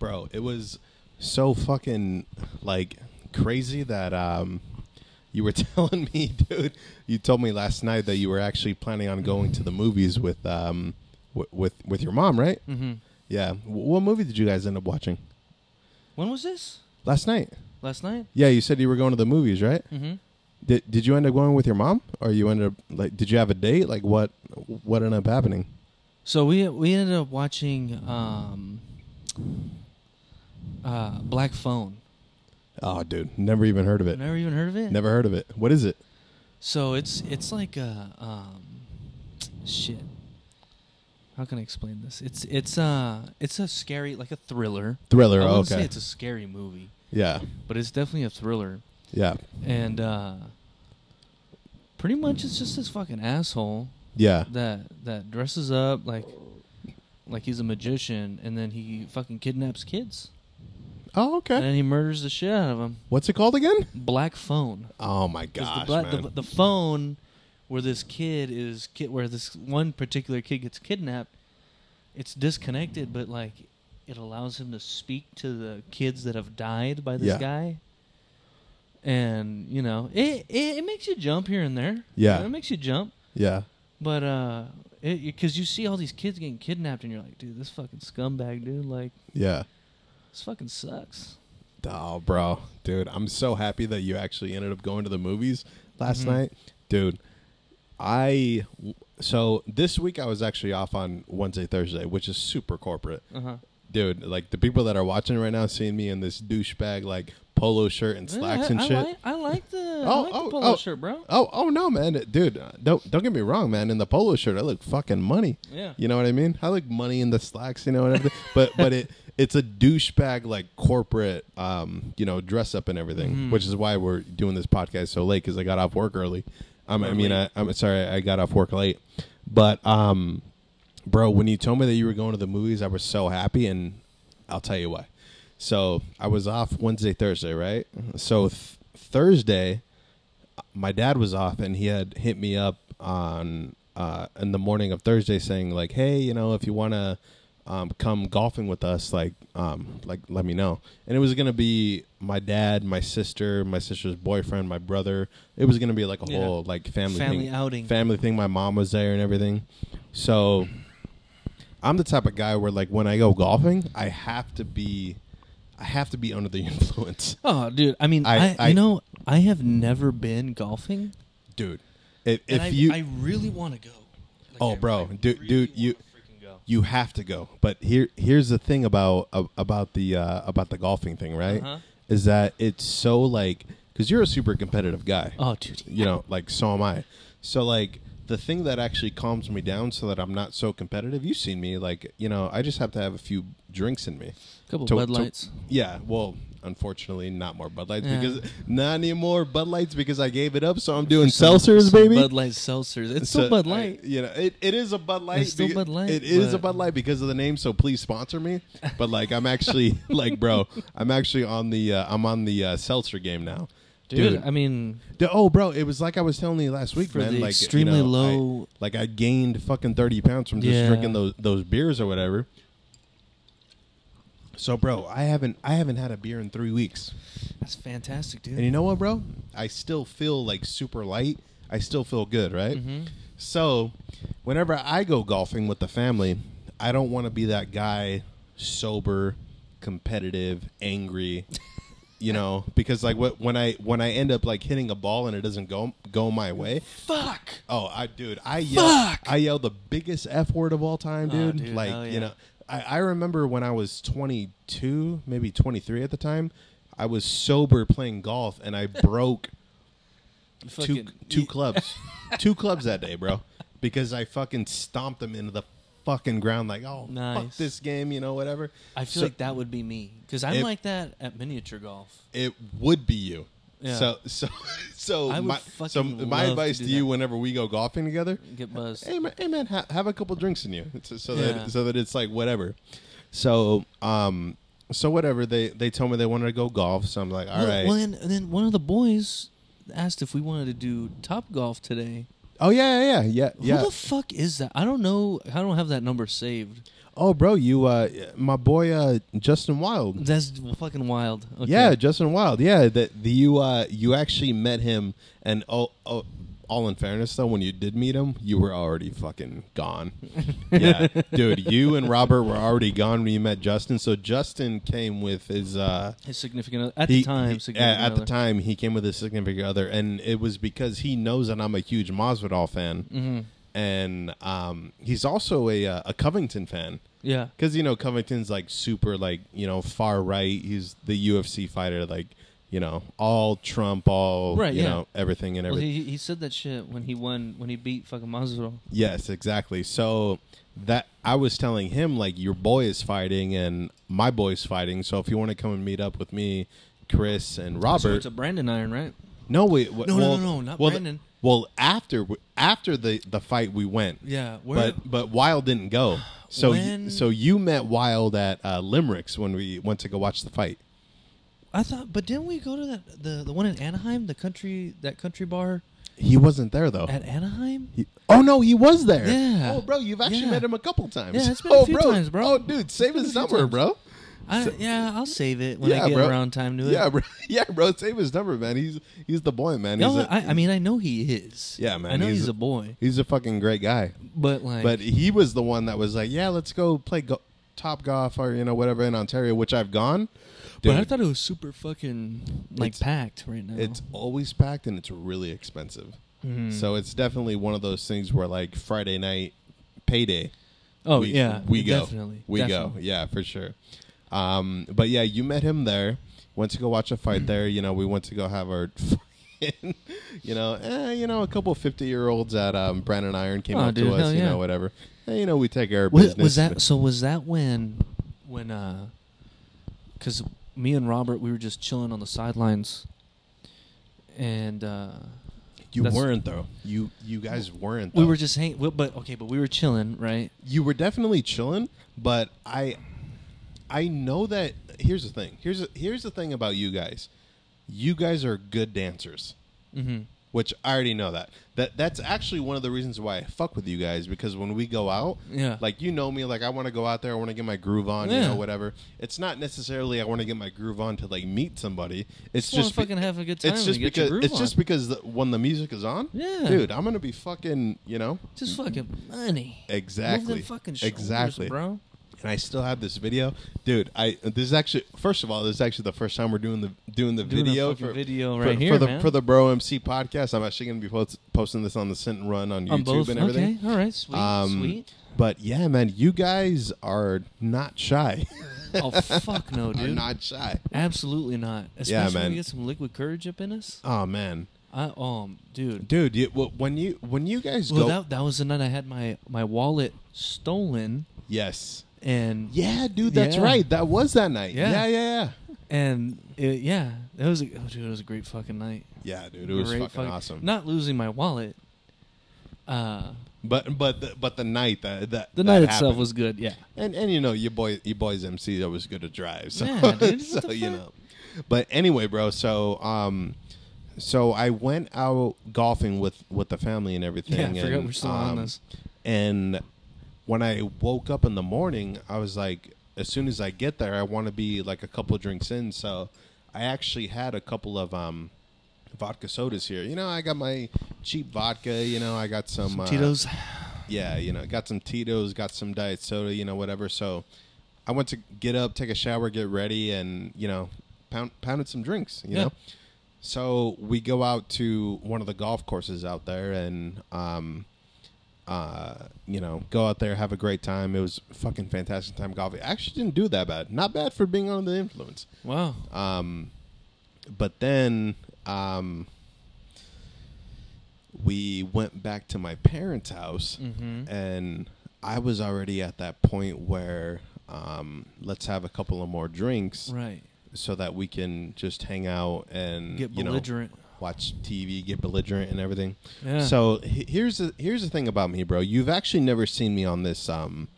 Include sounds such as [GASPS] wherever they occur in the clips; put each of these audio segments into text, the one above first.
bro, it was so fucking like crazy that um you were [LAUGHS] telling me, dude. You told me last night that you were actually planning on going to the movies with um w- with with your mom, right? Mm-hmm. Yeah. W- what movie did you guys end up watching When was this? last night? Last night. Yeah, you said you were going to the movies, right? Mm-hmm. Did Did you end up going with your mom, or you ended up like? Did you have a date? Like what? What ended up happening? So we we ended up watching um, uh, Black Phone. Oh, dude, never even heard of it. Never even heard of it. Never heard of it. What is it? So it's it's like a um, shit. How can I explain this? It's it's uh it's a scary like a thriller. Thriller. I wouldn't say okay. it's a scary movie, Yeah. but it's definitely a thriller. Yeah. And uh, pretty much it's just this fucking asshole Yeah. that that dresses up like like he's a magician, and then he fucking kidnaps kids, Oh, and okay. then he murders the shit out of him. What's it called again? Black Phone. Oh my 'Cause gosh, the, bla- man. the, the phone where this kid is ki- where this one particular kid gets kidnapped it's disconnected but like it allows him to speak to the kids that have died by this Yeah. guy and you know it, it it makes you jump here and there Yeah. It makes you jump yeah. but uh because you see all these kids getting kidnapped and you're like dude this fucking scumbag dude like Yeah. This fucking sucks Oh, bro, dude, I'm so happy that you actually ended up going to the movies last Mhm. night, dude. I so this week I was actually off on Wednesday, Thursday, which is super corporate, uh-huh dude. Like the people that are watching right now, seeing me in this douchebag like polo shirt and slacks Yeah, and shit. I like, I like the [LAUGHS] I Oh, like oh, the polo oh. shirt bro Oh, oh no, man, dude, uh, don't don't get me wrong, man. In the polo shirt, I look fucking money. yeah You know what I mean? I look money in the slacks, you know what I mean? but but it it's a douchebag like corporate, um, you know, dress up and everything, Mhm. which is why we're doing this podcast so late because I got off work early. Um, I mean, I, i'm sorry, I got off work late, but um, bro, when you told me that you were going to the movies, I was so happy, and I'll tell you why. So I was off Wednesday, Thursday, right? So th- Thursday, my dad was off, and he had hit me up on uh, in the morning of Thursday, saying like, "Hey, you know, if you want to um, come golfing with us, like, um, like let me know." And it was gonna be my dad, my sister, my sister's boyfriend, my brother. It was gonna be like a Yeah. whole like family family thing outing family thing. My mom was there and everything. So I'm the type of guy where like when I go golfing, I have to be I have to be under the [LAUGHS] influence. Oh, dude! I mean, I- I, I- you know, I have never been golfing, Dude, if, and if I, you I really want to go. Like, Oh, I- bro, I dude- really dude, you- wanna. You have to go. But here here's the thing about uh, about the uh, about the golfing thing, right? Uh-huh. Is that it's so like cuz you're a super competitive guy. Oh, dude! you know, like so am I. So like the thing that actually calms me down so that I'm not so competitive. You've seen me, like you know, I just have to have a few drinks in me. couple to- Bud to- Lights. Yeah, well, unfortunately, not more Bud Lights Yeah. because not anymore Bud Lights because I gave it up. So I'm doing Some- seltzers, some baby. Bud Light seltzers. It's So, still Bud I- Light. you know, it, it is a Bud Light. It's still Bud Light, It is a Bud Light because of the name. So please sponsor me. But like, I'm actually [LAUGHS] like, bro, I'm actually on the uh, I'm on the uh, seltzer game now. dude, I mean, D- Oh, bro, it was like I was telling you last week, for man. the like extremely you know, I- low. like I gained fucking thirty pounds from just Yeah. drinking those those beers or whatever. So, bro, I haven't I haven't had a beer in three weeks, that's fantastic, dude. and you know what, bro? I still feel like super light. I still feel good, right? hmm So, whenever I go golfing with the family, I don't want to be that guy, sober, competitive, angry. [LAUGHS] You know, because like what when I when I end up like hitting a ball and it doesn't go go my way, Fuck. Oh, I dude, I yell, Fuck! I yell the biggest f word of all time, Oh, dude. dude, like hell you know, I, I remember when I was 22, maybe 23 at the time. I was sober playing golf and I [LAUGHS] broke two Fucking- two clubs, [LAUGHS] two clubs that day, bro, because I fucking stomped them into the fucking ground like, oh fuck Nice. this game, you know, whatever. I feel So- like that would be me because I'm If- like that at miniature golf. It would be you. Yeah. So so [LAUGHS] so I would my so fucking my love to advice do to, you that. whenever we go golfing together, Get buzzed. hey man, hey man ha- have a couple drinks in you so, so Yeah. that so that it's like whatever. So um so whatever they they told me they wanted to go golf, so I'm like, all well, right. well, and, and then one of the boys asked if we wanted to do top golf today. Oh yeah, yeah, yeah, yeah. Who the fuck is that? I don't know. I don't have that number saved. Oh, bro, you, uh, my boy, uh, Justin Wild. That's fucking wild. Okay. Yeah, Justin Wild. Yeah, that the you uh you actually met him, and oh, oh, all in fairness though, when you did meet him, you were already fucking gone. [LAUGHS] yeah, dude, you and Robert were already gone when you met Justin. So Justin came with his uh his significant other, at he- the time. he- at the time he came with his significant other, and it was because he knows that I'm a huge Masvidal fan, Mhm. And um he's also a uh, a Covington fan. Yeah. Because you know Covington's like super like you know far right. He's the UFC fighter, like you know all Trump, all Right, you yeah. know everything and Well, everything. he he said that shit when he won when he beat fucking Masvidal. yes, exactly. So that I was telling him like your boy is fighting and my boy's fighting. So if you want to come and meet up with me, Chris and So Robert, it's a Branding Iron, right? no, wait, No, no, well, no, no, not well, Brandon. Well, after after the the fight we went, Yeah. Where? but but Wild didn't go. [SIGHS] So When- so you met Wild at uh, Limericks when we went to go watch the fight. I thought, but didn't we go to that the the one in Anaheim, the country that country bar He wasn't there though. at Anaheim? He- oh no, he was there. Yeah. Oh, bro, you've actually Yeah. met him a couple times. Yeah, it's been a oh, few bro. times, bro. Oh, dude, save It's his been a few number, times. bro. I, So- yeah, I'll save it when Yeah, I get bro. around time to it. Yeah, bro. [LAUGHS] Yeah, bro. Save his number, man. He's he's the boy, man. He's No, a, I, I mean I know he is. Yeah, man, I know he's he's, a- a boy, he's a fucking great guy. but like, But he was the one that was like, "Yeah, let's go play go- top golf or you know whatever in Ontario," which I've gone. but I thought it was super fucking like packed right now. it's always packed and it's really expensive. Mhm. So it's definitely one of those things where like Friday night payday oh we, yeah, we go. definitely, We go. Yeah, for sure. Um, but yeah, you met him there. Went to go watch a fight there. You know, we went to go have our, [LAUGHS] you know, eh, you know, a couple fifty year olds at um, Branding Iron came Oh, up dude, to us. hell You know, whatever. Eh, you know, we take our Was, business. was that so? Was that when when uh, because me and Robert we were just chilling on the sidelines, and uh, you weren't though. You you guys weren't. we were just hanging. But okay, but we were chilling, right? you were definitely chilling, but I I know that here's the thing. Here's a, here's the thing about you guys. You guys are good dancers. Mm-hmm. which I already know that. That that's actually one of the reasons why I fuck with you guys because when we go out, Yeah. like you know me, like I want to go out there, I want to get my groove on, you know, whatever. It's not necessarily I want to get my groove on to like meet somebody. It's Just just be- fucking have a good time It's just because it's just because the, when the music is on, Yeah. dude, I'm gonna be fucking, you know, Just fucking money. exactly, fucking exactly, bro. And I still have this video, dude. I this is actually first of all, this is actually the first time we're doing the doing the Doing video for video right for here, the man. for the Bro MC podcast. I'm actually gonna be post, posting this on the Sit and Run on YouTube On both. and everything. Okay. All right. Sweet. Um, sweet. But yeah, man, you guys are not shy. Oh fuck no, [LAUGHS] dude! are not shy. Absolutely not. Especially Yeah, when man. we get some liquid courage up in us. Oh man, I um, dude. dude, you, wh- when you when you guys Well, go, that that was the night I had my my wallet stolen, yes, and yeah, dude, that's Yeah. right. That was that night. Yeah. Yeah, yeah, yeah. and it, yeah, that was a, oh, dude, it was a great fucking night. Yeah, dude, it was Great fucking awesome. Not losing my wallet. Uh, But but the, but the night that that the that night itself was good. Yeah. and and you know your boy your boy's MC that was good to drive. So, Yeah, dude, [LAUGHS] so you know. But anyway, bro. So um, so I went out golfing with with the family and everything. Yeah, I forgot and, we're still on um, this. And when I woke up in the morning, I was like, as soon as I get there, I want to be like a couple drinks in. So I actually had a couple of um, vodka sodas here. You know, I got my cheap vodka. You know, I got some, uh, Tito's. yeah, you know, got some Tito's, got some diet soda, you know, whatever. So I went to get up, take a shower, get ready, and you know, pound, pounded some drinks. You Yeah. know, so we go out to one of the golf courses out there, and um, uh, you know, go out there, have a great time. It was fucking fantastic time golfing. I actually didn't do that bad. Not bad for being under the influence. Wow. Um, but then um, we went back to my parents' house, Mm-hmm. and I was already at that point where um, let's have a couple of more drinks Right. so that we can just hang out and Get you know belligerent. Watch TV, get belligerent and everything. Yeah. So he- here's the here's the thing about me, bro. You've actually never seen me on this. Um,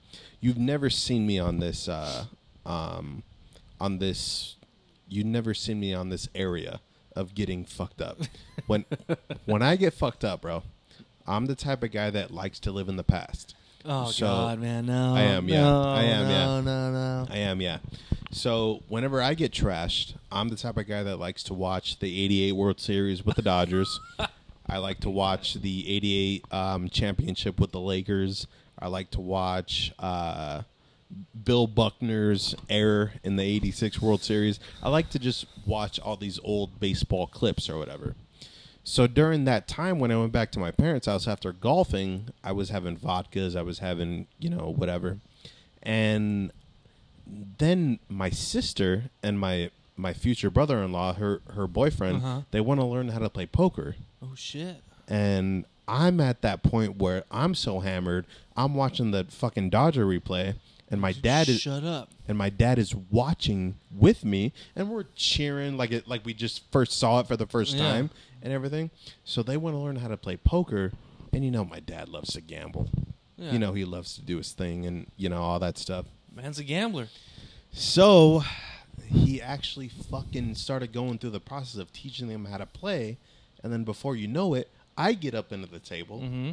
you've never seen me on this. Uh, um, on this, you've never seen me on this area of getting fucked up. [LAUGHS] when when I get fucked up, bro, I'm the type of guy that likes to live in the past. Oh So, God, man, no. I am, yeah. No, I am, yeah. no, yeah. No, no, I am, yeah. So whenever I get trashed, I'm the type of guy that likes to watch the '88 World Series with the Dodgers. [LAUGHS] I like to watch the '88 um, championship with the Lakers. I like to watch uh, Bill Buckner's error in the '86 World Series. I like to just watch all these old baseball clips or whatever. So during that time when I went back to my parents' house after golfing, I was having vodkas, I was having, you know, whatever. And then my sister and my my future brother-in-law, her her boyfriend, Uh-huh. they want to learn how to play poker. Oh shit. And I'm at that point where I'm so hammered, I'm watching the fucking Dodger replay and my dad is Shut up. and my dad is watching with me and we're cheering like it like we just first saw it for the first Yeah. time and everything so they want to learn how to play poker and you know my dad loves to gamble Yeah. you know he loves to do his thing and you know all that stuff man's a gambler. so he actually fucking started going through the process of teaching them how to play and then before you know it i get up into the table Mm-hmm.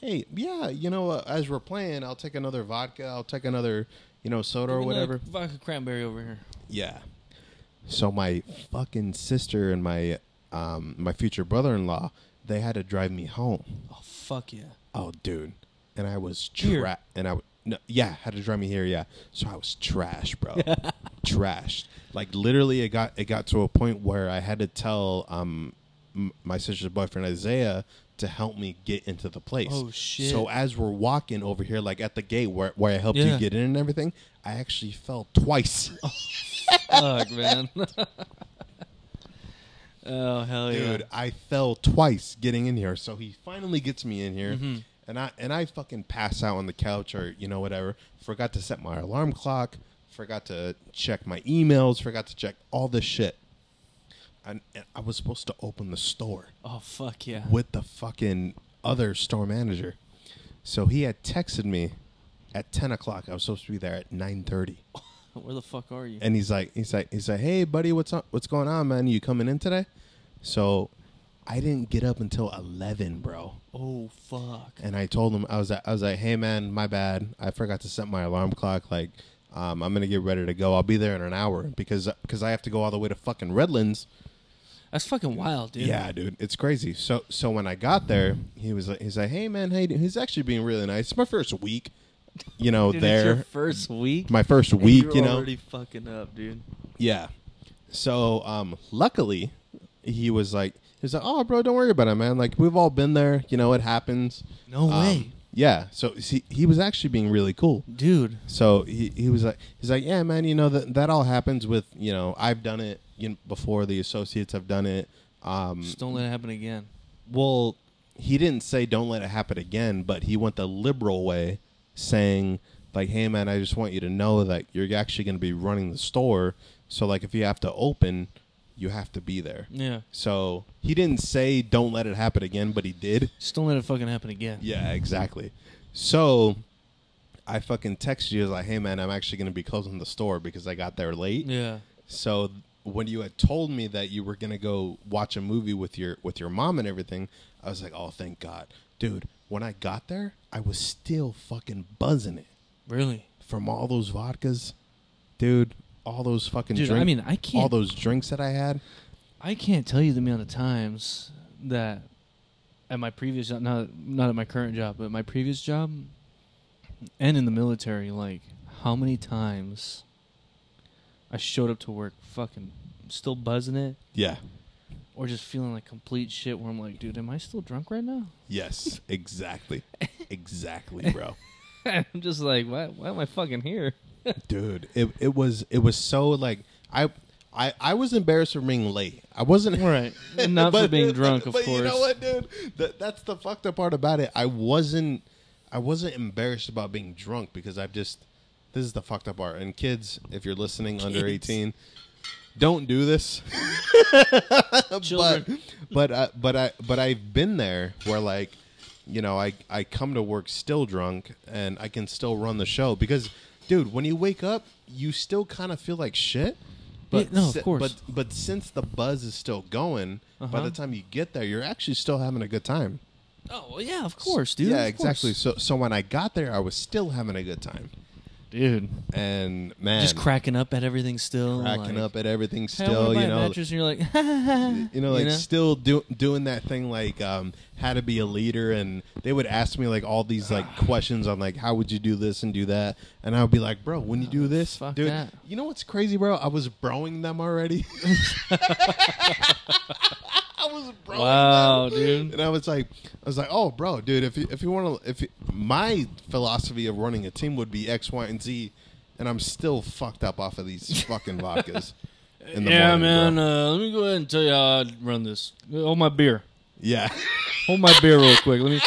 hey yeah you know uh, as we're playing i'll take another vodka i'll take another you know soda or whatever Vodka cranberry over here. Yeah. So my fucking sister and my um my future brother-in-law, they had to drive me home. Oh fuck yeah. Oh, dude. And I was trapped. And I w- no, yeah, had to drive me here. Yeah. So I was trash, bro. [LAUGHS] Trashed. Like literally, it got it got to a point where I had to tell um m- my sister's boyfriend Isaiah to help me get into the place. Oh, shit. So as we're walking over here, like at the gate where where I helped Yeah. you get in and everything, I actually fell twice. [LAUGHS] Fuck man. [LAUGHS] oh hell yeah. dude i fell twice getting in here so he finally gets me in here Mhm. And i and i fucking pass out on the couch or you know whatever. Forgot to set my alarm clock. Forgot to check my emails. Forgot to check all this shit. And, and i was supposed to open the store Oh fuck yeah. with the fucking other store manager. So he had texted me at 10 o'clock. I was supposed to be there at 9.30 [LAUGHS] Where the fuck are you? and he's like he's like he's like hey buddy what's up? What's going on man? You coming in today? So i didn't get up until 11 bro oh fuck. and i told him i was i was like hey man my bad i forgot to set my alarm clock like um, i'm gonna get ready to go i'll be there in an hour because because i have to go all the way to fucking redlands That's fucking wild, dude. yeah dude it's crazy so so when i got there he was like he's like hey man hey he's actually being really nice it's my first week you know [LAUGHS] Dude, there It's your first week. my first and week you know already fucking up, dude. Yeah. So um luckily he was like he was like, Oh bro, don't worry about it, man. Like we've all been there, you know, it happens. No Um, way, Yeah. So he he was actually being really cool. dude. So he, he was like he's like, Yeah, man, you know that that all happens with you know, I've done it you know, before the associates have done it. Um Just don't let it happen again. well he didn't say don't let it happen again, but he went the liberal way, saying like, "Hey man, I just want you to know that you're actually going to be running the store. So like, if you have to open, you have to be there." Yeah. So he didn't say don't let it happen again, but he did. Just don't let it fucking happen again. Yeah, exactly. So I fucking texted you I was like, "Hey man, I'm actually going to be closing the store because I got there late." Yeah. So when you had told me that you were gonna go watch a movie with your with your mom and everything, I was like, oh, thank God, dude. When I got there, I was still fucking buzzing it Really. from all those vodkas, dude. All those fucking Dude, drinks. I mean, I can't. all those drinks that I had. I can't tell you the amount of times that at my previous job, not not at my current job, but my previous job, and in the military, like how many times I showed up to work fucking still buzzing it, Yeah. or just feeling like complete shit. Where I'm like, dude, am I still drunk right now? Yes. Exactly. [LAUGHS] exactly, bro. [LAUGHS] I'm just like, why? Why am I fucking here? Dude, it it was it was so like I. I, I was embarrassed for being late. I wasn't [LAUGHS] Right. Not for being drunk, of but course. you know what, dude? That, that's the fucked up part about it. I wasn't I wasn't embarrassed about being drunk because I've just this is the fucked up part. And kids, if you're listening under 18, don't do this. [LAUGHS] But but uh, but I but I've been there where like you know I I come to work still drunk and I can still run the show because dude, when you wake up, you still kind of feel like shit. But Yeah, no, of course. But but since the buzz is still going, by Uh-huh. the time you get there, you're actually still having a good time. Oh well, yeah, of course, dude. yeah, of exactly. course. So so when I got there, I was still having a good time, dude. and man, Just cracking up at everything still. cracking like, up at everything. Still, you know, mattress, and you're like, [LAUGHS] you know, like still do, doing that thing like um, how to be a leader, and they would ask me like all these like [SIGHS] questions on like how would you do this and do that, and I would be like, bro, when you do this, fuck dude, that. you know what's crazy, bro? I was broing them already. [LAUGHS] [LAUGHS] I was broing Wow, them. [LAUGHS] dude. And I was like, I was like, oh, bro, dude, if you, if you want to, if you, my philosophy of running a team would be X, Y, and Z, and I'm still fucked up off of these [LAUGHS] fucking vodkas. In the yeah, morning, man. Uh, let me go ahead and tell you how I run this. Hold my beer. yeah. [LAUGHS] Hold my beer real quick. Let me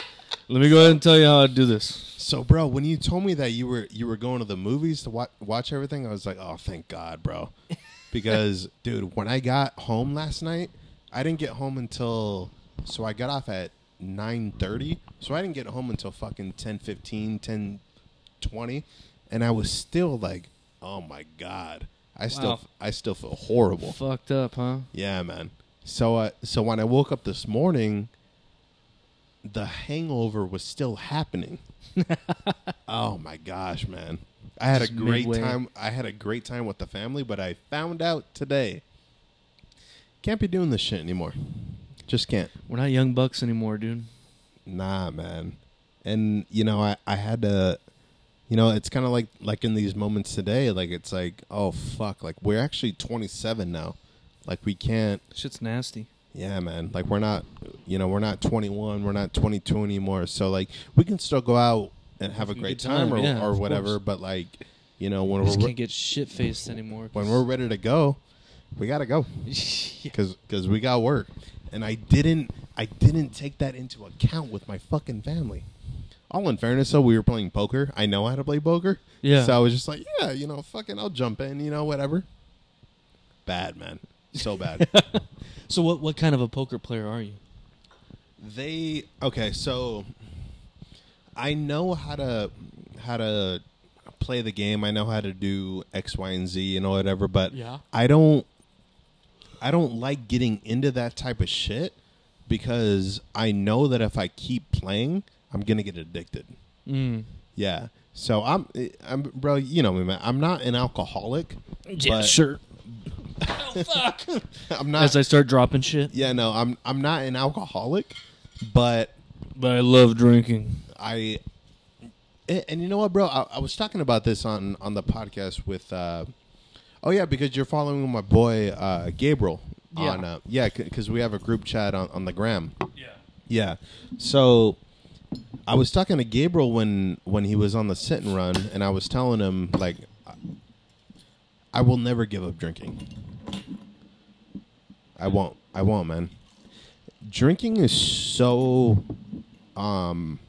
let me go ahead and tell you how I do this. So, bro, when you told me that you were you were going to the movies to watch, watch everything, I was like, oh, thank God, bro. Because, dude, when I got home last night, I didn't get home until so I got off at nine thirty. So I didn't get home until fucking 10, 10, and I was still like, oh my God, I still Wow. I still feel horrible. Fucked up, huh? Yeah, man. So, uh, so when I woke up this morning, the hangover was still happening. [LAUGHS] oh my gosh, man! I had Just a great midway. time. I had a great time with the family, but I found out today can't be doing this shit anymore. Just can't. We're not young bucks anymore, dude. Nah, man. And you know, I I had to. You know, it's kind of like like in these moments today. Like it's like, oh fuck! Like we're actually 27 now. Like we can't. Shit's nasty. Yeah, man. Like we're not, you know, we're not 21, we're not 22 anymore. So like we can still go out and have a great time, time, or, yeah, or whatever. course. But like, you know, when We just we're can't get shit faced anymore. when we're ready to go, we gotta go [LAUGHS] yeah. because we got work. And I didn't I didn't take that into account with my fucking family. All in fairness, though, we were playing poker. I know how to play poker. Yeah. So I was just like, yeah, you know, fucking, I'll jump in, you know, whatever. Bad man, so bad. [LAUGHS] So what what kind of a poker player are you? They okay, so I know how to how to play the game. I know how to do X, Y, and Z, you know, whatever. But Yeah. I don't I don't like getting into that type of shit because I know that if I keep playing, I'm gonna get addicted. Mm. Yeah. So I'm, I'm, bro. You know me, man. I'm not an alcoholic. Yeah, but sure. oh [LAUGHS] fuck! I'm not. As I start dropping shit. yeah, no. I'm. I'm not an alcoholic, but But I love drinking. I and, you know what, bro? I, I was talking about this on on the podcast with. Uh, oh yeah, because you're following my boy uh, Gabriel Yeah. on. Uh, yeah, because we have a group chat on on the gram. Yeah. Yeah. So I was talking to Gabriel when when he was on the sit and run, and I was telling him like, I will never give up drinking. I won't. I won't, man. Drinking is so, um.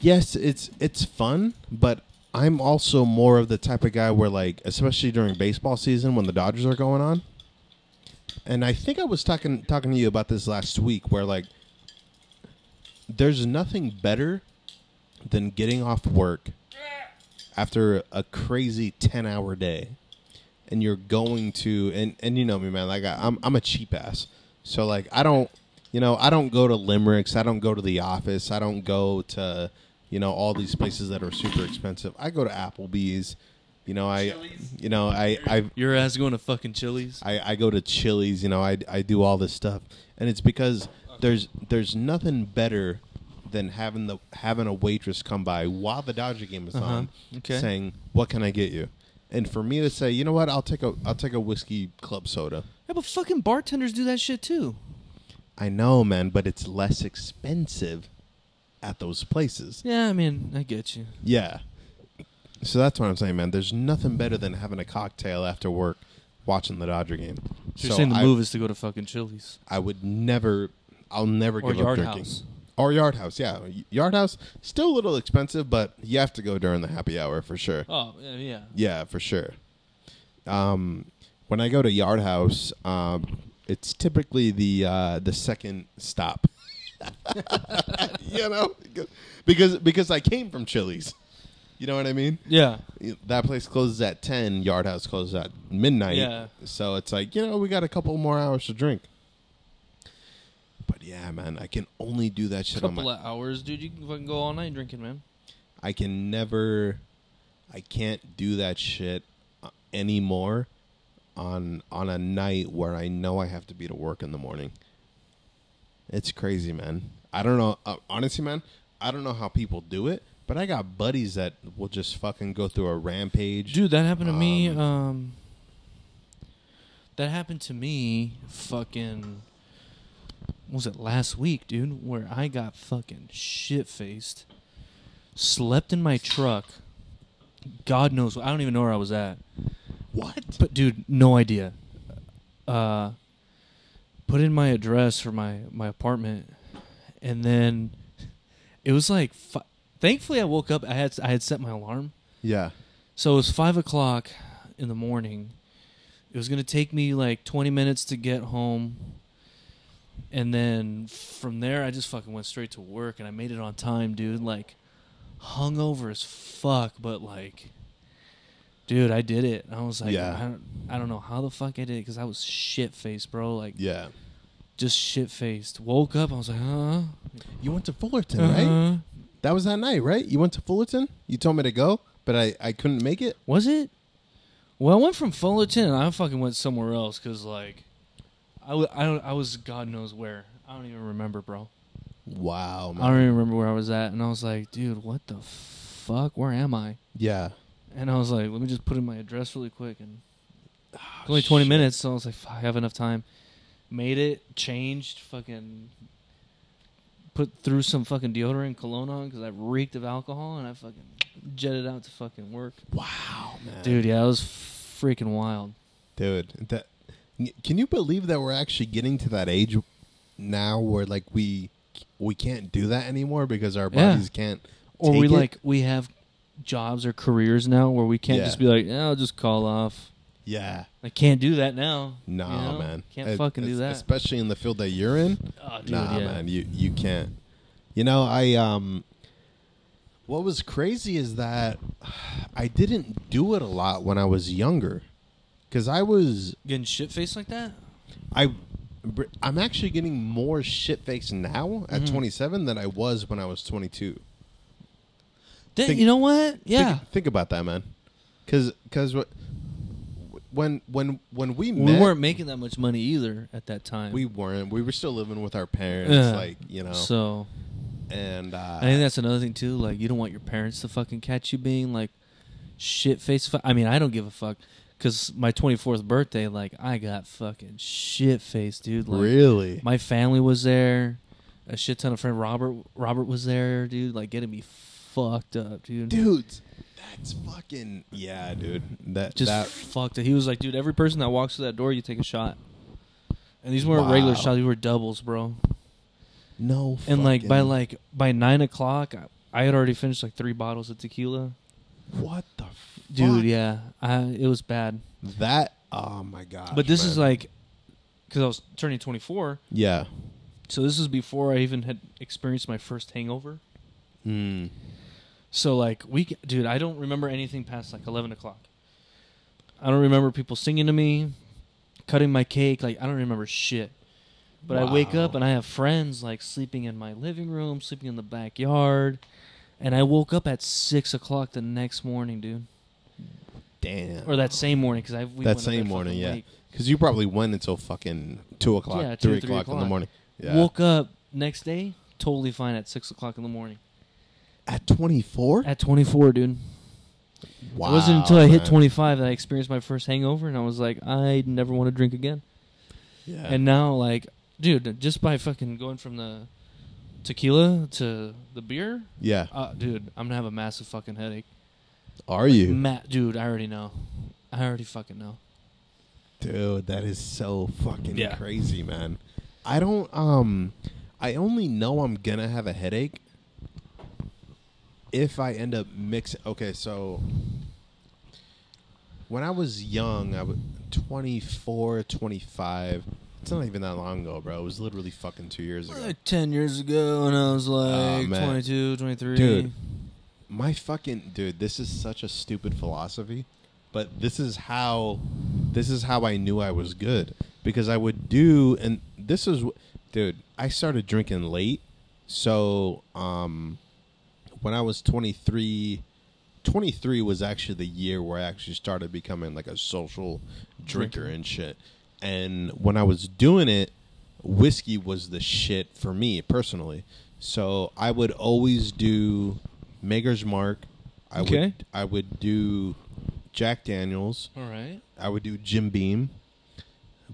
Yes, it's it's fun, but I'm also more of the type of guy where like, especially during baseball season when the Dodgers are going on, and I think I was talking talking to you about this last week, where like, there's nothing better than getting off work after a crazy ten hour day, and you're going to and and you know me, man. Like I, I'm I'm a cheap ass, so like I don't, you know, I don't go to Limericks, I don't go to the office, I don't go to, you know, all these places that are super expensive. I go to Applebee's. You know, I, you know, I, I, Your ass going to fucking Chili's? I, I go to Chili's, you know, I, I do all this stuff, and it's because there's there's nothing better than having the having a waitress come by while the Dodger game is Uh-huh. on, Okay. saying, "What can I get you?" And for me to say, you know what, I'll take a I'll take a whiskey club soda. Yeah, but fucking bartenders do that shit too. I know, man, but it's less expensive at those places. Yeah, I mean, I get you. Yeah. So that's what I'm saying, man. There's nothing better than having a cocktail after work, watching the Dodger game. So, you're saying the I, move is to go to fucking Chili's I would never. I'll never or give up drinking. House. Or Yard House, yeah. Yard House still a little expensive, but you have to go during the happy hour for sure. Oh yeah, yeah. Yeah, for sure. Um, when I go to Yard House, um, it's typically the uh, the second stop. [LAUGHS] you know, because because I came from Chili's. You know what I mean? Yeah. That place closes at ten. Yard House closes at midnight. Yeah. So it's like you know we got a couple more hours to drink. But Yeah, man. I can only do that shit on a couple my. of hours, dude. You can fucking go all night drinking, man. I can never. I can't do that shit uh, anymore on on a night where I know I have to be to work in the morning. It's crazy, man. I don't know. Uh, honestly, man, I don't know how people do it, but I got buddies that will just fucking go through a rampage. Dude, that happened to me. Um, Um, that happened to me. Fucking. what Was it last week, dude? Where I got fucking shit faced, slept in my truck. God knows. I don't even know where I was at. What? But dude, no idea. Uh, put in my address for my my apartment, and then it was like. Fi- Thankfully, I woke up. I had I had set my alarm, Yeah. so it was five o'clock in the morning. It was gonna take me like twenty minutes to get home, and then from there, I just fucking went straight to work, and I made it on time, dude. Like, hungover as fuck, but like, dude, I did it. I was like, Yeah. I don't, I don't know how the fuck I did it because I was shit faced, bro. Like, Yeah. just shit faced. Woke up, I was like, huh, You went to Fullerton, right? Uh-huh. That was that night, right? You went to Fullerton. You told me to go, but I I couldn't make it. Was it? Well, I went from Fullerton and I fucking went somewhere else because, like, I, w- I, don't- I was God knows where. I don't even remember, bro. Wow, man. I don't even remember where I was at. And I was like, dude, what the fuck? Where am I? Yeah. And I was like, let me just put in my address really quick. And it's Ah, only 20 shit. minutes, so I was like, I have enough time. Made it, changed, fucking put through some fucking deodorant and cologne on because I reeked of alcohol and I fucking jetted out to fucking work. Wow, man. Dude, yeah, it was freaking wild. Dude, that can you believe that we're actually getting to that age now where like we we can't do that anymore because our Yeah. bodies can't Or we it? like we have jobs or careers now where we can't Yeah. just be like, yeah, I'll just call off. yeah I can't do that now. no you know? man Can't Uh, fucking do es- that. especially in the field that you're in Oh, dude, nah yeah. man you you can't you know I um what was crazy is that [SIGHS] I didn't do it a lot when I was younger because I was Getting shit faced like that? I I'm actually getting more shit faced now at Mhm. 27 than I was when I was 22. Then, Think- you know what? Yeah. Think, think about that, man. Cuz cuz what when when when we we met weren't making that much money either at that time. we weren't we were still living with our parents Yeah. like, you know. So and uh I think that's another thing too. Like you don't want your parents to fucking catch you being like shit faced. Fu- I mean, I don't give a fuck because my 24th birthday, like I got fucking shit faced, dude. Like, really My family was there. A shit ton of friend Robert Robert was there, dude. Like getting me fucked up, dude. dudes that's fucking yeah, dude. That just that fucked up. He was like, dude, every person that walks through that door, you take a shot. And these weren't regular shots; these were doubles, bro. no And like by like by nine o'clock, I, I had already finished like three bottles of tequila. what the fuck? Dude, yeah, I, it was bad. That oh my god. but this is like, because I was turning twenty four, yeah. so this is before I even had experienced my first hangover. Mm. So like we, dude, I don't remember anything past like eleven o'clock. I don't remember people singing to me, cutting my cake. Like I don't remember shit. But I wake up and I have friends like sleeping in my living room, sleeping in the backyard, and I woke up at six o'clock the next morning, dude, Damn. or that same morning because I we that same morning, yeah. Because you probably went until fucking two o'clock, Yeah, two, three, three o'clock, in the morning. Yeah. Woke up next day totally fine at six o'clock in the morning. At twenty four. At twenty four, dude. Wow. it wasn't until I hit man. 25 that I experienced my first hangover, and I was like, I never want to drink again. Yeah. And now, like, dude, just by fucking going from the tequila to the beer, yeah. uh, dude, I'm gonna have a massive fucking headache. Are you, Matt? dude, I already know. I already fucking know. dude? That is so fucking Yeah. crazy, man. I don't. Um, I only know I'm gonna have a headache if I end up mixing. Okay, so when I was young, I was 24, 25. It's not even that long ago, bro. It was literally fucking two years ago. Like 10 years ago, and I was like man. 22, 23. Dude. my fucking dude this is such a stupid philosophy but this is how this is how i knew i was good because i would do and this is dude, I started drinking late. So, um, when I was 23, 23 was actually the year where I actually started becoming like a social drinker Drinker. and shit. And when I was doing it, whiskey was the shit for me personally. So I would always do Maker's Mark. I Okay. would I would do Jack Daniels. All right. I would do Jim Beam.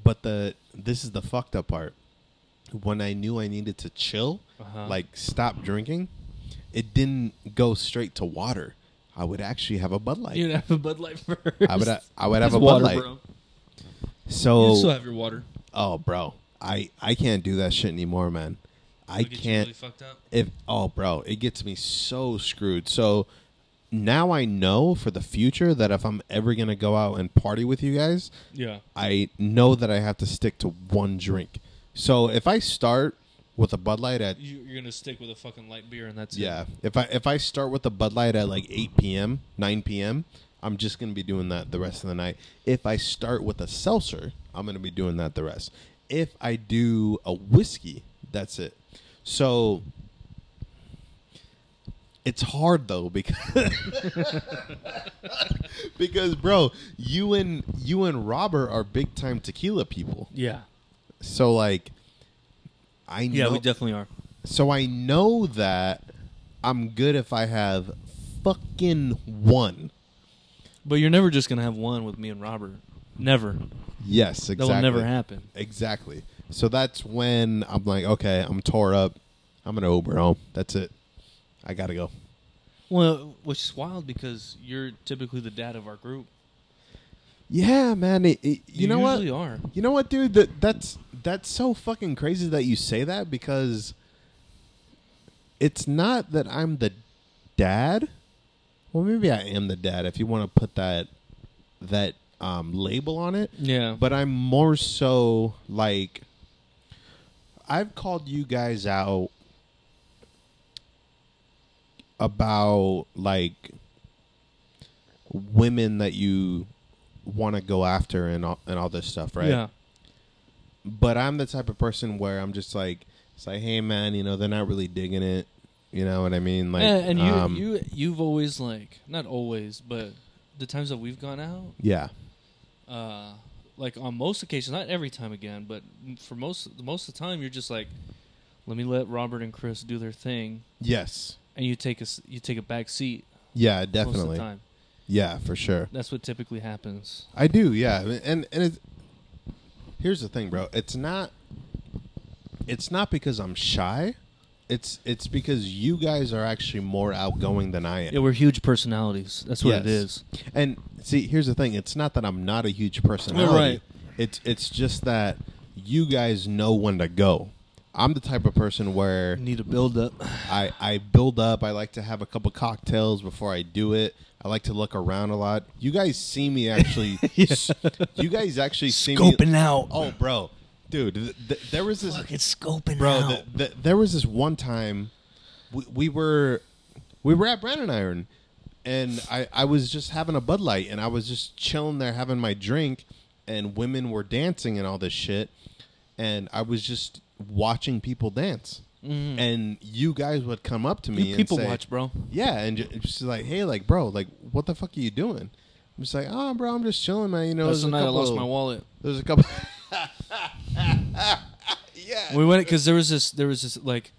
But the this is the fucked up part. When I knew I needed to chill, Uh-huh. like stop drinking, it didn't go straight to water. I would actually have a Bud Light. You'd have a Bud Light [LAUGHS] first. I would I would have It's a water, Bud Light. bro. So You still have your water. oh bro, I I can't do that shit anymore, man. I Look at you can't really fucked up. if oh bro, it gets me so screwed. So now I know for the future that if I'm ever gonna go out and party with you guys, Yeah. I know that I have to stick to one drink. So if I start with a Bud Light at You, you're gonna stick with a fucking light beer, and that's it. yeah, if I if I start with a Bud Light at like 8 p.m., 9 p.m., I'm just gonna be doing that the rest of the night. If I start with a seltzer, I'm gonna be doing that the rest. If I do a whiskey, that's it. So it's hard though because [LAUGHS] because bro, you and you and Robert are big time tequila people. Yeah. So like I Yeah, know we definitely are. so I know that I'm good if I have fucking one. But you're never just gonna have one with me and Robert. Never. Yes, exactly. That will never happen. Exactly. So that's when I'm like, okay, I'm tore up. I'm gonna Uber home. That's it. I gotta go. Well, which is wild because you're typically the dad of our group. Yeah, man. It, it- you, know what? are. You know what, dude? That that's that's so fucking crazy that you say that because it's not that I'm the dad. Well, maybe I am the dad if you want to put that that um, label on it. Yeah. But I'm more so like I've called you guys out about like women that you want to go after and all, and all this stuff, right? Yeah. But I'm the type of person where I'm just like it's like, hey man, you know, they're not really digging it. You know what I mean? Like, and, and you um, you you've always like not always, but the times that we've gone out, yeah, uh, like on most occasions, not every time again, but for most most of the time, you're just like, let me let Robert and Chris do their thing, yes, and you take a you take a back seat yeah, definitely. Yeah, for sure. That's what typically happens. I do, yeah. And and it's here's the thing, bro. It's not it's not because I'm shy. It's it's because you guys are actually more outgoing than I am. Yeah, we're huge personalities. That's what it Yes. is. And see, here's the thing. It's not that I'm not a huge personality. right. It's it's just that you guys know when to go. I'm the type of person where need to build up. I, I build up. I like to have a couple cocktails before I do it. I like to look around a lot. You guys see me actually. [LAUGHS] You guys actually see me. Scoping out. Oh, bro, dude, th- th- there was this, Fucking scoping bro. out. th- th- there was this one time, we, we were, we were at Branding Iron, and I, I was just having a Bud Light, and I was just chilling there having my drink, and women were dancing and all this shit, and I was just watching people dance, Mhm. and you guys would come up to me You and people say, watch, bro. yeah, and ju- just like, hey, like, bro, like, what the fuck are you doing? I'm just like, oh, bro, I'm just chilling, man. You know, That's the a night I lost my wallet. There's a couple. [LAUGHS] yeah. We went because there was this there was this like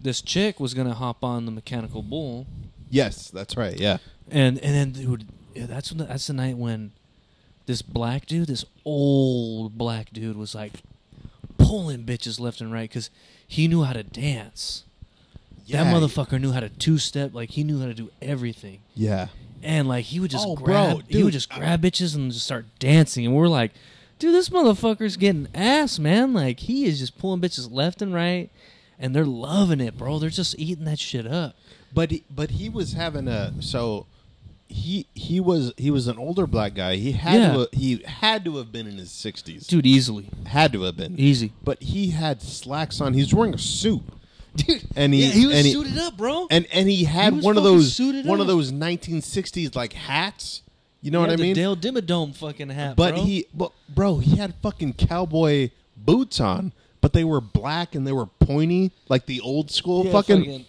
this chick was gonna hop on the mechanical bull, Yes, that's right. Yeah. and and then dude, yeah, that's when the, that's the night when this black dude, this old black dude, was like pulling bitches left and right because he knew how to dance. Yeah. That motherfucker knew how to two step, like he knew how to do everything. Yeah. And like he would just Oh, grab, bro, he would dude, just I- grab bitches and just start dancing, and we're like, dude, this motherfucker's getting ass, man. Like he is just pulling bitches left and right, and they're loving it, bro. They're just eating that shit up. But he, but he was having a so he he was he was an older black guy. He had Yeah. to, he had to have been in his sixties. Dude, easily, Had to have been. easy. But he had slacks on. He's wearing a suit. Dude, And he- yeah, he was and he- suited up, bro. And and he had was one of those suited one of those 1960s like hats. You know He what I had the mean? Dale Dimmadome fucking hat, But bro. he, but bro, he had fucking cowboy boots on. but they were black and they were pointy, like the old school Yeah, fucking,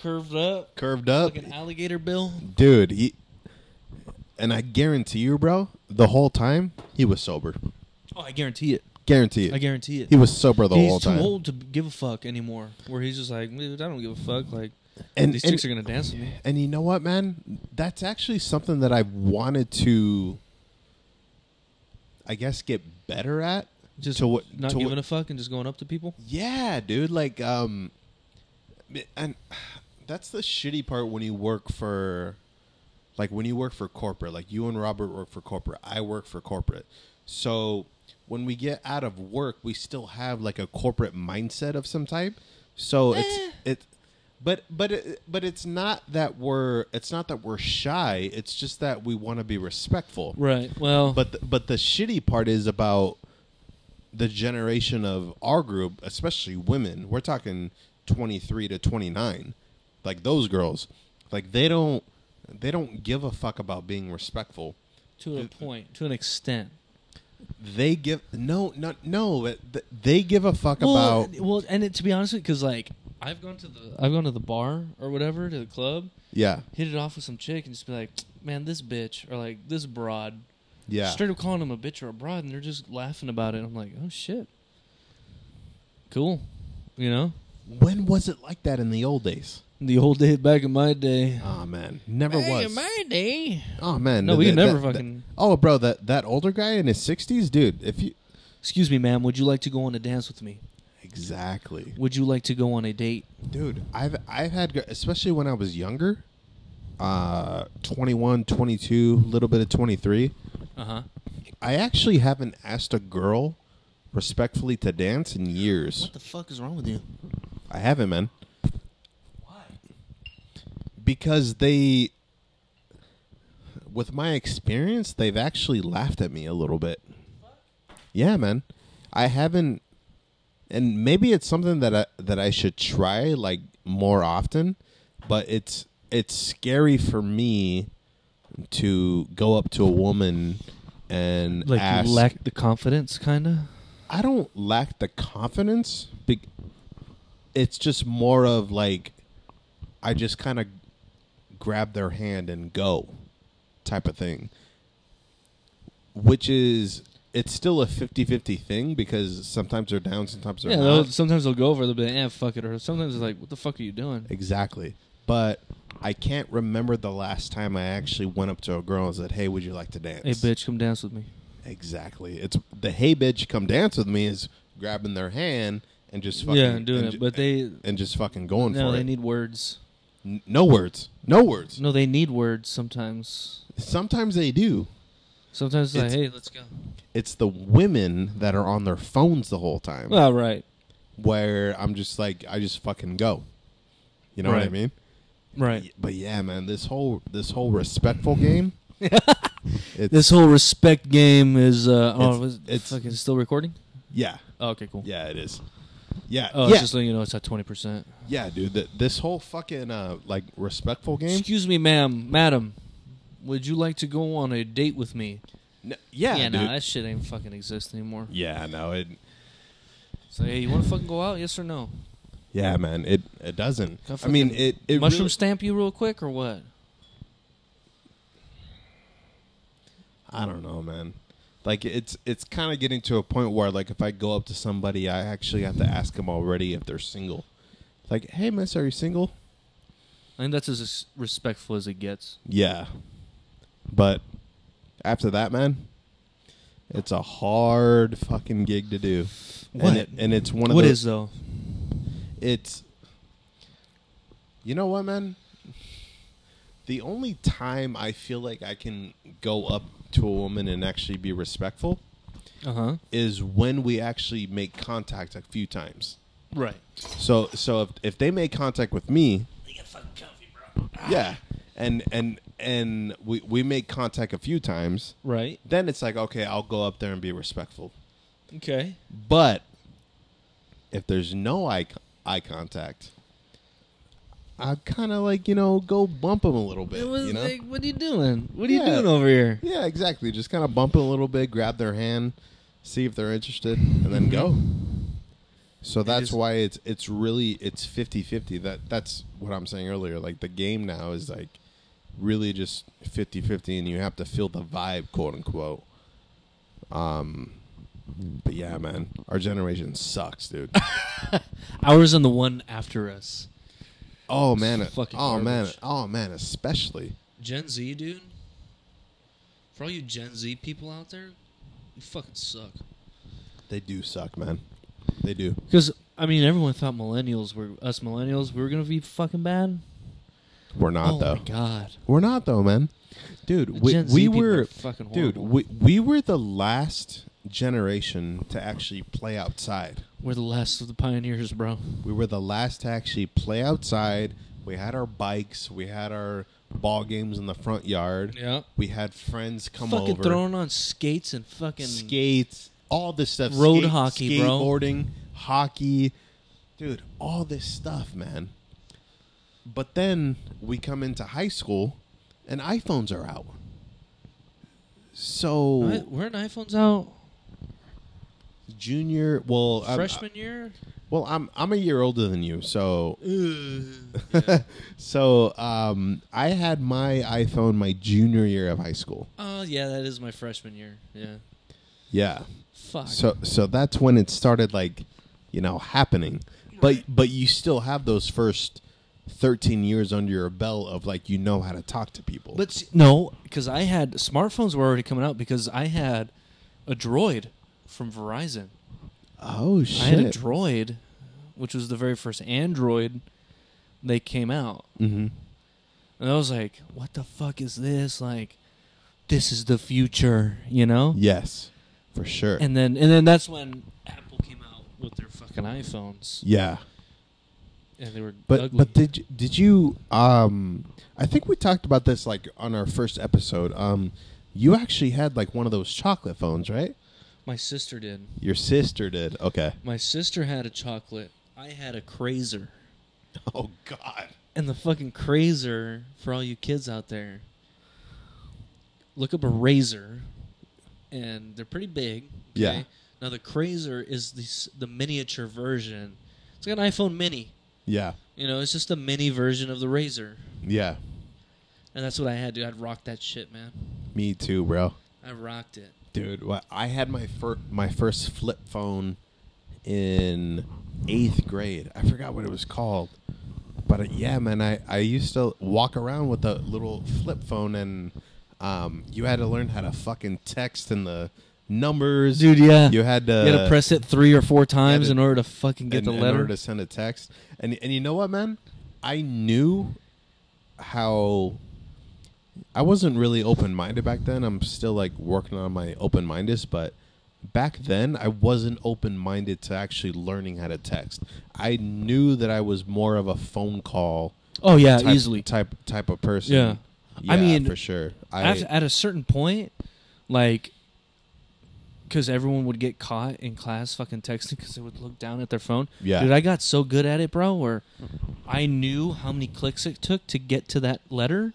curved up, curved up, like an alligator bill. dude. He, and I guarantee you, bro, the whole time he was sober. Oh, I guarantee it. Guarantee it. I guarantee it. he was sober the he's whole time. He's too old to give a fuck anymore. Where he's just like, dude, I don't give a fuck. Like And these and, chicks are gonna dance with me. and you know what, man? That's actually something that I've wanted to, I guess, get better at. Just to what- not to what- giving a fuck and just going up to people. Yeah, dude. Like, um, and [SIGHS] that's the shitty part when you work for, like, when you work for corporate. Like, you and Robert work for corporate. I work for corporate. So when we get out of work, we still have like a corporate mindset of some type. So Eh. it's it, but but it, but it's not that we're it's not that we're shy. It's just that we want to be respectful. Right. Well, But the, but the shitty part is about the generation of our group, especially women. We're talking 23 to 29. Like those girls, like they don't they don't give a fuck about being respectful. to a point, to an extent. They give no no no, they give a fuck Well, about well, and it, to be honest, because like I've gone to the I've gone to the bar or whatever to the club, yeah. hit it off with some chick, and just be like, man, this bitch or like this broad. Yeah. Straight up calling them a bitch or a broad, and they're just laughing about it. I'm like, oh shit, cool, you know. When was it like that in the old days? The old day back in my day. Oh man, never was. my day. oh man, No, we th- never that- that- fucking. Oh, bro, that that older guy in his 60s, dude. If you Excuse me, ma'am. Would you like to go on a dance with me? exactly, Would you like to go on a date? dude. I've I've had, gr- especially when I was younger, uh, 21, 22, little bit of 23. Uh huh. I actually haven't asked a girl respectfully to dance in years. What the fuck is wrong with you? I haven't, man. Because they with my experience they've actually laughed at me a little bit yeah man i haven't and maybe it's something that i that i should try like more often but it's it's scary for me to go up to a woman and Like ask you lack the confidence, kind of. I don't lack the confidence. It's just more of like I just kind of grab their hand and go type of thing. Which is it's still a 50-50 thing because sometimes they're down, sometimes they're Yeah, not. they'll, sometimes they'll go over. They'll be like, "Eh, fuck it," or sometimes it's like, "What the fuck are you doing?" Exactly. But I can't remember the last time I actually went up to a girl and said, "Hey, would you like to dance?" Hey, bitch, come dance with me. Exactly. It's the "Hey, bitch, come dance with me" is grabbing their hand and just fucking yeah, doing and it, but they and just fucking going no, for they it. They need words. N- no words. No words. No, they need words sometimes. Sometimes they do. Sometimes it's like, "Hey, let's go." It's the women that are on their phones the whole time. Well, right, where I'm just like, I just fucking go. You know what I mean? right. But yeah, man, this whole this whole respectful game. [LAUGHS] This whole respect game is. Uh, oh, it's- it's fucking still recording. yeah, Oh, okay, cool. yeah, it is. Yeah, Oh, yeah, it's just letting you know it's at twenty percent. yeah, dude. Th- this whole fucking uh, like respectful game. Excuse me, ma'am, madam. Would you like to go on a date with me? N- yeah, yeah, dude. no, that shit ain't fucking exist anymore. yeah, no, it. So, hey, you want to fucking go out? Yes or no? Yeah, man, it it doesn't. Can I mean, fucking it it mushroom really- stamp you real quick or what? I don't know, man. Like it's it's kind of getting to a point where like if I go up to somebody, I actually have to ask them already if they're single. Like, hey, miss, are you single? I think that's as respectful as it gets. Yeah. But after that, man, it's a hard fucking gig to do. What? And, it, and it's one of What the, is though? it's you know what man the only time i feel like i can go up to a woman and actually be respectful Uh huh. is when we actually make contact a few times Right. so so if, if they make contact with me yeah and and and we we make contact a few times Right. then it's like okay i'll go up there and be respectful Okay. But if there's no eye eye contact, I kind of like you know go bump them a little bit. It was you know? like, what are you doing? What are you doing over here? yeah, exactly. Just kind of bump it a little bit, grab their hand, see if they're interested, and then go. So that's is- why it's it's really it's 50-50. That that's what I'm saying earlier. Like the game now is like really just 50-50 and you have to feel the vibe, quote unquote. Um but yeah, man, our generation sucks, dude. [LAUGHS] Ours and the one after us. Oh man, It's fucking oh man, oh man, especially. Gen Z, dude. For all you Gen Z people out there, you fucking suck. They do suck, man. They do. Because I mean, everyone thought millennials were us millennials. We were gonna be fucking bad. We're not oh though. my god, We're not though, man. Dude, we, Gen Z we were fucking dude, we, we were the last generation to actually play outside. we're the last of the pioneers, bro. We were the last to actually play outside. We had our bikes, we had our ball games in the front yard. Yeah. We had friends come fucking over. throwing on skates and fucking skates, all this stuff. Road hockey, bro. skateboarding, hockey, dude, all this stuff, man. But then we come into high school, and iPhones are out. So? Weren't iPhones out junior, well, I'm- freshman year? well, I'm I'm a year older than you, so [LAUGHS] so um, I had my iPhone my junior year of high school. Oh yeah, that is my freshman year. Yeah. Yeah. Fuck. So so that's when it started like, you know, happening. But but you still have those first 13 years under your belt of like you know how to talk to people. But no, because I had smartphones were already coming out because I had a Droid from Verizon. oh shit. I had a Droid, which was the very first Android they came out, hmm and I was like, "What the fuck is this? Like, this is the future," you know? Yes. For sure. And then and then that's when Apple came out with their fucking iPhones, yeah. and they were But ugly. but did you- did you um I think we talked about this like on our first episode. Um you actually had like one of those chocolate phones, right? My sister did. Your sister did. Okay. My sister had a chocolate. I had a KRZR. [LAUGHS] Oh god. And the fucking KRZR, for all you kids out there, look up a RAZR, and they're pretty big. Yeah. Now the KRZR is the the miniature version. It's like an iPhone Mini. Yeah. You know, it's just a mini version of the RAZR, Yeah. and that's what I had, dude. I'd rock that shit, man. Me too, bro. I rocked it. Dude, what I had my fir- my first flip phone in eighth grade. I forgot what it was called, but uh, yeah, man, I I used to walk around with a little flip phone, and um, you had to learn how to fucking text and the numbers, Dude, yeah. You had to you gotta press it three or four times to- in order to fucking get in, the in letter. order to send a text. And and you know what, man? I knew how I wasn't really open minded back then. I'm still like working on my open mindedness, but back then I wasn't open minded to actually learning how to text. I knew that I was more of a phone call oh yeah, type, easily. type type of person. Yeah. I Yeah, mean, for sure. I at, at a certain point, like, because everyone would get caught in class fucking texting because they would look down at their phone. Yeah. Dude, I got so good at it, bro, where I knew how many clicks it took to get to that letter.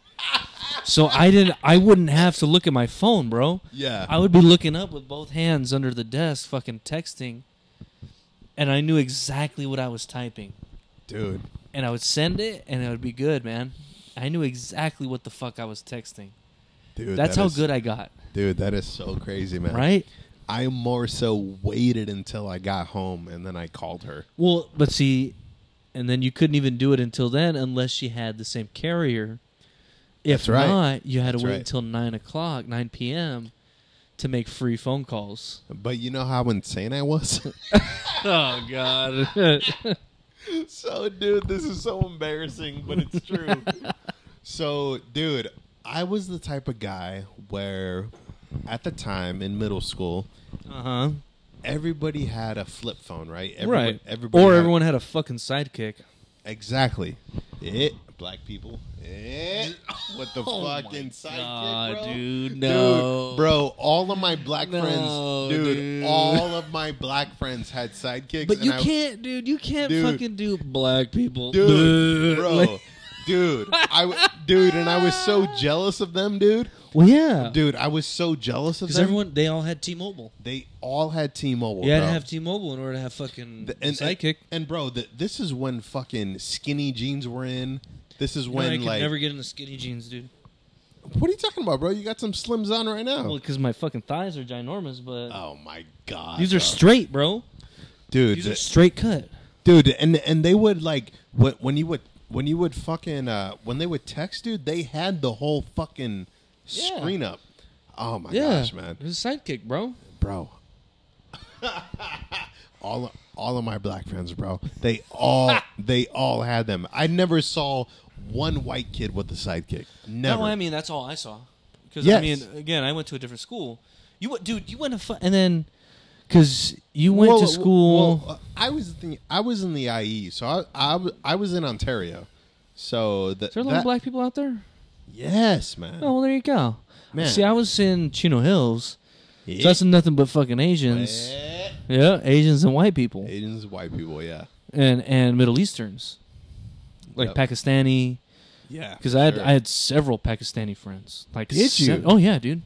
So I didn't. I wouldn't have to look at my phone, bro. yeah. I would be looking up with both hands under the desk, fucking texting, and I knew exactly what I was typing. Dude. And I would send it, and it would be good, man. I knew exactly what the fuck I was texting. Dude. That's that how is- good I got, Dude, that is so crazy, man. right? I more so waited until I got home and then I called her. Well, but see, and then you couldn't even do it until then unless she had the same carrier. If That's right. not, you had That's to wait right. until nine o'clock, nine p.m. to make free phone calls. But you know how insane I was? [LAUGHS] [LAUGHS] Oh God! [LAUGHS] so, dude, this is so embarrassing, but it's true. so, dude, I was the type of guy where at the time in middle school, uh huh. everybody had a flip phone, right? Everyone, Right. Everybody or had- everyone had a fucking sidekick. Exactly. It, black people. Eh, what the [LAUGHS] Oh fucking sidekick, God, bro? dude, no. Dude, bro, all of my black No, friends, dude, dude. all of my black friends had sidekicks. But you I- can't, dude. You can't Dude. fucking do black people, dude, bro. Like- dude. I dude, and I was so jealous of them, dude. Well, yeah. Dude, I was so jealous of Because them. everyone, they all had T-Mobile. they all had T-Mobile. you had bro. to have T-Mobile in order to have fucking The- and, Sidekick. And, and bro, the, this is when fucking skinny jeans were in. This is I when could like, never get into skinny jeans, dude. what are you talking about, bro? You got some slims on right now. Well, because my fucking thighs are ginormous, but oh my god, these are bro. straight, bro. dude. These the- are straight cut. dude and and they would like when, when you would when you would fucking uh when they would text dude they had the whole fucking Yeah. screen up oh my yeah, gosh man It was a Sidekick, bro. bro [LAUGHS] all all of my black friends bro they all [LAUGHS] they all had them i never saw one white kid with a sidekick never No, I mean that's all I saw. Because Yes. I mean, again, I went to a different school. You, went- dude, you went to fu- and then because you went Well, to school. well, uh, I was the, I was in the IE, so I, I, I was in Ontario. So the, is there a lot that, of black people out there? yes, man. Oh, well, there you go. Man. See, I was in Chino Hills. Yeah. So that's nothing but fucking Asians. Eh. Yeah, Asians and white people, Asians, white people, yeah, and and Middle Easterns, like Yep. Pakistani. yeah. Because I had sure. I had several Pakistani friends. Like Did you? Oh yeah, dude.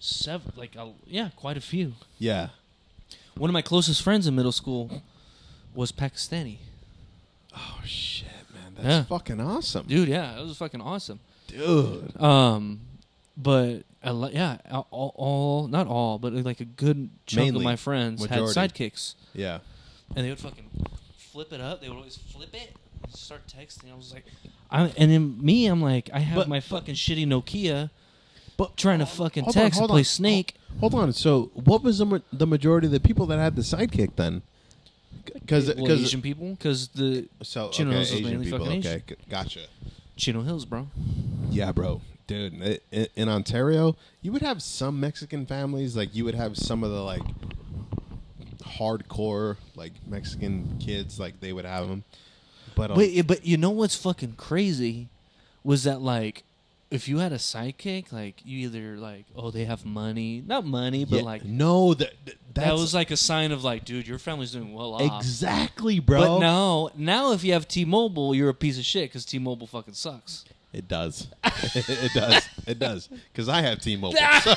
Several, like a, yeah, quite a few. yeah. One of my closest friends in middle school was Pakistani. Oh shit, man, that's Yeah. fucking awesome, Dude, yeah, it was fucking awesome. dude. Um, but a lo- yeah, all, all not all, but like a good chunk Mainly. of my friends Majority. had sidekicks, Yeah, and they would fucking flip it up. They would always flip it, start texting. I was like, I, and then me, I'm like, I have But- my fucking shitty Nokia, but trying to fucking hold on, text hold and play on. Snake. hold on. So, what was the ma- the majority of the people that had the sidekick then? Because Well, Asian people, because the so Chino okay, Hills is Asian mainly people. fucking Okay, g- gotcha. Chino Hills, bro. Yeah, bro, dude. i- in Ontario, you would have some Mexican families. Like you would have some of the like hardcore like Mexican kids. Like they would have them. But um, Wait, but you know what's fucking crazy was that like if you had a sidekick, like you either like oh they have money, not money, but yeah, like no, that that was like a sign of like dude, your family's doing well off. exactly, bro. But now, now if you have T-Mobile, you're a piece of shit because T-Mobile fucking sucks. It does. [LAUGHS] it does. It does. Because I have T-Mobile. [LAUGHS] so,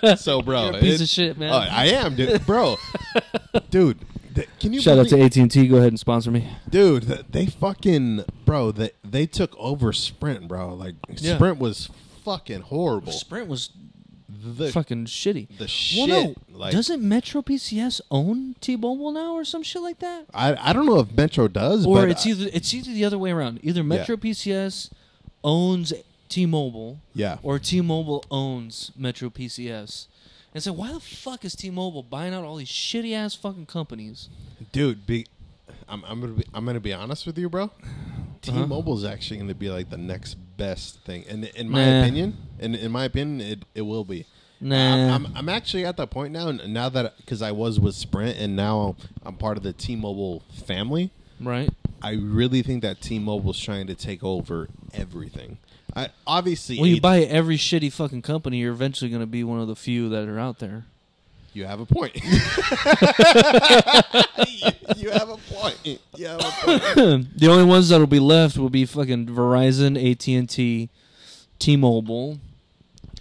so, so, bro, You're a piece it- of shit, man. Oh, I am, dude, bro, [LAUGHS] dude. Th- can you Shout out to believe- AT and T. Go ahead and sponsor me. dude? th- They fucking, bro. They they took over Sprint, bro. Like Yeah. Sprint was fucking horrible. Sprint was The fucking shitty. the Well, shit. no, like doesn't Metro PCS own T-Mobile now or some shit like that? I I don't know if Metro does, or but it's I- either it's either the other way around. Either Metro PCS owns T-Mobile, yeah. or T-Mobile owns Metro PCS. And so why the fuck is T-Mobile buying out all these shitty ass fucking companies? dude. Be, I'm I'm gonna be I'm gonna be honest with you, bro. Uh-huh. T-Mobile's actually going to be like the next best thing, and in my Nah. opinion, and in my opinion, it it will be. Nah. I'm, I'm, I'm actually at that point now. n- Now that because I was with Sprint, and now I'm part of the T-Mobile family. Right? I really think that T-Mobile's trying to take over everything. I obviously, Well, you AT buy every shitty fucking company, you're eventually going to be one of the few that are out there. you have a point. you, [LAUGHS] you have a point. You have a point. [LAUGHS] the only ones that'll be left will be fucking Verizon, AT&T, T-Mobile,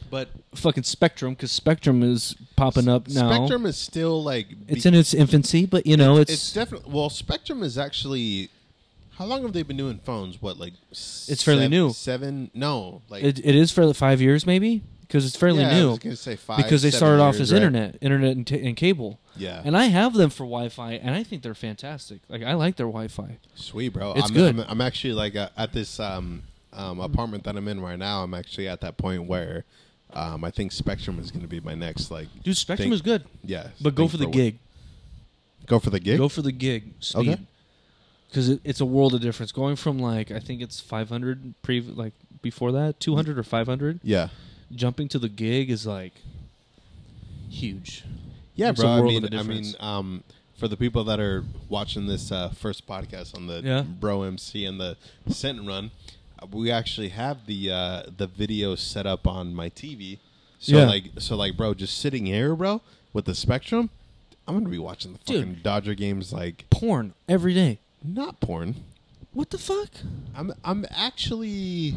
But fucking Spectrum because Spectrum is popping up now. Spectrum is still like It's in its infancy, but you know it's it's definitely well. Spectrum is actually. How long have they been doing phones? What like? It's fairly sev- new. Seven? No, like it, it is for five years maybe because it's fairly yeah, I new was gonna say five because they seven started off years, as right? internet, internet and, t- and cable. Yeah, And I have them for Wi-Fi, and I think they're fantastic. Like I like their Wi-Fi. sweet, bro. It's I'm, good. I'm, I'm actually like uh, at this um, um, apartment that I'm in right now. I'm actually at that point where um, I think Spectrum is going to be my next like. Dude, Spectrum thing- is good, Yeah, but go thing for the gig. Go for the gig. Go for the gig speed. Okay. Because it, it's a world of difference. Going from like I think it's 500 pre like before that 200 or 500, yeah, jumping to the gig is like huge. yeah, It's bro. I mean, I mean, um, for the people that are watching this uh, first podcast on the Yeah. Bro MC and the Sit and Run, uh, we actually have the uh, the video set up on my TV. So Yeah. like, so like, bro, just sitting here, bro, with the Spectrum, I'm gonna be watching the Dude. fucking Dodger games. Like, Porn every day. Not porn. What the fuck? I'm I'm actually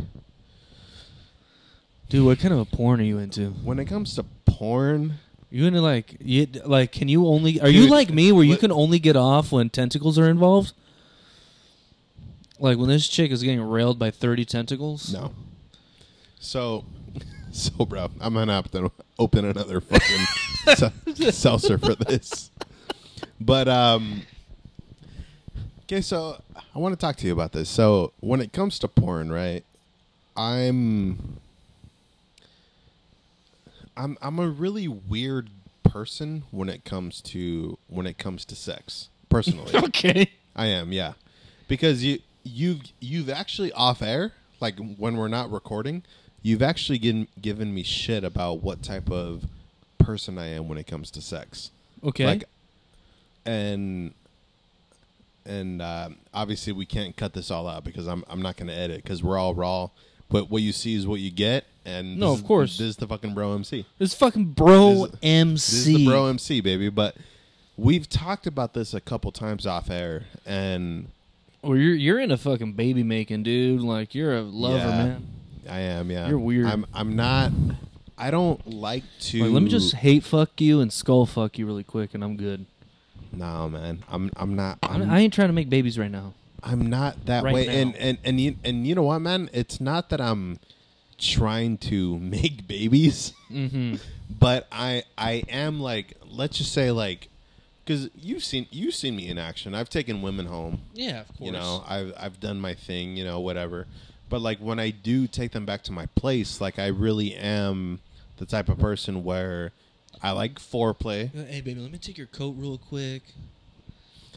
Dude, what kind of a porn are you into? when it comes to porn. You into like you like? Can you only? Are you Dude, like me, where you let- can only get off when tentacles are involved? Like when this chick is getting railed by thirty tentacles. No. So, [LAUGHS] so bro, I'm gonna have to open another fucking [LAUGHS] se- seltzer for this. But um, okay, so I want to talk to you about this. So when it comes to porn, right? I'm, I'm, I'm a really weird person when it comes to when it comes to sex. Personally, [LAUGHS] Okay. I am, yeah. Because you you've you've actually off air, like when we're not recording, you've actually given given me shit about what type of person I am when it comes to sex. Okay. Like and and uh, obviously we can't cut this all out because I'm I'm not going to edit because we're all raw. But what you see is what you get, and No, this of is- course. this is the fucking bro MC. this fucking bro This MC. This is the bro MC, baby. But we've talked about this a couple times off air, and well, you're you're into fucking baby making, dude. Like you're a lover, Yeah. man. I am, yeah. You're weird. I'm I'm not I don't like to Like, let me just hate fuck you and skull fuck you really quick, and I'm good. No, man. I'm I'm not I'm, I ain't trying to make babies right now. I'm not that Right way. now. And and and you and you know what, man? It's not that I'm trying to make babies, Mm-hmm. [LAUGHS] but I I am like let's just say like cuz you've seen you've seen me in action. I've taken women home. Yeah, of course. You know, I've I've done my thing, you know, whatever. But like when I do take them back to my place, like I really am the type of person where I like foreplay. Uh, Hey, baby, let me take your coat real quick.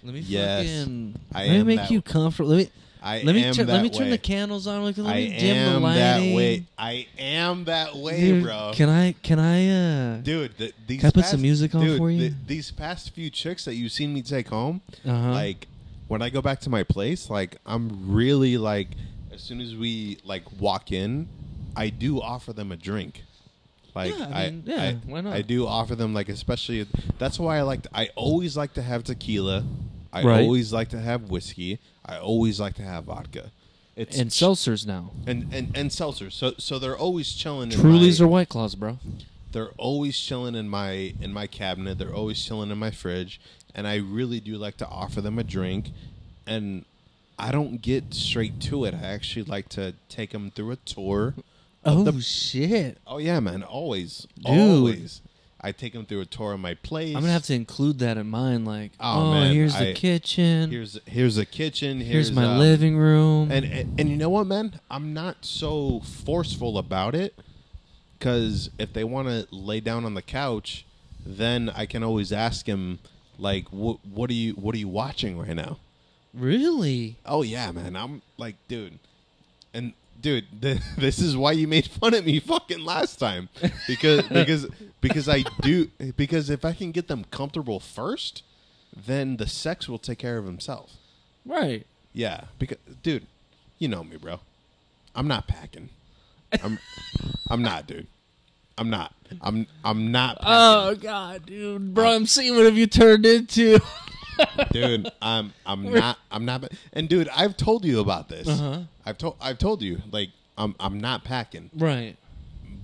Let me Yes. fucking. I let me am make that you comfortable. Let me I let me am turn, that let me turn way. the candles on. Like, let I me dim the am lighting. that way. I am that way, Dude, bro. Can I? Can I? Uh, Dude, the, these Can I put past, some music on dude, for you? the- these past few chicks that you've seen me take home, Uh-huh. like when I go back to my place, like I'm really like as soon as we like walk in, I do offer them a drink. Like Yeah, I mean, yeah, I, why not? I do offer them like especially that's why I like to, I always like to have tequila. I Right. always like to have whiskey. I always like to have vodka. It's and seltzers now. and and and seltzer. So so they're always chilling. In Trulies my, or White Claws, bro. they're always chilling in my in my cabinet. They're always chilling in my fridge, and I really do like to offer them a drink. And I don't get straight to it. I actually like to take them through a tour. Oh the- shit! oh yeah, man! Always, Dude. always. I take them through a tour of my place. I'm gonna have to include that in mine. Like, Oh, oh, man, here's the kitchen. Here's here's a kitchen. Here's, Here's, my um, living room. And, and and you know what, man? I'm not so forceful about it because if they want to lay down on the couch, then I can always ask him, like, what what are you what are you watching right now? really? Oh yeah, man. I'm like, dude, and dude, [LAUGHS] th- this is why you made fun of me fucking last time because [LAUGHS] because because I do because if I can get them comfortable first, then the sex will take care of himself. Right. Yeah, because dude, you know me, bro. I'm not packing. I'm [LAUGHS] I'm not, dude. I'm not. I'm I'm not oh, packing. Oh god, dude, bro, I'm seeing what have you turned into? Dude, I'm I'm not I'm not and dude, I've told you about this. Uh-huh. I've told I've told you like I'm I'm not packing. right.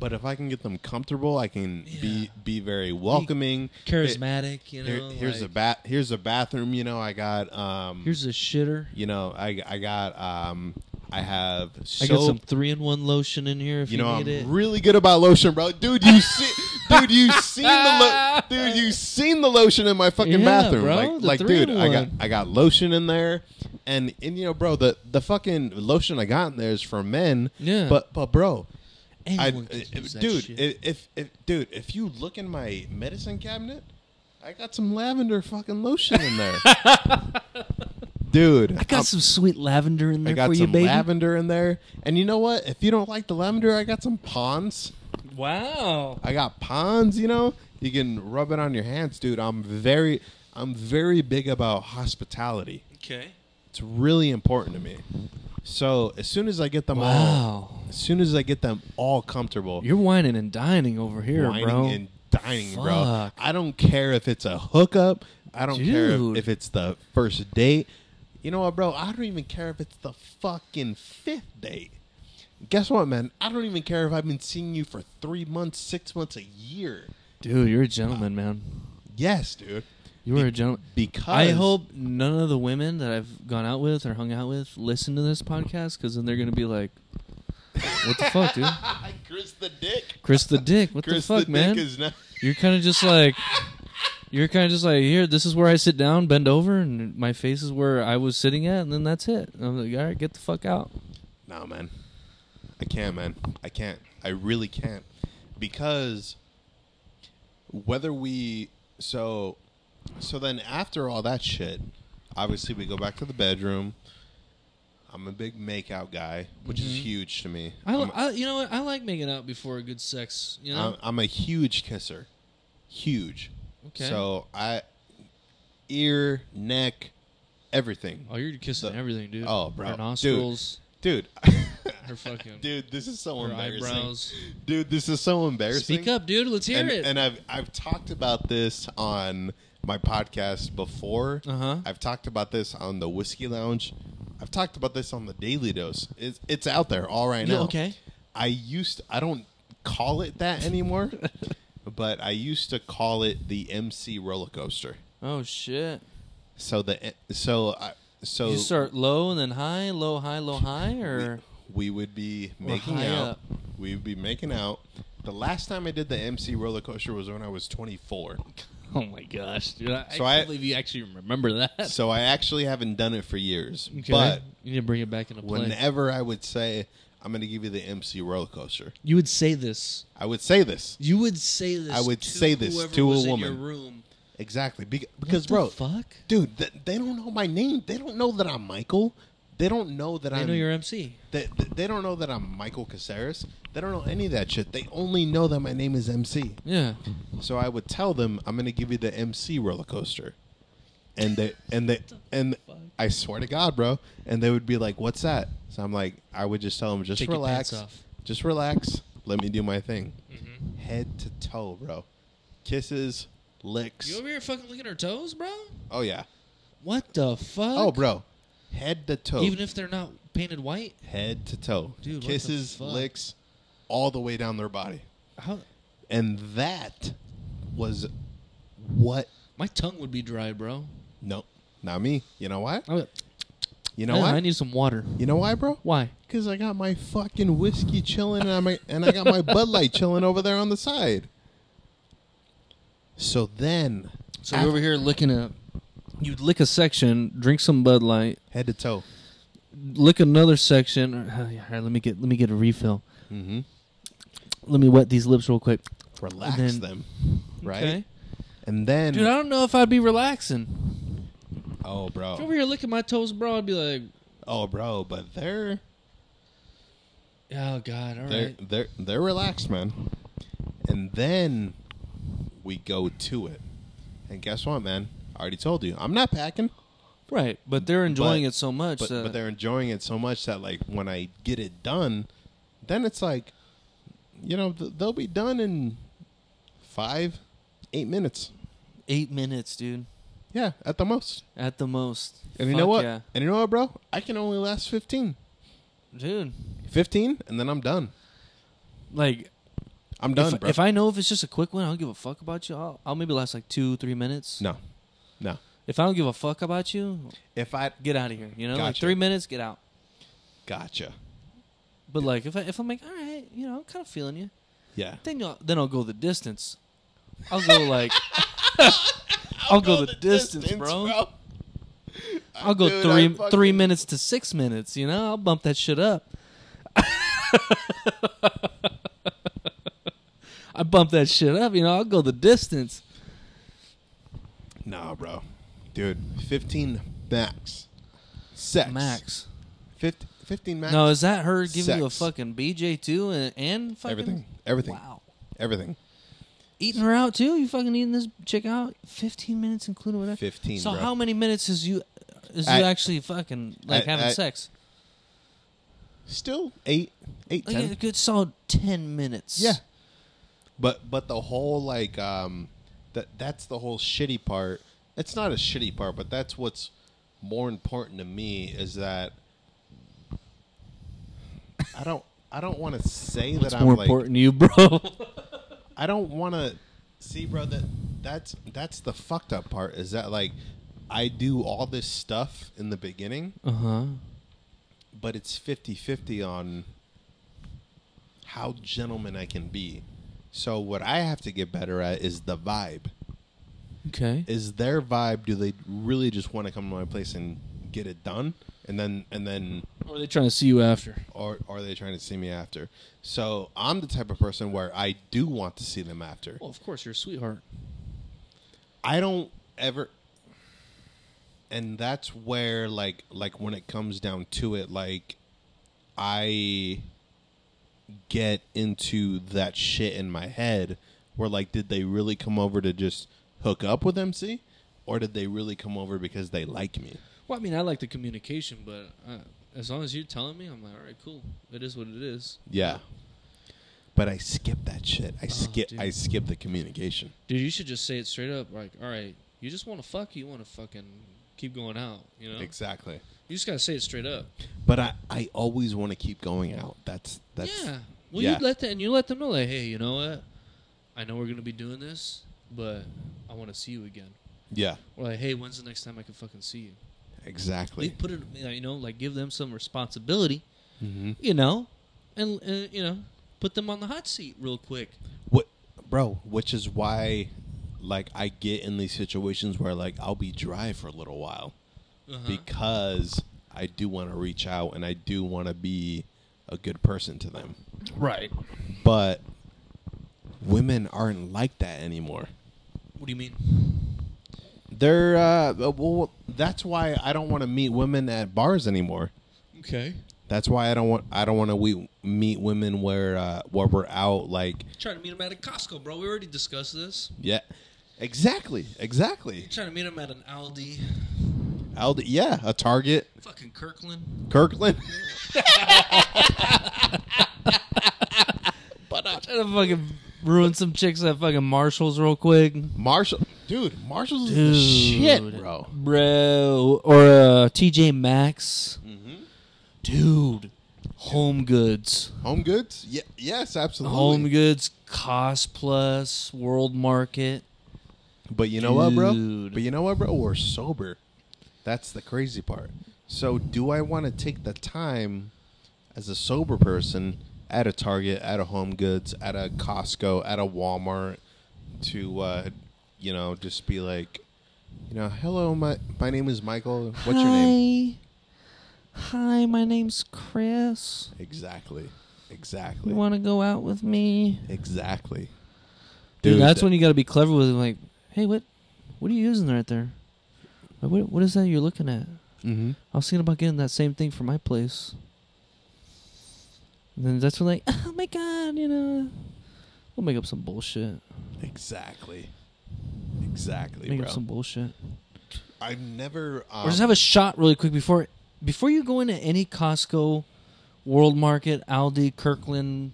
But if I can get them comfortable, I can Yeah. be be very welcoming. charismatic, you know. Here- here's a like- bat here's a bathroom, you know, I got um Here's a shitter. you know, I I got um I have I got some three in one lotion in here if You you, know, I'm it. really good about lotion, bro. Dude, you see, dude, you seen the lo- [LAUGHS] dude, you seen the lotion in my fucking Yeah, bathroom, bro, like, like, dude, I got. I got lotion in there, and and you know, bro, the the fucking lotion I got in there is for men, Yeah. but but bro, Anyone can use dude, shit. if, if if dude, if you look in my medicine cabinet, I got some lavender fucking lotion in there, [LAUGHS] dude. I got some sweet lavender in I there got for some you, baby. lavender in there, and you know what? If you don't like the lavender, I got some Pond's. Wow. I got Pond's. You know, you can rub it on your hands, dude. I'm very, I'm very big about hospitality. okay. It's really important to me. So as soon as I get them all, as soon as I get them all comfortable, You're whining and dining over here, whining bro. and dining, bro. Fuck. I don't care if it's a hookup. I don't care Dude. if, if it's the first date. You know what, bro? I don't even care if it's the fucking fifth date. Guess what, man? I don't even care if I've been seeing you for three months, six months, a year. Dude, you're a gentleman, man. Yes, dude. You are a gentleman. Because I hope none of the women that I've gone out with or hung out with listen to this podcast because then they're gonna be like, "What the fuck, dude? [LAUGHS] Chris the Dick. Chris the Dick? What Chris the fuck, the man? Dick is not. [LAUGHS] You're kind of just like, you're kind of just like, here, this is where I sit down, bend over, and my face is where I was sitting at, and then that's it. And I'm like, all right, get the fuck out. No, man. I can't, man. I can't. I really can't. Because whether we so so then after all that shit, obviously we go back to the bedroom. I'm a big makeout guy, which is Mhm. huge to me. I, I'm, I, you know what? I like making out before a good sex. You know. I'm, I'm a huge kisser. Huge. okay. So I ear, neck, everything. oh, you're kissing the- everything, dude. Oh, bro. Her Dude. nostrils, Dude. [LAUGHS] her fucking, [LAUGHS] Dude, this is so her embarrassing. eyebrows. Dude, this is so embarrassing. Speak up, dude. Let's hear and, it. and I've I've talked about this on my podcast before. Uh huh. I've talked about this on the Whiskey Lounge. I've talked about this on the Daily Dose. It's it's out there all right now. okay? I used I don't call it that anymore, [LAUGHS] but I used to call it the MC roller coaster. Oh shit! So the so I so you start low and then high, low, high, low, high, or we would be making out. up. We would be making out. The last time I did the MC roller coaster was when I was 24. [LAUGHS] [LAUGHS] oh my gosh, dude! I, So I I- can't believe you actually remember that. [LAUGHS] So I actually haven't done it for years. Okay. But you need to bring it back into play. whenever I would say I'm going to give you the MC roller coaster, you would say this. I would say this You would say this. I would to say this to a woman. your room. exactly Bec- because, What the bro, fuck? dude, th- they don't know my name. They don't know that I'm Michael. They don't know that I know you're MC. They, they- they don't know that I'm Michael Caceres. They don't know any of that shit. They only know that my name is MC. yeah. So I would tell them I'm going to give you the MC roller coaster, and they and they [LAUGHS] and fuck? I swear to God, bro, and they would be like, "What's that?" So I'm like, I would just tell them, "Just Take your relax, pants off. just relax. Let me do my thing, Mm-hmm. head to toe, bro. Kisses, licks. You over here fucking licking her toes, bro? Oh yeah. What the fuck? Oh, bro, head to toe, Even if they're not painted white? head to toe. Dude, kisses, licks, all the way down their body, How? and that was what. My tongue would be dry, bro. No, not me. You know why? Oh, I, would, You know why? I need some water. you know why, bro? Why? Because I got my fucking whiskey chilling and, I'm, and I got my Bud Light [LAUGHS] chilling over there on the side. So then, So you're over here licking a. You'd lick a section, drink some Bud Light, head to toe. lick another section. All right, let me get let me get a refill. Mm-hmm. Let me wet these lips real quick. Relax then- them, right? Okay. And then, Dude, I don't know if I'd be relaxing. oh, bro, If over here licking my toes, bro, I'd be like, oh, bro, but they're oh, God, all they're right. they're they're relaxed, man. And then we go to it, and guess what, man? I already told you, I'm not packing. Right, but they're enjoying But- it so much. but, that- but they're enjoying it so much that like when I get it done, then it's like, you know, th- they'll be done in five, eight minutes. eight minutes, dude, Yeah, at the most. at the most. And you know Fuck what? Yeah. And you know what, bro? I can only last 15. dude. 15, and then I'm done. Like, I'm done, if, bro. if I know if it's just a quick one, I don't give a fuck about you. I'll, I'll maybe last like two, three minutes. no, no. If I don't give a fuck about you, If I get out of here. You know, like Gotcha. three minutes, get out. gotcha, But like, if I if I'm like, all right, you know, I'm kind of feeling you, yeah, then I'll, then I'll go the distance. I'll go like, [LAUGHS] I'll, go, the distance, bro. I'll go Dude, three fucking- three minutes to six minutes. You know, I'll bump that shit up. [LAUGHS] I bump that shit up. You know, I'll go the distance. Nah, bro, dude, 15 max. Sex Max. 15, 15 max. No, is that her giving you a Sex. fucking BJ too, and, and fucking everything, everything, Wow, everything. eating her out too. You fucking eating this chick out? Fifteen minutes, including whatever. 15, So bro. how many minutes is you is you actually fucking like I- having I- sex? Still eight, eight, Like ten. a good solid ten minutes. Yeah. But but the whole like um that that's the whole shitty part. It's not a shitty part, but that's what's more important to me is that I don't I don't want to say that I'm more like important to you, bro? [LAUGHS] I don't want to see, bro. That that's that's the fucked up part. Is that like I do all this stuff in the beginning, uh huh. but it's 50-50 on how gentleman I can be. So what I have to get better at is the vibe. Okay. Is their vibe? Do they really just want to come to my place and get it done, and then and then, Or are they trying to see you after? or, or are they trying to see me after? So I'm the type of person where I do want to see them after. Well, of course, you're a sweetheart. I don't ever and that's where like like when it comes down to it like I get into that shit in my head where like did they really come over to just hook up with MC or did they really come over because they like me? Well, I mean, I like the communication, but uh, as long as you're telling me, I'm like, all right, cool. It is what it is. Yeah. But I skip that shit. I skip dude. I skip the communication. Dude, you should just say it straight up. Like, all right, you just want to fuck, you want to fucking keep going out. You know, Exactly. you just gotta say it straight up. But I I always want to keep going out. That's that's yeah. Well, yeah. you let them, and you let them know, like, hey, you know what? I know we're gonna be doing this, but I want to see you again. yeah, Or like, hey, when's the next time I can fucking see you? exactly. Like, put it, you know, like give them some responsibility, Mhm. you know, and uh, you know, put them on the hot seat real quick. What, bro? Which is why, like, I get in these situations where like I'll be dry for a little while Uh-huh. because I do want to reach out and I do want to be a good person to them. Right. But women aren't like that anymore. What do you mean? They're uh, well. That's why I don't want to meet women at bars anymore. Okay. That's why I don't want I don't want to we, meet women where uh, where we're out like Trying to meet him at a Costco, bro. We already discussed this. yeah, exactly, exactly. Trying to meet him at an Aldi, Aldi, yeah, a Target, fucking Kirkland. Kirkland. [LAUGHS] But I'm trying to fucking ruin some chicks at fucking Marshalls real quick. Marshall, dude, Marshall's is Dude. the shit, bro. Bro. Or uh, TJ Maxx. Dude. Home Goods. Home Goods, yeah, yes, absolutely. Home Goods, Cost Plus, World Market. but you know what, bro? Dude. But you know what, bro? We're sober. That's the crazy part. So, do I want to take the time as a sober person at a Target, at a Home Goods, at a Costco, at a Walmart to, uh, you know, just be like, you know, hello, my my name is Michael. What's your name? Hi, my name's Chris. Exactly. Exactly. You want to go out with me? exactly. Dude, that's that- when you got to be clever with it. Like, hey, what, what are you using right there? Like, what, what is that you're looking at? Mhm. I was thinking about getting that same thing for my place. And then that's when like, [LAUGHS] oh my god, you know, we'll make up some bullshit. Exactly. Exactly, Make bro. up some bullshit. I've never. Um, or just have a shot really quick before before you go into any Costco, World Market, Aldi, Kirkland,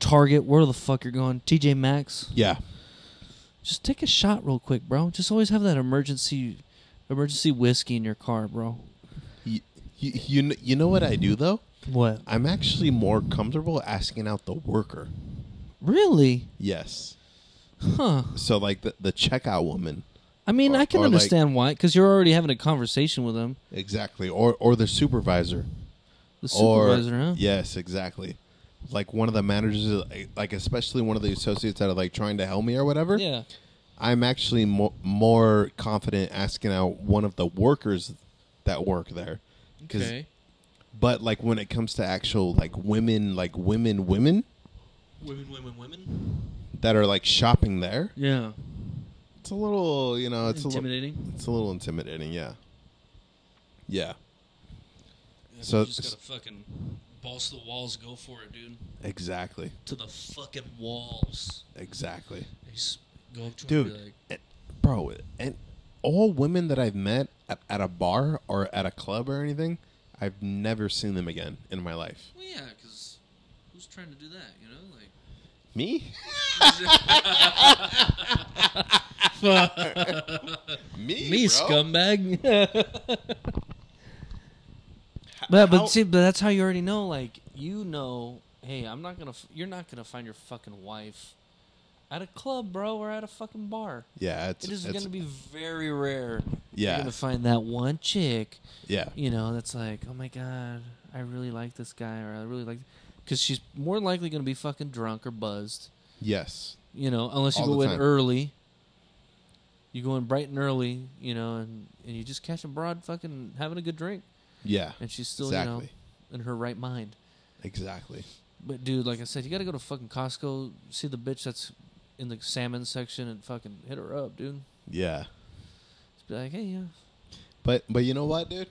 Target, where the fuck you're going, TJ Maxx. yeah. Just take a shot real quick, bro. Just always have that emergency emergency whiskey in your car, bro. You, you, you, kn- you know what I do though? What? I'm actually more comfortable asking out the worker. Really? Yes. Huh. So like the the checkout woman. I mean, Or- I can or, like- understand why, because you're already having a conversation with them. Exactly. Or or the supervisor. The Or- supervisor, huh? Yes, exactly. Like one of the managers, like especially one of the associates that are like trying to help me or whatever. Yeah. I'm actually mo- more confident asking out one of the workers that work there. 'Cause- Okay. But like when it comes to actual like women, like women, women Women, women, women. that are like shopping there, Yeah. it's a little, you know, it's a little, Intimidating. it's a little intimidating. Yeah. Yeah. Yeah, So- you just gotta fucking balls to the walls, go for it, dude. Exactly. To the fucking walls. Exactly. You just go up to him Dude, and be like, and- bro, and all women that I've met at, at a bar or at a club or anything, I've never seen them again in my life. well, yeah, because who's trying to do that, you know? Like, Me? [LAUGHS] [LAUGHS] Me, Me, bro. scumbag. [LAUGHS] But but How- see, but that's how you already know. Like you know, hey, I'm not gonna. F- you're not gonna find your fucking wife at a club, bro, or at a fucking bar. Yeah, it's, It is gonna be very rare. Yeah. You're gonna find that one chick, yeah, you know, that's like, oh my god, I really like this guy, or I really like, because she's more likely gonna be fucking drunk or buzzed. yes, You know, unless you All go in early. You go in bright and early, you know, and, and you just catch a broad fucking having a good drink, yeah, and she's still, exactly, you know, in her right mind. exactly. But dude, like I said, you got to go to fucking Costco, see the bitch that's in the salmon section, and fucking hit her up, dude. Yeah, Just be like, hey, yeah, but but you know what, dude?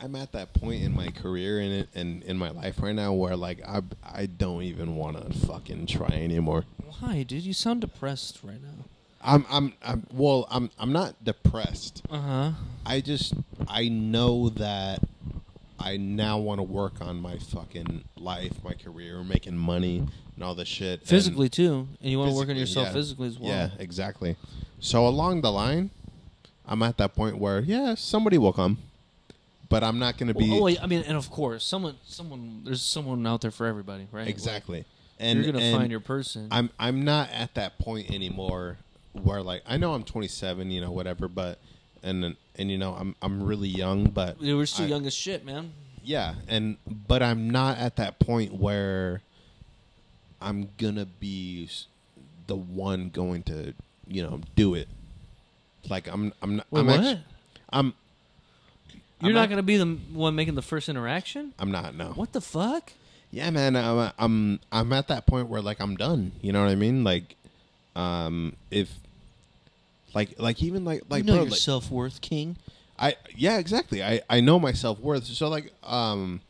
I'm at that point in my career and in, in in my life right now where like I I don't even want to fucking try anymore. why, dude? You sound depressed right now. I'm I'm I'm well I'm I'm not depressed. Uh huh. I just I know that I now want to work on my fucking life, my career, making money and all this shit. and- Physically too, and you want to work on yourself yeah. physically as well. Yeah, exactly. So along the line, I'm at that point where yeah, somebody will come, but I'm not going to be Well, oh, wait, I mean, and of course, someone, someone, there's someone out there for everybody, right? Like, exactly. And you're gonna find your person. I'm I'm not at that point anymore where like I know I'm 27, you know, whatever, but and and you know I'm I'm really young, but Dude, we're still I- young as shit, man. Yeah, and but I'm not at that point where I'm gonna be the one going to you know do it. Like I'm I'm not, Wait, I'm what? actu- I'm You're I'm not act- gonna be the one making the first interaction. I'm not no. What the fuck? Yeah, man. I'm I'm I'm at that point where like I'm done. You know what I mean? Like, um, if like like even like like you know bro, your like, self worth, King. I yeah exactly. I I know my self worth. So like um,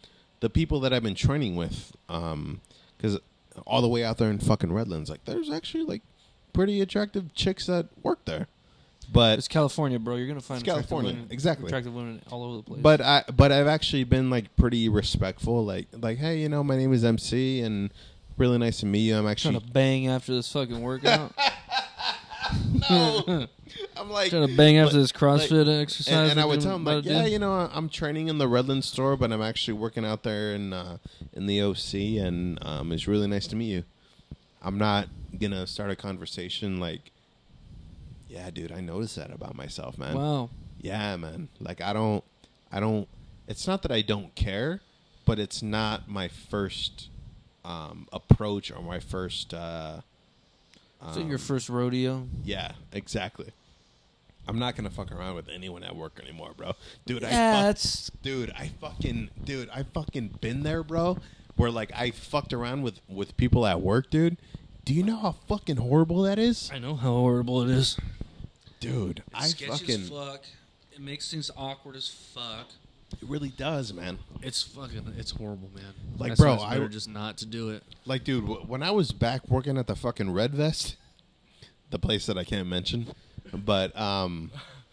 the people that I've been training with, um, because all the way out there in fucking Redlands, like there's actually like pretty attractive chicks that work there, but It's California, bro. You're gonna find It's attractive California, women, exactly. attractive women all over the place. but I but I've actually been like pretty respectful. Like like hey, you know, my name is MC and. Really nice to meet you. I'm actually trying actually to bang after this fucking workout. [LAUGHS] [LAUGHS] no. [LAUGHS] I'm like trying to bang after this CrossFit like, exercise. and, and I would tell him like, yeah, you know, I'm training in the Redland store, but I'm actually working out there in uh, in the OC, and um, it's really nice to meet you. I'm not gonna start a conversation like, yeah, dude, I noticed that about myself, man. Wow. Yeah, man. Like I don't, I don't. It's not that I don't care, but it's not my first um, approach or my first. Uh, Is it your um, first rodeo? yeah, exactly. I'm not gonna fuck around with anyone at work anymore, bro. Dude, I Yeah, fuck, that's dude, I fucking, dude, I fucking been there, bro. Where like I fucked around with with people at work, dude. Do you know how fucking horrible that is, I know how horrible it is. dude? I Sketchy fucking, as fuck. It makes things awkward as fuck. It really does, man. It's fucking. It's horrible, man. Like, That's bro, why it's I- better just not to do it. Like, dude, w- when I was back working at the fucking Red Vest, the place that I can't mention, but um,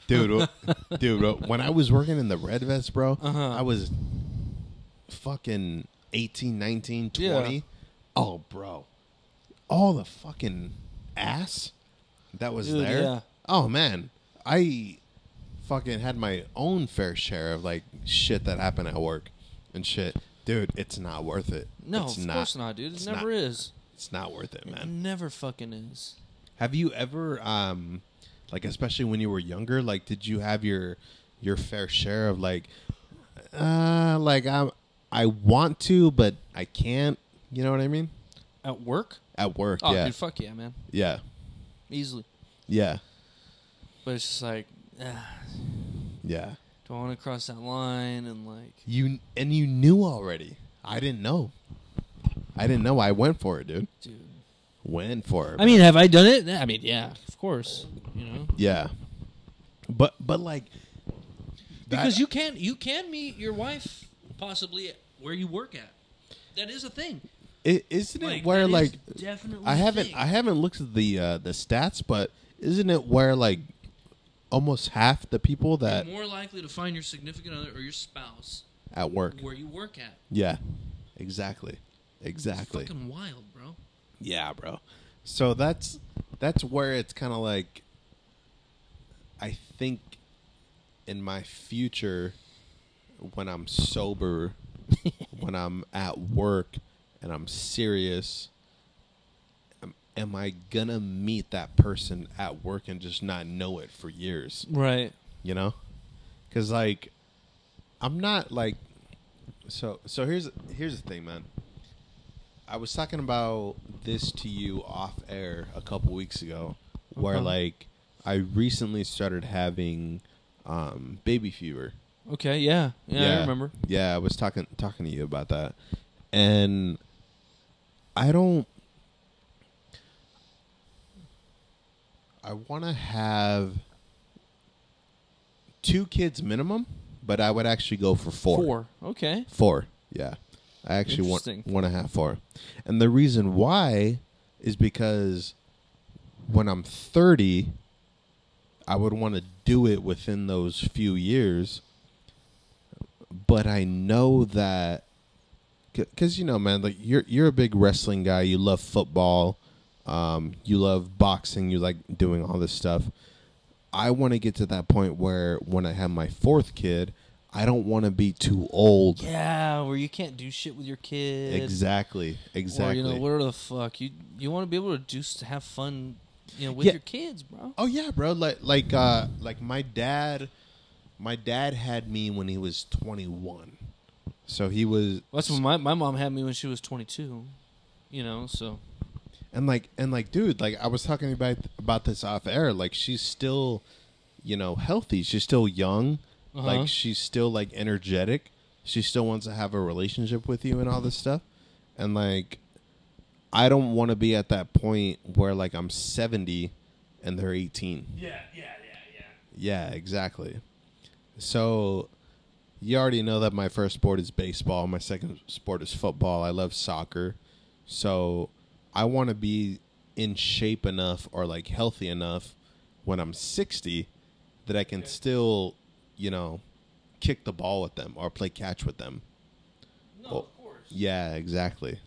dude, [LAUGHS] dude, when I was working in the Red Vest, bro, Uh-huh. I was fucking 18, 19, 20. Yeah. Oh, bro, all the fucking ass that was Dude, there. yeah. Oh man, I fucking had my own fair share of like shit that happened at work and shit. Dude, it's not worth it. No, it's of course not, dude. It never not. is. It's not worth it, It man. never fucking is. Have you ever, um, like, especially when you were younger, like, did you have your your fair share of like, uh, like I I want to, but I can't. You know what I mean? At work? At work, Oh, yeah, dude, fuck yeah, man. yeah, Easily. yeah, But it's just like, yeah. do I want to cross that line and like, You and you knew already. I didn't know. I didn't know. I went for it, dude. dude. Went for it. I mean, have I done it? I mean, yeah, of course. You know, yeah, but but like Because you can you can meet your wife possibly where you work at. That is a thing. i- isn't it Like, where that is like definitely I a haven't thing. I haven't looked at the uh, the stats, but isn't it where like almost half the people that You're more likely to find your significant other or your spouse at work? where you work at. Yeah, exactly, It's exactly. fucking wild, bro. Yeah, bro. So that's that's where it's kind of like I think in my future, when I'm sober, [LAUGHS] when I'm at work and I'm serious, am, I gonna meet that person at work and just not know it for years? Right. You know, because like I'm not like so. So here's here's the thing, man. I was talking about this to you off air a couple weeks ago, where Uh-huh. like I recently started having um, baby fever. Okay. Yeah. Yeah. I remember. Yeah, I was talking talking to you about that, and I don't. I want to have two kids minimum, but I would actually go for four. Four. Okay. Four. Yeah. I actually want want to have four. And the reason why is because when I'm 30, I would want to do it within those few years. But I know that cuz you know man, like you're you're a big wrestling guy, you love football, um you love boxing, you like doing all this stuff. I want to get to that point where when I have my fourth kid, I don't want to be too old Yeah, where you can't do shit with your kid. Exactly. Exactly. Or, you know, what the fuck? You you want to be able to do have fun, you know, with Yeah. your kids, bro. oh yeah, bro. Like like uh like my dad my dad had me when he was 21. So he was That's when my my mom had me when she was 22. You know, so and like and like dude, like I was talking about about this off air, like she's still you know, healthy. She's still young. Uh-huh. Like she's still like energetic. She still wants to have a relationship with you and all this stuff. And like I don't want to be at that point where like I'm 70 and they're 18. yeah, yeah, yeah, yeah. Yeah, exactly. So you already know that my first sport is baseball, my second sport is football. I love soccer. So I want to be in shape enough or like healthy enough when I'm 60 that I can still, you know, kick the ball with them or play catch with them. No, Well, of course. Yeah, exactly.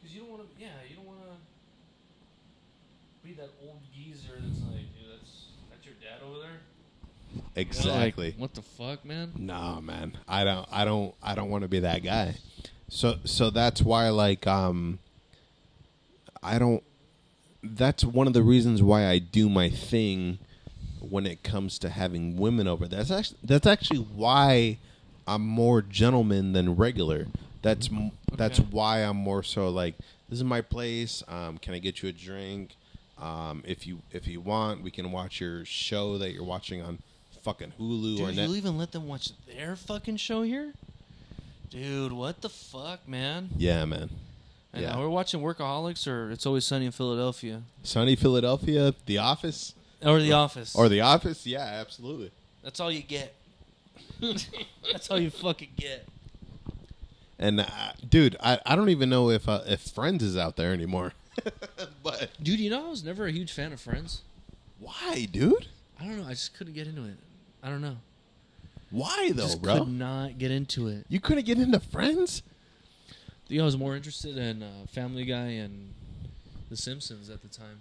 Because you don't want to. Yeah, you don't want to be that old geezer that's like, dude, that's that's your dad over there. Exactly. What the fuck, man? No, man. I don't I don't I don't want to be that guy. So so that's why like um I don't that's one of the reasons why I do my thing when it comes to having women over. That's actually that's actually why I'm more gentleman than regular. That's m that's why I'm more so like this is my place. Um, can I get you a drink? Um, if you if you want, we can watch your show that you're watching on fucking Hulu or Dude, Net. you even let them watch their fucking show here? Dude, what the fuck, man? Yeah, man. And Yeah. we're watching Workaholics or It's Always Sunny in Philadelphia. Sunny Philadelphia, The Office, Or The Office. or The Office. Yeah, absolutely. That's all you get. [LAUGHS] That's all you fucking get. And uh, dude, I, I don't even know if uh, if Friends is out there anymore. [LAUGHS] but Dude, you know I was never a huge fan of Friends. why, dude? I don't know. I just couldn't get into it. I don't know. Why though, Just bro? could not get into it. You couldn't get into Friends? You I was more interested in uh, Family Guy and The Simpsons at the time.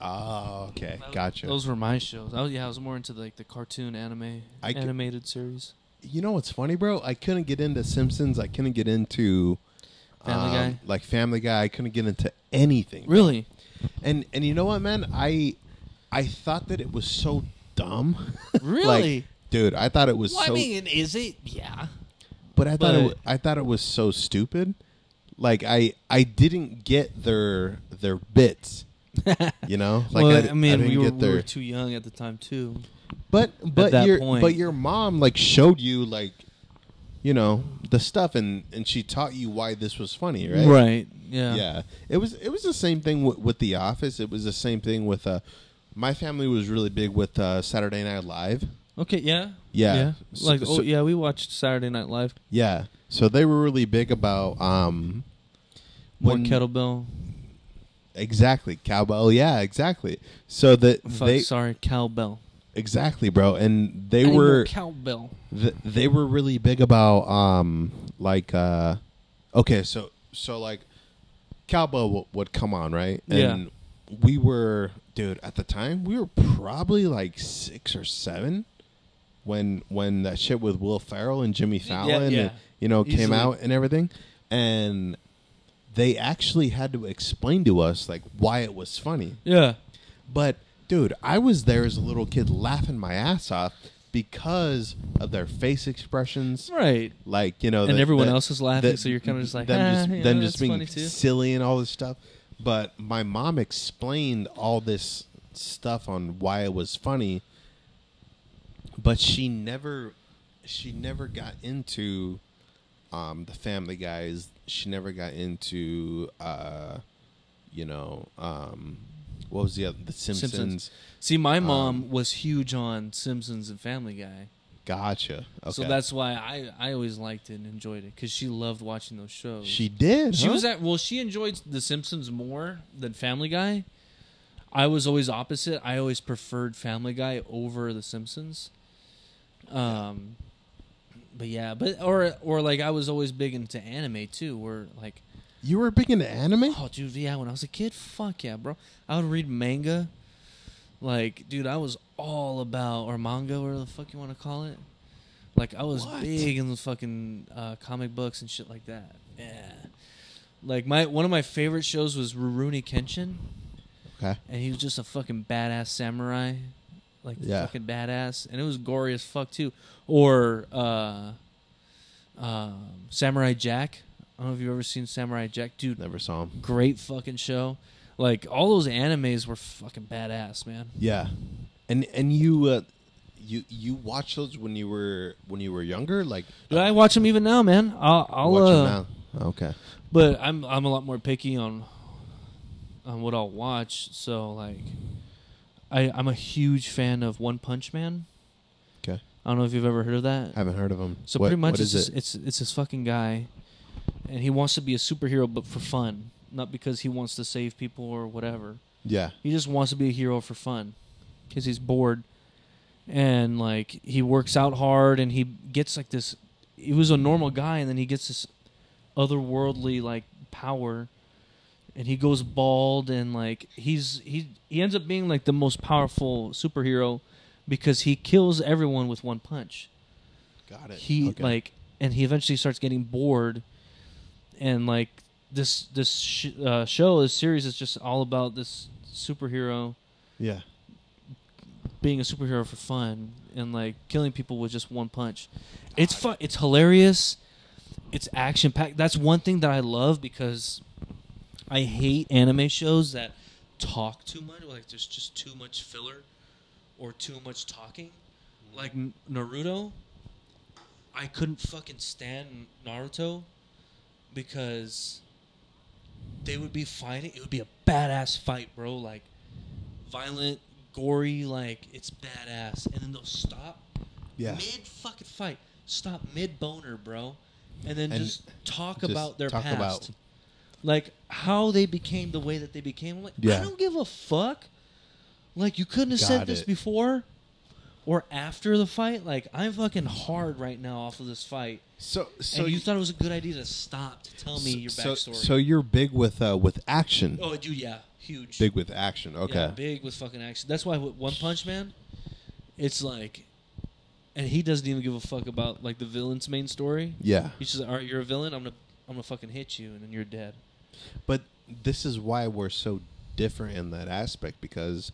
Oh, okay, Those- gotcha. Those were my shows. I was, yeah, I was more into like the cartoon anime, I c- animated series. you know what's funny, bro? I couldn't get into Simpsons. I couldn't get into Family um, Guy? like Family Guy. I couldn't get into anything. Really? And and you know what, man? I I thought that it was so dumb. [LAUGHS] Really? like, dude, I thought it was well, so. I mean, is it? Yeah. But I thought it, But- I thought it was so stupid. Like I I didn't get their their bits. [LAUGHS] You know, like well, I, I, mean, didn't we were, get we their. were too young at the time too. but but your point. but your mom like showed you like, you know, the stuff and and she taught you why this was funny, right? right? Yeah. Yeah. It was it was the same thing with, with The Office. It was the same thing with uh, my family was really big with uh, Saturday Night Live. Okay. Yeah. Yeah. So- like, so- oh, yeah, we watched Saturday Night Live. Yeah. So they were really big about um, More when- kettlebell. Exactly, cowbell. Yeah, exactly. So that Fuck, they sorry, cowbell. exactly, bro, and they I were cowbell. th- they were really big about um like uh okay, so so like cowbell w- would come on right, and Yeah. we were, dude. At the time, we were probably like six or seven when when that shit with Will Ferrell and Jimmy Fallon, yeah. and, you know, came out and everything, and they actually had to explain to us like why it was funny. Yeah. But dude, I was there as a little kid laughing my ass off because of their face expressions. Right. Like you know, And the- everyone the- else is laughing, the- so you're kinda just like, them "Ah, just yeah, them just being silly and all this stuff. But my mom explained all this stuff on why it was funny, but she never she never got into um, the Family Guys. She never got into uh, you know um, what was the other the Simpsons. Simpsons. See, my mom Um, was huge on Simpsons and Family Guy. Gotcha. Okay. So that's why I, I always liked it and enjoyed it because she loved watching those shows. she did. She huh? was at well, she enjoyed The Simpsons more than Family Guy. I was always opposite. I always preferred Family Guy over The Simpsons. Um, but yeah, but or or like I was always big into anime too. Where like, You were big into anime. oh dude, yeah, when I was a kid, fuck yeah, bro. I would read manga. Like, dude, I was all about or manga, whatever the fuck you want to call it. Like, I was What? big in the fucking uh, comic books and shit like that. Yeah. Like my one of my favorite shows was Rurouni Kenshin, Okay. and he was just a fucking badass samurai, like Yeah. fucking badass, and it was gory as fuck too. Or uh, um, Samurai Jack. I don't know if you've ever seen Samurai Jack, dude. Never saw him. Great fucking show. Like all those animes were fucking badass, man. Yeah, and and you uh, you you watch those when you were when you were younger, like Dude, I watch them even now, man. I'll, I'll watch uh, them now. Okay. but I'm I'm a lot more picky on on what I'll watch. So like, I I'm a huge fan of One Punch Man. Okay. I don't know if you've ever heard of that. I haven't heard of him. So What- pretty much what it's is this, it? it's it's this fucking guy, and he wants to be a superhero, but for fun, not because he wants to save people or whatever. Yeah. He just wants to be a hero for fun, because he's bored, and like he works out hard, and he gets like this. He was a normal guy, and then he gets this otherworldly like power, and he goes bald, and like he's he he ends up being like the most powerful superhero, because he kills everyone with one punch Got it. he Okay. like and he eventually starts getting bored and like this this sh- uh, show this series is just all about this superhero yeah. being a superhero for fun and like killing people with just one punch it's fun it's hilarious it's action packed that's one thing that i love because i hate anime shows that talk too much like there's just too much filler or too much talking. Like naruto i couldn't fucking stand naruto because they would be fighting. It would be a badass fight bro. Like violent gory like it's badass. And then they'll stop Yeah. mid fucking fight. Stop mid boner bro. And then And just talk just about their talk past. about- like how they became the way that they became I'm like Yeah. i don't give a fuck like you couldn't have said Got this it. before or after the fight like i'm fucking hard right now off of this fight So so and you thought it was a good idea to stop to tell me your so, backstory So you're big with uh with action. oh dude yeah huge Big with action. Okay. yeah, big with fucking action. That's why with One Punch Man, it's like, and he doesn't even give a fuck about like the villain's main story. yeah. He's just like, all right, you're a villain. I'm gonna, I'm gonna fucking hit you, and then you're dead. But this is why we're so different in that aspect because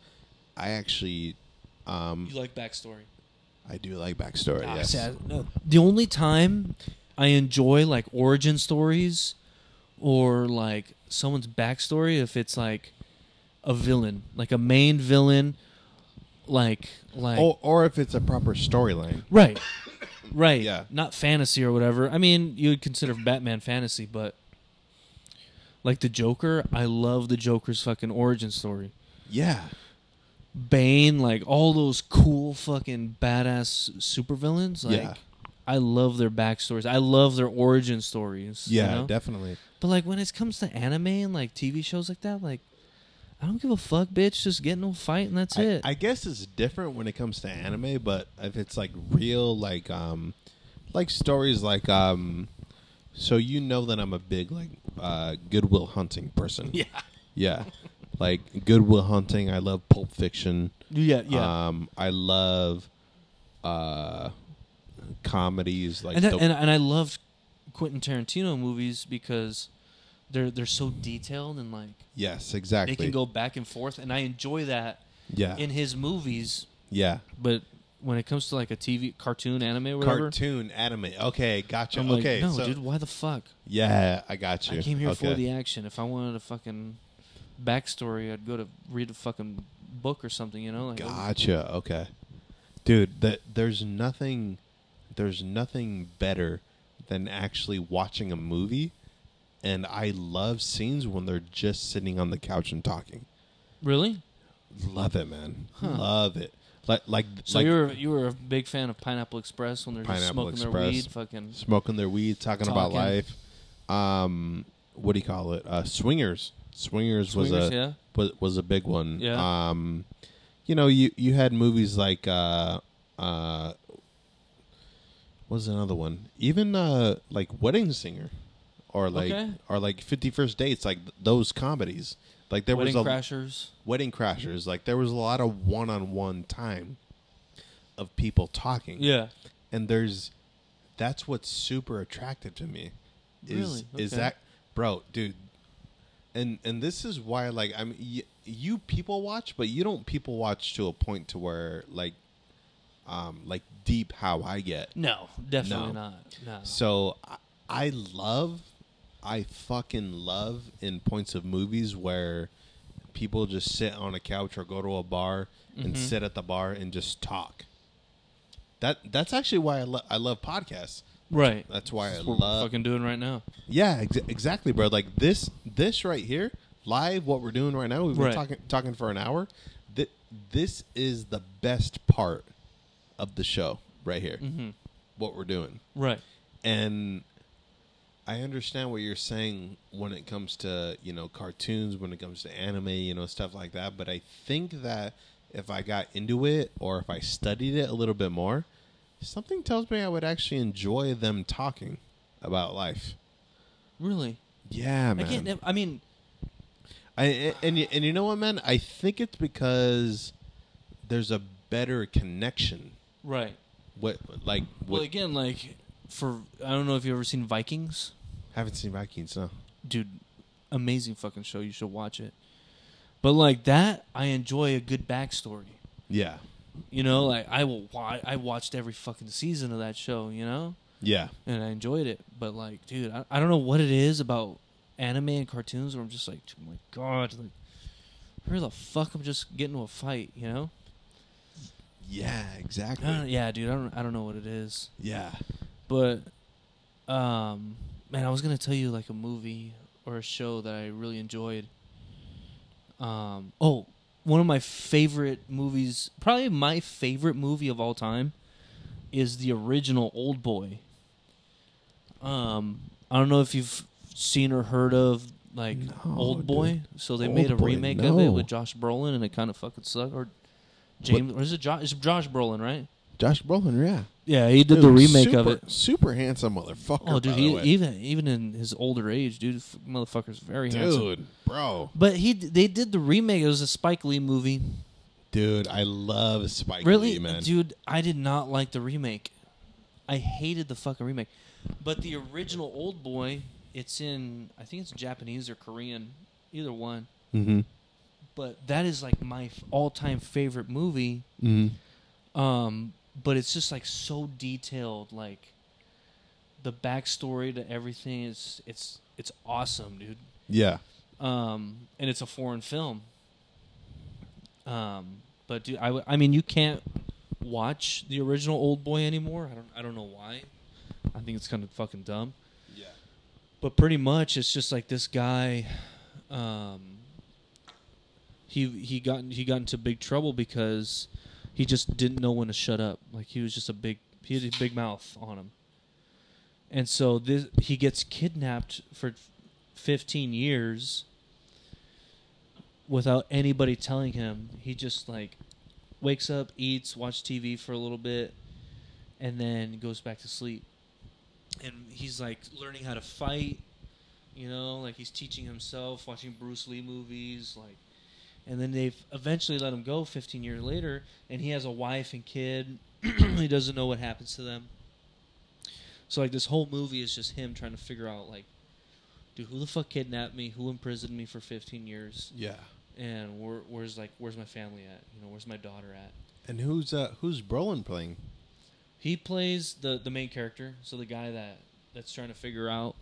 I actually um You like backstory. I do like backstory. Ah, yes. see, I- no, the only time I enjoy like origin stories or like someone's backstory if it's like a villain, like a main villain, like like Or or if it's a proper storyline. Right. Right. Yeah. Not fantasy or whatever. I mean, you would consider Batman fantasy, but like the Joker, I love the Joker's fucking origin story. Yeah. Bane, like all those cool fucking badass supervillains, like Yeah. I love their backstories. I love their origin stories. you Yeah, know? definitely. But like when it comes to anime and like TV shows like that, like I don't give a fuck, bitch. Just get in a fight and that's I, it. I guess it's different when it comes to anime, but if it's like real, like um, like stories like um, so you know that I'm a big like uh Goodwill Hunting person. yeah. Yeah. Like Goodwill Hunting. I love Pulp Fiction. Yeah, yeah. Um, I love uh, comedies like and, that, and and I loved Quentin Tarantino movies because they're they're so detailed and like yes, exactly. they can go back and forth, and I enjoy that yeah, in his movies. yeah. But when it comes to like a TV cartoon, anime, or whatever, Cartoon anime. Okay, gotcha. I'm like, okay, no, so, dude, why the fuck? yeah, I got you. I came here okay. for the action. If I wanted a fucking backstory, I'd go to read a fucking book or something. You know, like Gotcha. Okay, dude. That there's nothing, there's nothing better than actually watching a movie, and I love scenes when they're just sitting on the couch and talking. really. Love it, man. Huh. Love it. Like like So like you were you were a big fan of Pineapple Express when they're just Pineapple smoking their weed, fucking smoking their weed, talking, about life. Um, what do you call it? Uh, swingers. Swingers, was a yeah. was, was a big one. Yeah. Um, you know, you you had movies like uh, uh, what was another one? Even uh, like Wedding Singer, or like Okay. or like Fifty First Dates, like th- those comedies. Like there Wedding was a Crashers. Wedding Crashers. Like there was a lot of one on one time of people talking Yeah. and there's that's what's super attractive to me is Really? is that bro dude and and this is why like i'm y- you people watch but you don't people watch to a point to where like um like deep how i get No, definitely No. not. No. so I, I love i fucking love in points of movies where people just sit on a couch or go to a bar and Mhm. sit at the bar and just talk that that's actually why I, lo- I love podcasts Right. that's why I what love we're fucking doing right now. yeah ex- exactly bro like this this right here live what we're doing right now we've been Right. talking talking for an hour Th- this is the best part of the show right here hmm what we're doing Right. and I understand what you're saying when it comes to you know cartoons, when it comes to anime, you know stuff like that. But I think that if I got into it or if I studied it a little bit more, something tells me I would actually enjoy them talking about life. Really. Yeah, man. I can't. I mean, I, and you- and you know what, man? I think it's because there's a better connection. right. What like what? Well, again, like for I don't know if you've ever seen Vikings, haven't seen Vikings, no. dude. Amazing fucking show. You should watch it. But like that, I enjoy a good backstory. Yeah, You know, like I will. I watched every fucking season of that show. You know, yeah. and I enjoyed it. But like, dude, I, I don't know what it is about anime and cartoons where I'm just like, oh my god, like, where the fuck I'm just getting into a fight. You know? Yeah, exactly. Yeah, dude. I don't. I don't know what it is. Yeah. But um man, I was gonna tell you like a movie or a show that I really enjoyed. Um oh, one of my favorite movies, probably my favorite movie of all time, is the original Old Boy. Um, I don't know if you've seen or heard of like No, Old Boy. dude. So they Old made a Boy, remake of it with Josh Brolin, and it kind of fucking sucked. Or James, or is it Josh? It's Josh Brolin, right? Josh Brolin, yeah. Yeah, he did Dude, the remake super, of it. Super handsome motherfucker. Oh, dude, he, even even in his older age, dude, f- motherfucker's very handsome. dude, bro, But he they did the remake. It was a Spike Lee movie. dude, I love Spike really, Lee, man. dude, I did not like the remake. I hated the fucking remake. But the original Old Boy, it's in I think it's Japanese or Korean, either one. Mm-hmm. But that is like my all-time favorite movie. Mm-hmm. Um, but it's just like so detailed, like the backstory to everything is it's it's awesome, dude. Yeah, um, and it's a foreign film. Um, but dude, I, w- I mean, you can't watch the original Old Boy anymore. I don't I don't know why. I think it's kind of fucking dumb. yeah, But pretty much, it's just like this guy. Um, he he got he got into big trouble because he just didn't know when to shut up. Like he was just a big he had a big mouth on him. And so this he gets kidnapped for 15 years without anybody telling him. He just like wakes up, eats, watch TV for a little bit, and then goes back to sleep. And he's like learning how to fight, you know, like he's teaching himself, watching Bruce Lee movies, like and then they've eventually let him go 15 years later, and he has a wife and kid. [CLEARS THROAT] he doesn't know what happens to them. So like this whole movie is just him trying to figure out like, dude, who the fuck kidnapped me? Who imprisoned me for 15 years? Yeah. And where, where's like where's my family at? You know, where's my daughter at? And who's uh who's Brolin playing? He plays the the main character, so the guy that that's trying to figure out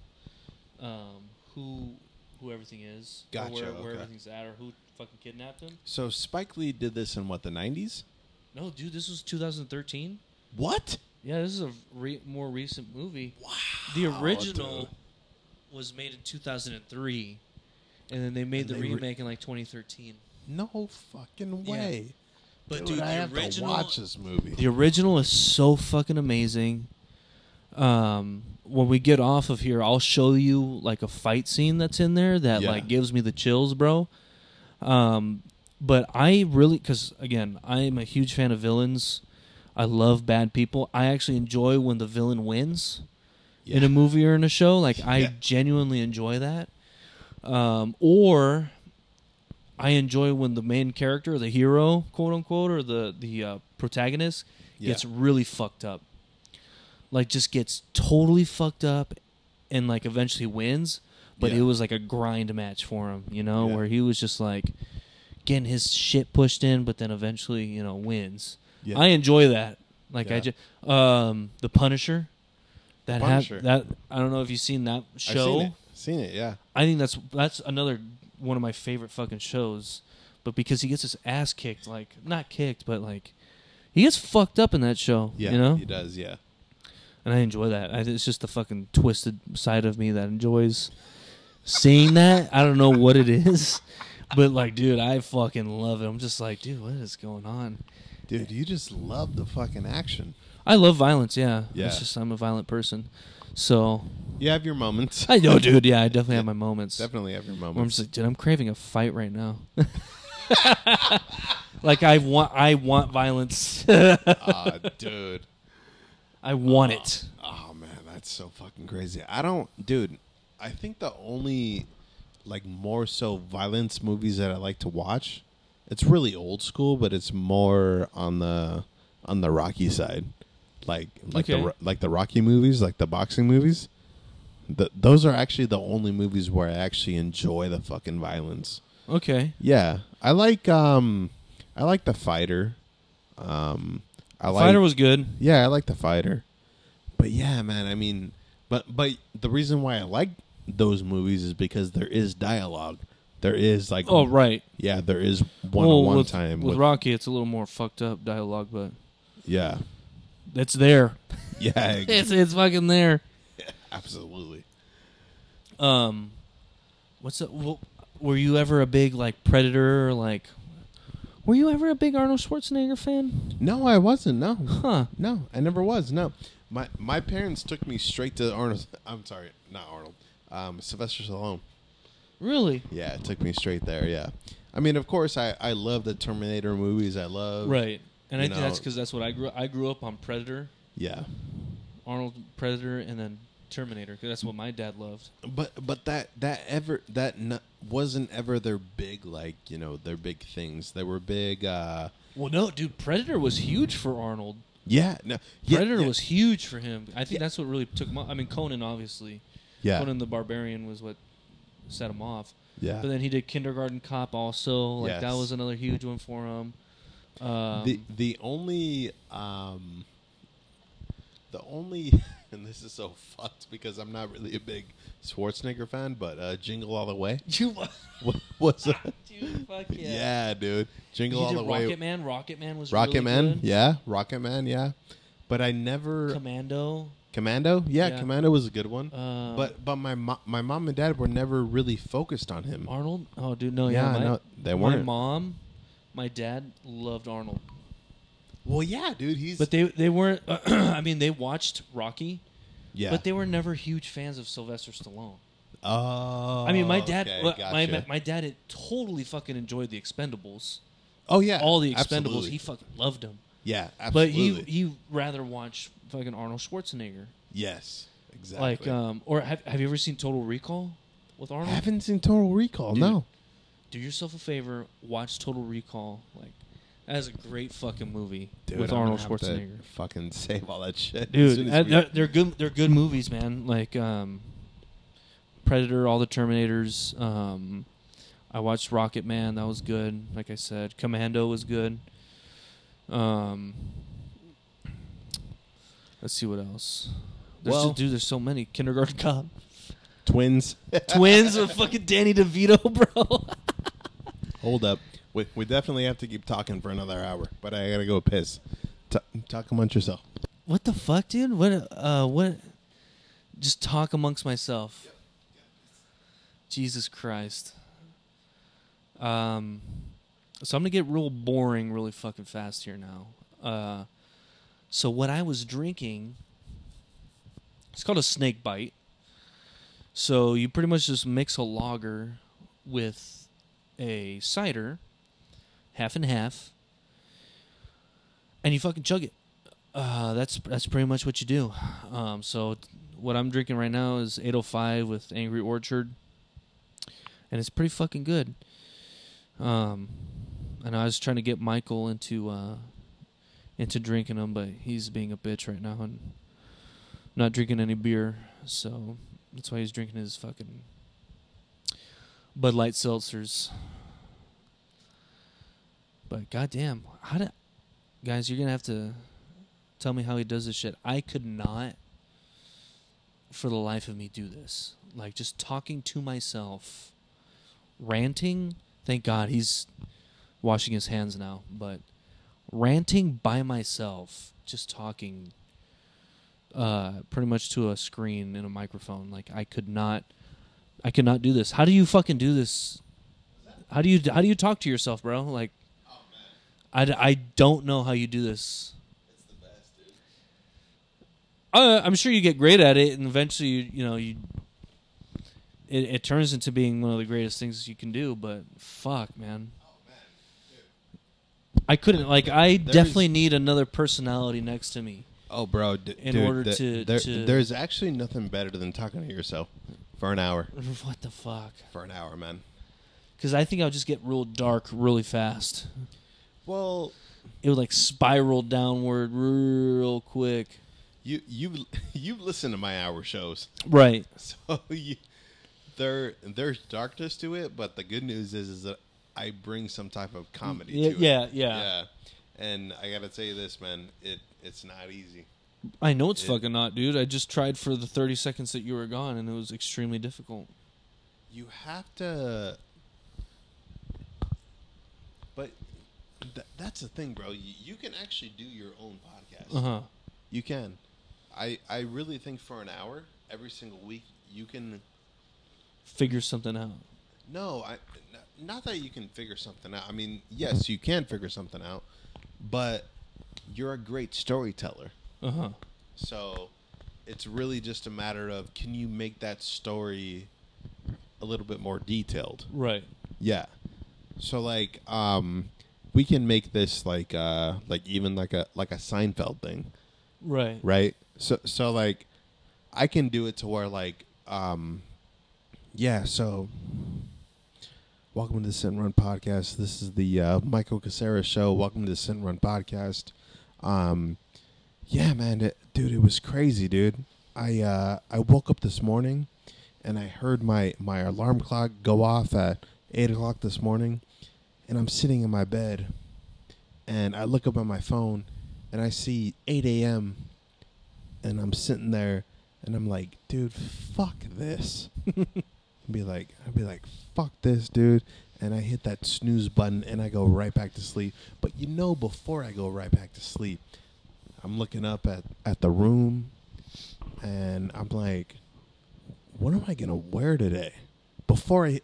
um, who who everything is, Gotcha, where, where okay. everything's at, or who fucking kidnapped him. So Spike Lee did this in what the nineties? No, dude, this was 2013. What? Yeah, this is a re- more recent movie. Wow. The original dude. was made in 2003, and then they made And the they re- remake in like 2013. No fucking Yeah. way. But dude, dude, I the have original, to watch this movie. The original is so fucking amazing. Um, when we get off of here, I'll show you like a fight scene that's in there that Yeah. like gives me the chills, bro. Um, but I really, because again, I am a huge fan of villains. I love bad people. I actually enjoy when the villain wins in a movie or in a show. Like I Yeah. genuinely enjoy that. Um, or I enjoy when the main character, the hero, quote unquote, or the the uh, protagonist gets really fucked up. Like just gets totally fucked up, and like eventually wins. But Yeah. it was like a grind match for him, you know, Yeah. where he was just like getting his shit pushed in, but then eventually, you know, wins. Yeah. I enjoy that. Like I just um the Punisher. That Punisher. that I don't know if you've seen that show. seen it. Seen it, yeah. I think that's that's another one of my favorite fucking shows. But because he gets his ass kicked, like not kicked, but like he gets fucked up in that show. Yeah. you know, He does, yeah. And I enjoy that. I, it's just the fucking twisted side of me that enjoys seeing that. I don't know what it is, but like, dude, I fucking love it. I'm just like, dude, what is going on? Dude, you just love the fucking action. I love violence. Yeah, Yeah. It's just I'm a violent person, so You have your moments. I know, dude. Yeah, I [LAUGHS] definitely have my moments. Definitely have your Where I'm just like, dude, I'm craving a fight right now. [LAUGHS] like I want, I want violence. [LAUGHS] Ah, dude. I want it. Oh man, that's so fucking crazy. I don't, dude. I think the only like more so violence movies that I like to watch, it's really old school, but it's more on the on the Rocky side, like like Okay. the the like the Rocky movies, like the boxing movies. The, those are actually the only movies where I actually enjoy the fucking violence. Okay. Yeah, I like um, I like the fighter. Um, I like Fighter was good. yeah, I like the fighter. But yeah, man, I mean, but but the reason why I like those movies is because there is dialogue. There is like Oh right. yeah, there is one on one with, time with with, Rocky. It's a little more fucked up dialogue, but yeah. it's there. [LAUGHS] Yeah, [LAUGHS] It's it's fucking there. [LAUGHS] absolutely. Um, what's up? Well, were you ever a big like Predator like? Were you ever a big Arnold Schwarzenegger fan? No, I wasn't. No. Huh. No, I never was. No. My my parents took me straight to Arnold. I'm sorry, not Arnold. Um, Sylvester Stallone. Really? Yeah, it took me straight there. Yeah. I mean, of course, I I love the Terminator movies. I love Right. And I you think that's because that's what I grew. I grew up on Predator, Yeah. Arnold Predator, and then Terminator. 'cause that's what my dad loved. But but that that ever that wasn't ever their big like you know their big things. They were big. uh Well, no, dude, Predator was huge for Arnold. Yeah, no, yeah, Predator yeah, was huge for him. I think Yeah. that's what really took him off. I mean, Conan obviously. yeah Conan the Barbarian was what set him off. yeah. But then he did Kindergarten Cop also. Like that was another huge one for him. Um, the the only um the only [LAUGHS] and this is so [LAUGHS] fucked because I'm not really a big Schwarzenegger fan, but uh Jingle All the Way [LAUGHS] you, was [LAUGHS] it? [LAUGHS] dude, fuck yeah. yeah. dude, Jingle All the Rocket Way, Man. Rocket Man was Rocket really Man, good. yeah, Rocket Man, yeah. But I never Commando. Commando, yeah, Yeah. Commando was a good one. Um, but but my mo- my mom and dad were never really focused on him. Arnold. Oh, dude, no, yeah, Yeah, my, no, they weren't. My mom, my dad loved Arnold, Well, yeah, dude, he's but they they weren't. [CLEARS THROAT] I mean, they watched Rocky, yeah. but they were never huge fans of Sylvester Stallone. oh, I mean, my dad, okay, well, my, gotcha. my dad had totally fucking enjoyed the Expendables. oh yeah, All the Expendables, absolutely. he fucking loved them. yeah, absolutely. But he he rather watch fucking Arnold Schwarzenegger. yes, exactly. Like, um, or have have you ever seen Total Recall with I Arnold? haven't seen Total Recall. Dude. No, do yourself a favor, watch Total Recall. Like, that is a great fucking movie Dude, with I'm gonna Arnold have to Schwarzenegger. Fucking [LAUGHS] save all that shit, as Dude, soon as uh, we- they're, they're good. They're good movies, man. Like um, Predator, all the Terminators. Um, I watched Rocket Man. That was good. Like I said, Commando was good. Um, let's see what else. There's Well- just, dude, there's so many. Kindergarten Cop, twins. [LAUGHS] Twins with fucking Danny DeVito, [LAUGHS] bro. Hold up. We, we definitely have to keep talking for another hour, but I gotta go piss. T- talk amongst yourself. what the fuck, dude? What? Uh, what? Just talk amongst myself. Jesus Christ. Um, so I'm gonna get real boring really fucking fast here now. Uh, so what I was drinking, it's called a snake bite. So you pretty much just mix a lager with a cider, half and half, and you fucking chug it. Uh, that's that's pretty much what you do. Um, so what I'm drinking right now is 805 with Angry Orchard, and it's pretty fucking good. Um, and I was trying to get Michael into uh, into drinking them, but he's being a bitch right now and not drinking any beer. So that's why he's drinking his fucking Bud Light seltzers. But goddamn, how did guys? You're gonna have to tell me how he does this shit. I could not, for the life of me, do this. Like just talking to myself, ranting. Thank God he's washing his hands now. But ranting by myself, just talking, uh, pretty much to a screen and a microphone. Like I could not, I could not do this. How do you fucking do this? How do you how do you talk to yourself, bro? Like, I, I don't know how you do this. It's the best, uh, I'm sure you get great at it, and eventually, you you know, you it, it turns into being one of the greatest things you can do. But fuck, man, oh, man, I couldn't. Like, I There's- definitely need another personality next to me. Oh, bro. D- In dude, order the- to- there, to- there's actually nothing better than talking to yourself for an hour. [LAUGHS] What the fuck? For an hour, man. Because I think I'll just get real dark really fast. Well, It would like spiral downward real quick. you you [LAUGHS] you've listened to my hour shows, Right. [LAUGHS] so you, there there's darkness to it. But the good news is is that I bring some type of comedy Yeah, to it. yeah, yeah. yeah. And I gotta tell you this, man. It it's not easy. I know it's It- fucking not, dude. I just tried for the 30 seconds that you were gone, and it was extremely difficult. You have to. But th- that's the thing, bro. You, you can actually do your own podcast. Uh huh. You can. I I really think for an hour every single week you can. Figure something out. No, I n- not that you can figure something out. I mean, yes, you can figure something out, but you're a great storyteller. Uh huh. So it's really just a matter of can you make that story a little bit more detailed? Right. Yeah. So like um we can make this like uh like even like a like a Seinfeld thing, Right. right? So so like I can do it to where like um yeah, so welcome to the Sit and Run podcast. This is the uh Michael Casera show. Welcome to the Sit and Run podcast. Um yeah, man, it, dude, it was crazy, dude. I uh I woke up this morning and I heard my my alarm clock go off at eight o'clock this morning, and I'm sitting in my bed, and I look up at my phone, and I see eight a.m. and I'm sitting there, and I'm like, dude, fuck this. [LAUGHS] be like, I'd be like, fuck this, dude. And I hit that snooze button, and I go right back to sleep. But you know, before I go right back to sleep, I'm looking up at at the room, and I'm like, what am I gonna wear today? Before I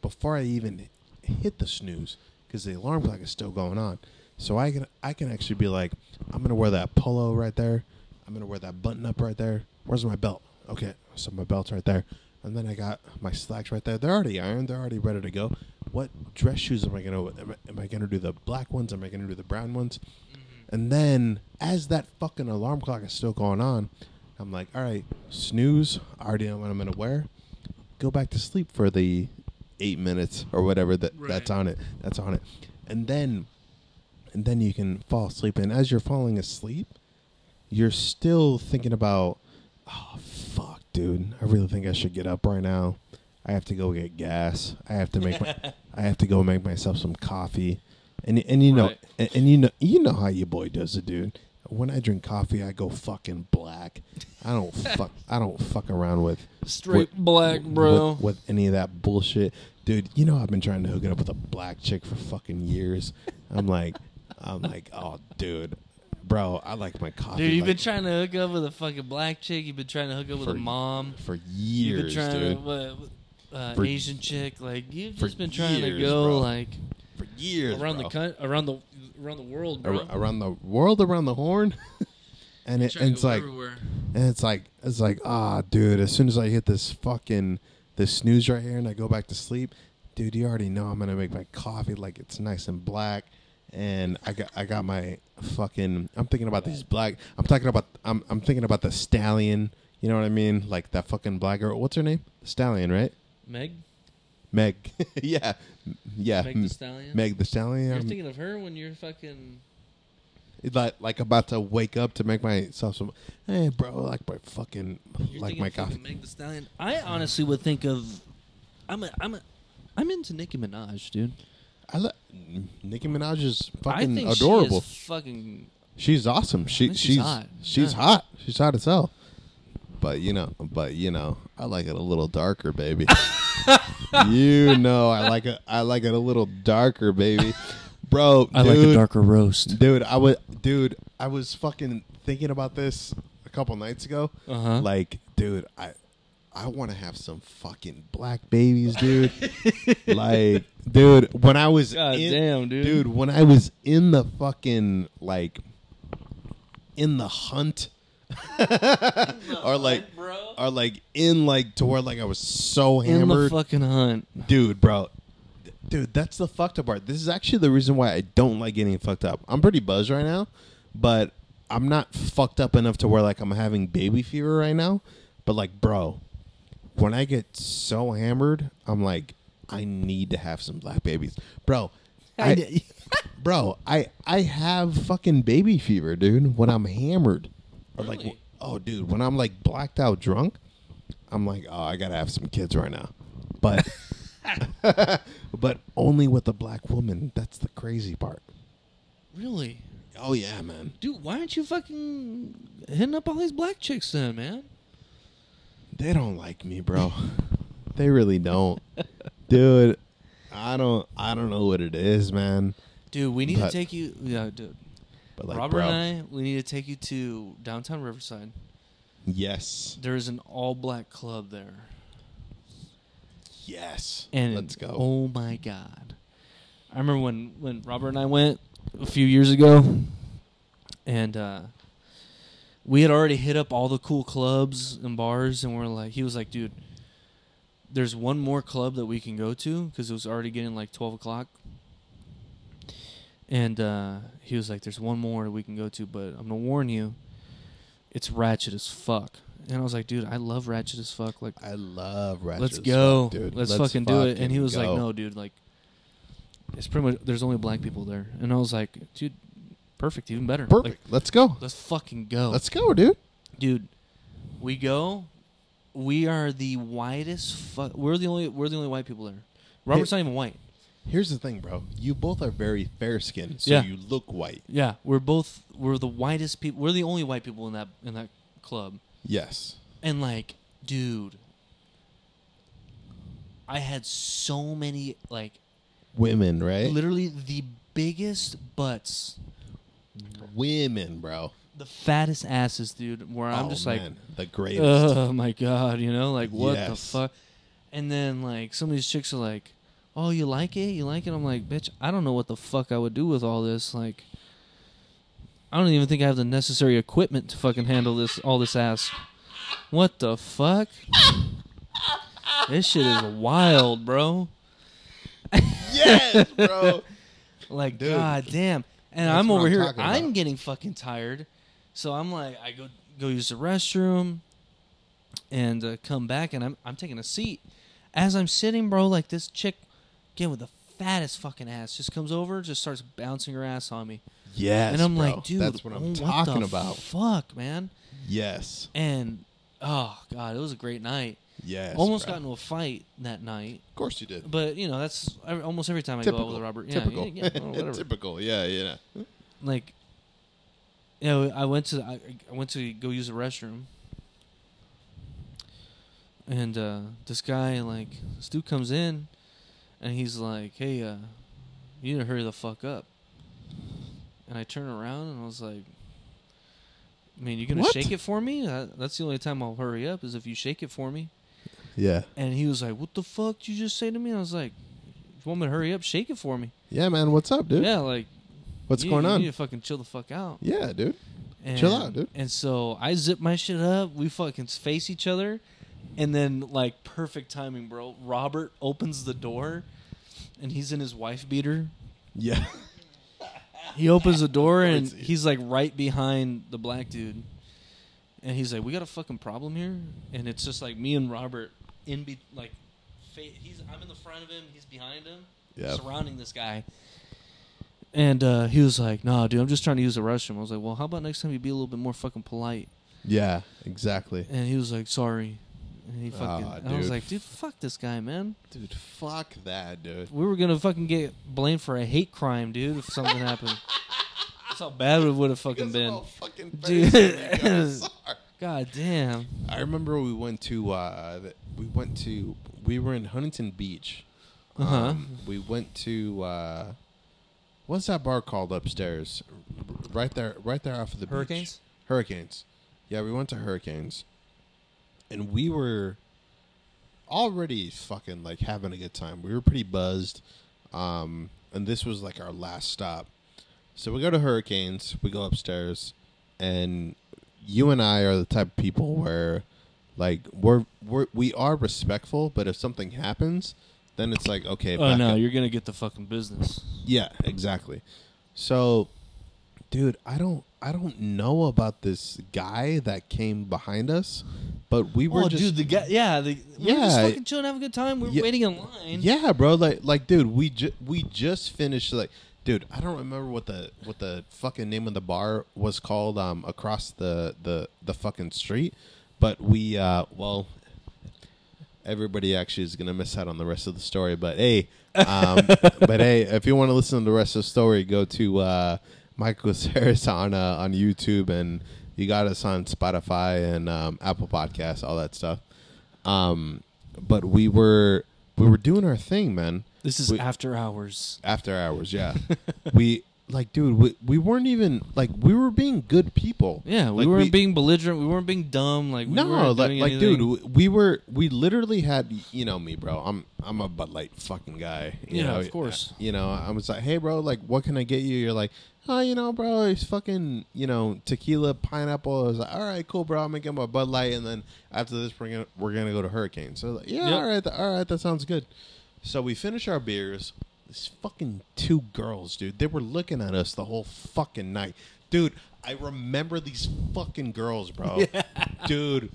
before I even hit the snooze, because the alarm clock is still going on. So I can I can actually be like, I'm gonna wear that polo right there. I'm gonna wear that button up right there. Where's my belt? Okay, so my belt's right there. And then I got my slacks right there. They're already ironed. They're already ready to go. What dress shoes am I gonna? Am I, am I gonna do the black ones? Am I gonna do the brown ones? Mm-hmm. And then, as that fucking alarm clock is still going on, I'm like, all right, snooze. I already know what I'm gonna wear. Go back to sleep for the eight minutes or whatever that that's on it. That's on it, and then and then you can fall asleep. And as you're falling asleep, you're still thinking about, oh fuck, dude, I really think I should get up right now. I have to go get gas. I have to make my, [LAUGHS] I have to go make myself some coffee, and and you know, Right. and, and you know, you know how your boy does it, dude. When I drink coffee, I go fucking black. I don't [LAUGHS] fuck. I don't fuck around with Straight with- black, bro. With, with any of that bullshit, dude. You know I've been trying to hook it up with a black chick for fucking years. I'm like, I'm like, oh, dude, bro, I like my coffee. Dude, you've like, been trying to hook up with a fucking black chick. You've been trying to hook up with a mom. for years, You've been years, trying dude. to what, uh, For- Asian chick. Like you've just been trying to go bro. like for years, around bro. the around the around the world, bro. Ar- around the world, around the horn. [LAUGHS] and, it, and it's like, everywhere. and it's like, it's like, ah, dude. As soon as I hit this fucking this snooze right here, and I go back to sleep, dude, you already know I'm gonna make my coffee like it's nice and black. And I got, I got my fucking. I'm thinking about these black. I'm talking about. I'm, I'm thinking about the stallion. You know what I mean? Like that fucking black girl. What's her name? Stallion, right? Meg, Meg. [LAUGHS] yeah, yeah. Meg the Stallion. Meg the stallion. You're thinking of her when you're fucking. Like like about to wake up to make myself some. Hey, bro, like my fucking You're like my coffee. Meg the Stallion. I honestly would think of I'm a I'm a I'm into Nicki Minaj, dude. I li- Nicki Minaj is I fucking think adorable. She is fucking she's awesome. She she's she's hot. she's Yeah. hot. She's hot as hell. But you know, but you know, I like it a little darker, baby. [LAUGHS] you know, I like it. I like it a little darker, baby. Bro, I like a darker roast. dude. I was, dude. I was fucking thinking about this a couple nights ago. Uh-huh. Like, dude, I I want to have some fucking black babies, dude. [LAUGHS] like, dude, when I was God in, damn, dude. dude, when I was in the fucking like in the hunt [LAUGHS] or like bro. or like in like to where like I was so hammered. In the fucking hunt. dude, bro. Dude, that's the fucked up part. This is actually the reason why I don't like getting fucked up. I'm pretty buzzed right now, but I'm not fucked up enough to where like I'm having baby fever right now. But like, bro, when I get so hammered, I'm like, I need to have some black babies, bro. I, [LAUGHS] bro, I I have fucking baby fever, dude. When I'm hammered, or like, Really? oh, dude, when I'm like blacked out drunk, I'm like, oh, I gotta have some kids right now, but [LAUGHS] [LAUGHS] but only with a black woman. That's the crazy part. Really? Oh yeah, man. Dude, why aren't you fucking hitting up all these black chicks then, man? They don't like me, bro. they really don't, dude. I don't. I don't know what it is, man. Dude, we need But- to take you yeah, dude. But like, Robert bro, and I, we need to take you to downtown Riverside. yes, There's an all black club there. Yes. And let's go. Oh my god. I remember when when Robert and I went a few years ago and uh we had already hit up all the cool clubs and bars and we're like he was like, dude, there's one more club that we can go to because it was already getting like twelve o'clock. And uh, he was like, "There's one more that we can go to, but I'm gonna warn you, it's ratchet as fuck." And I was like, "Dude, I love ratchet as fuck. Like, I love Ratchet. let's as go, fuck, dude. let's, fucking do it." And he fucking was like, "No, dude, like, it's pretty much there's only black people there." And I was like, "Dude, perfect, even better. Like, Perfect. let's go. let's fucking go, Let's go, dude. dude." We go. We are the whitest. Fu- we're the only. We're the only white people there. Robert's not even white. Here's the thing, bro. You both are very fair skinned, so Yeah. you look white. Yeah, we're both. We're the whitest people. We're the only white people in that in that club. Yes. And like, dude, I had so many like Women, right? literally the biggest butts, Women, bro. the fattest asses, dude. Where I'm Oh, just like, the greatest. oh my god, you know, like what the fuck? And then like some of these chicks are like, oh, you like it? You like it? I'm like, bitch, I don't know what the fuck I would do with all this. Like, I don't even think I have the necessary equipment to fucking handle this all this ass. What the fuck? this shit is wild, bro. yes, bro. [LAUGHS] Like, Dude. god damn. And That's I'm over I'm here. I'm about. getting fucking tired. So I'm like, I go go use the restroom, and uh, come back, and I'm I'm taking a seat, As I'm sitting, bro, like this chick, again with the fattest fucking ass, just comes over, just starts bouncing her ass on me, Yes, and I'm bro. like, dude, that's what I'm oh, what talking the about. Fuck, man. Yes, And oh god, it was a great night. yes. almost bro. got into a fight that night, Of course you did. but you know that's almost every time I go out with Robert. Yeah, Typical. yeah, yeah, [LAUGHS] whatever. Typical. Yeah, yeah. like you know i went to I, I went to go use the restroom and uh this guy like this dude comes in and he's like hey uh you need to hurry the fuck up and i turn around and i was like I mean, you're gonna What? shake it for me? That, that's the only time I'll hurry up is if you shake it for me. Yeah. And he was like, "What the fuck did you just say to me?" I was like, "If you want me to hurry up, shake it for me." Yeah, man. What's up, dude? Yeah, like What's you- going you on? need to fucking chill the fuck out. Yeah, dude. And, Chill out, dude. And so I zip my shit up. We fucking face each other, and then like perfect timing, bro. Robert opens the door, and he's in his wife beater. Yeah. [LAUGHS] He opens the door, and he's like right behind the black dude, and he's like, "We got a fucking problem here," and it's just like me and Robert in be like, fa- he's I'm in the front of him, he's behind him, Yeah. surrounding this guy. And uh, he was like, "Nah, dude, I'm just trying to use the restroom." I was like, "Well, how about next time you be a little bit more fucking polite?" Yeah. Exactly. And he was like, "Sorry." And he fucking. Aw, and I was dude. like, "Dude, fuck this guy, man. Dude, fuck that, dude. We were gonna fucking get blamed for a hate crime, dude, if something happened. That's how bad it would have fucking been. Fucking Dude. face, man. [LAUGHS] Sorry. God damn. I remember we went to uh we went to we were in Huntington Beach. Uh-huh. Um, we went to uh what's that bar called upstairs? Right there right there off of the beach. Hurricanes? Hurricanes. Yeah, we went to Hurricanes. And we were already fucking like having a good time. We were pretty buzzed. Um and this was like our last stop. So we go to Hurricanes, we go upstairs, and you and I are the type of people where like we're we're we are respectful, but if something happens, then it's like okay, Oh no, up. you're gonna get the fucking business. Yeah, exactly. So, dude, I don't I don't know about this guy that came behind us, but we were oh, just dude, the guy. Yeah, the, we were just Yeah. fucking chilling, having a good time. We were Yeah. waiting in line. Yeah, bro. Like, like, dude, we ju- we just finished. Like, dude, I don't remember what the what the fucking name of the bar was called. Um, across the the the fucking street, but we uh, well, everybody actually is gonna miss out on the rest of the story. But hey, um, [LAUGHS] but hey, if you want to listen to the rest of the story, go to uh, Michael Saris [LAUGHS] on uh, on YouTube, and you got us on Spotify and um, Apple Podcasts, all that stuff. Um, but we were we were doing our thing, man. This is We- after hours. After hours, yeah. [LAUGHS] we like, dude, we, we weren't even like we were being good people. Yeah, we Like, weren't being belligerent. We weren't being dumb. Like we no, like, like dude, we, we were we literally had you know me, bro. I'm I'm a Bud Light fucking guy. You Yeah, know, of course. You know, I was like, hey, bro, like, what can I get you? You're like, oh, you know, bro, it's fucking, you know, tequila, pineapple. I was like, all right, cool, bro. I'm gonna get my Bud Light, and then after this, we're gonna we're gonna go to Hurricane. So like, yeah, Yep. all right, th- all right, that sounds good. So we finish our beers. This fucking two girls, dude. They were looking at us the whole fucking night, dude. I remember these fucking girls, bro. [LAUGHS] Dude,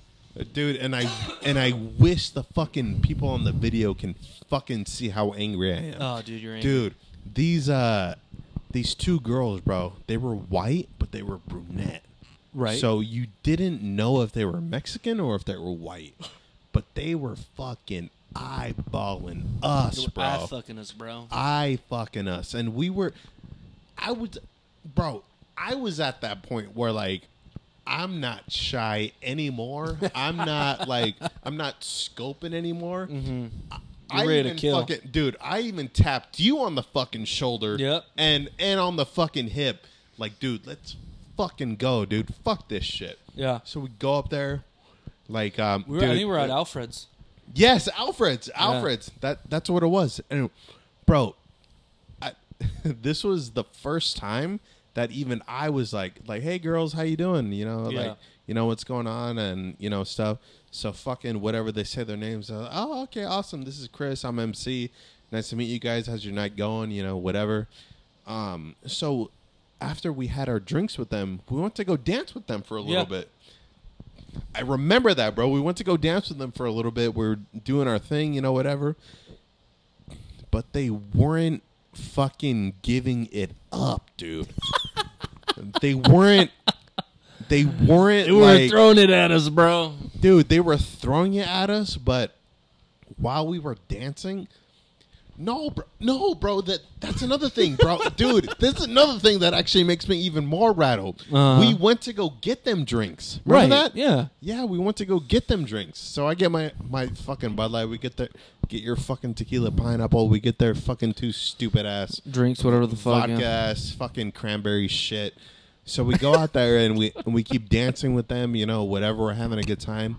dude, and I and I wish the fucking people on the video can fucking see how angry I am. Oh, dude, you're angry. Dude, these uh these two girls, bro, they were white, but they were brunette. Right. So you didn't know if they were Mexican or if they were white. [LAUGHS] But they were fucking eyeballing us, bro. eye fucking us, bro. eye fucking us. And we were I was bro, I was at that point where like I'm not shy anymore. I'm not like [LAUGHS] I'm not scoping anymore. Mm-hmm. I You're ready to even kill. fucking dude, I even tapped you on the fucking shoulder. Yep. And and on the fucking hip. Like, dude, let's fucking go, dude. Fuck this shit. Yeah. So we go up there. Like um We were, dude, I think we we're at uh, Alfred's. Yes, Alfred's. Alfred's. That that's what it was. And bro, I, [LAUGHS] this was the first time that even I was like, like, hey girls, how you doing? You know, Yeah. like, you know what's going on and you know stuff. So fucking whatever they say their names. Uh, oh, okay, awesome. This is Chris. I'm MC. Nice to meet you guys. How's your night going? You know, whatever. Um, so after we had our drinks with them, we went to go dance with them for a little Yeah. bit. I remember that, bro. We went to go dance with them for a little bit. We are doing our thing, you know, whatever. But they weren't fucking giving it up, dude. [LAUGHS] they weren't. They weren't They were like, throwing it at us, bro. dude. They were throwing it at us, but while we were dancing, no, bro, no, bro. That that's another thing, bro, [LAUGHS] dude. This is another thing that actually makes me even more rattled. Uh-huh. We went to go get them drinks. Remember right? that? Yeah. Yeah, we went to go get them drinks. So I get my my fucking Bud Light. We get their get your fucking tequila pineapple. We get their fucking two stupid ass Drinks, whatever the fuck. vodka yeah. ass fucking cranberry shit. So we go out there and we and we keep dancing with them, you know, whatever. We're having a good time,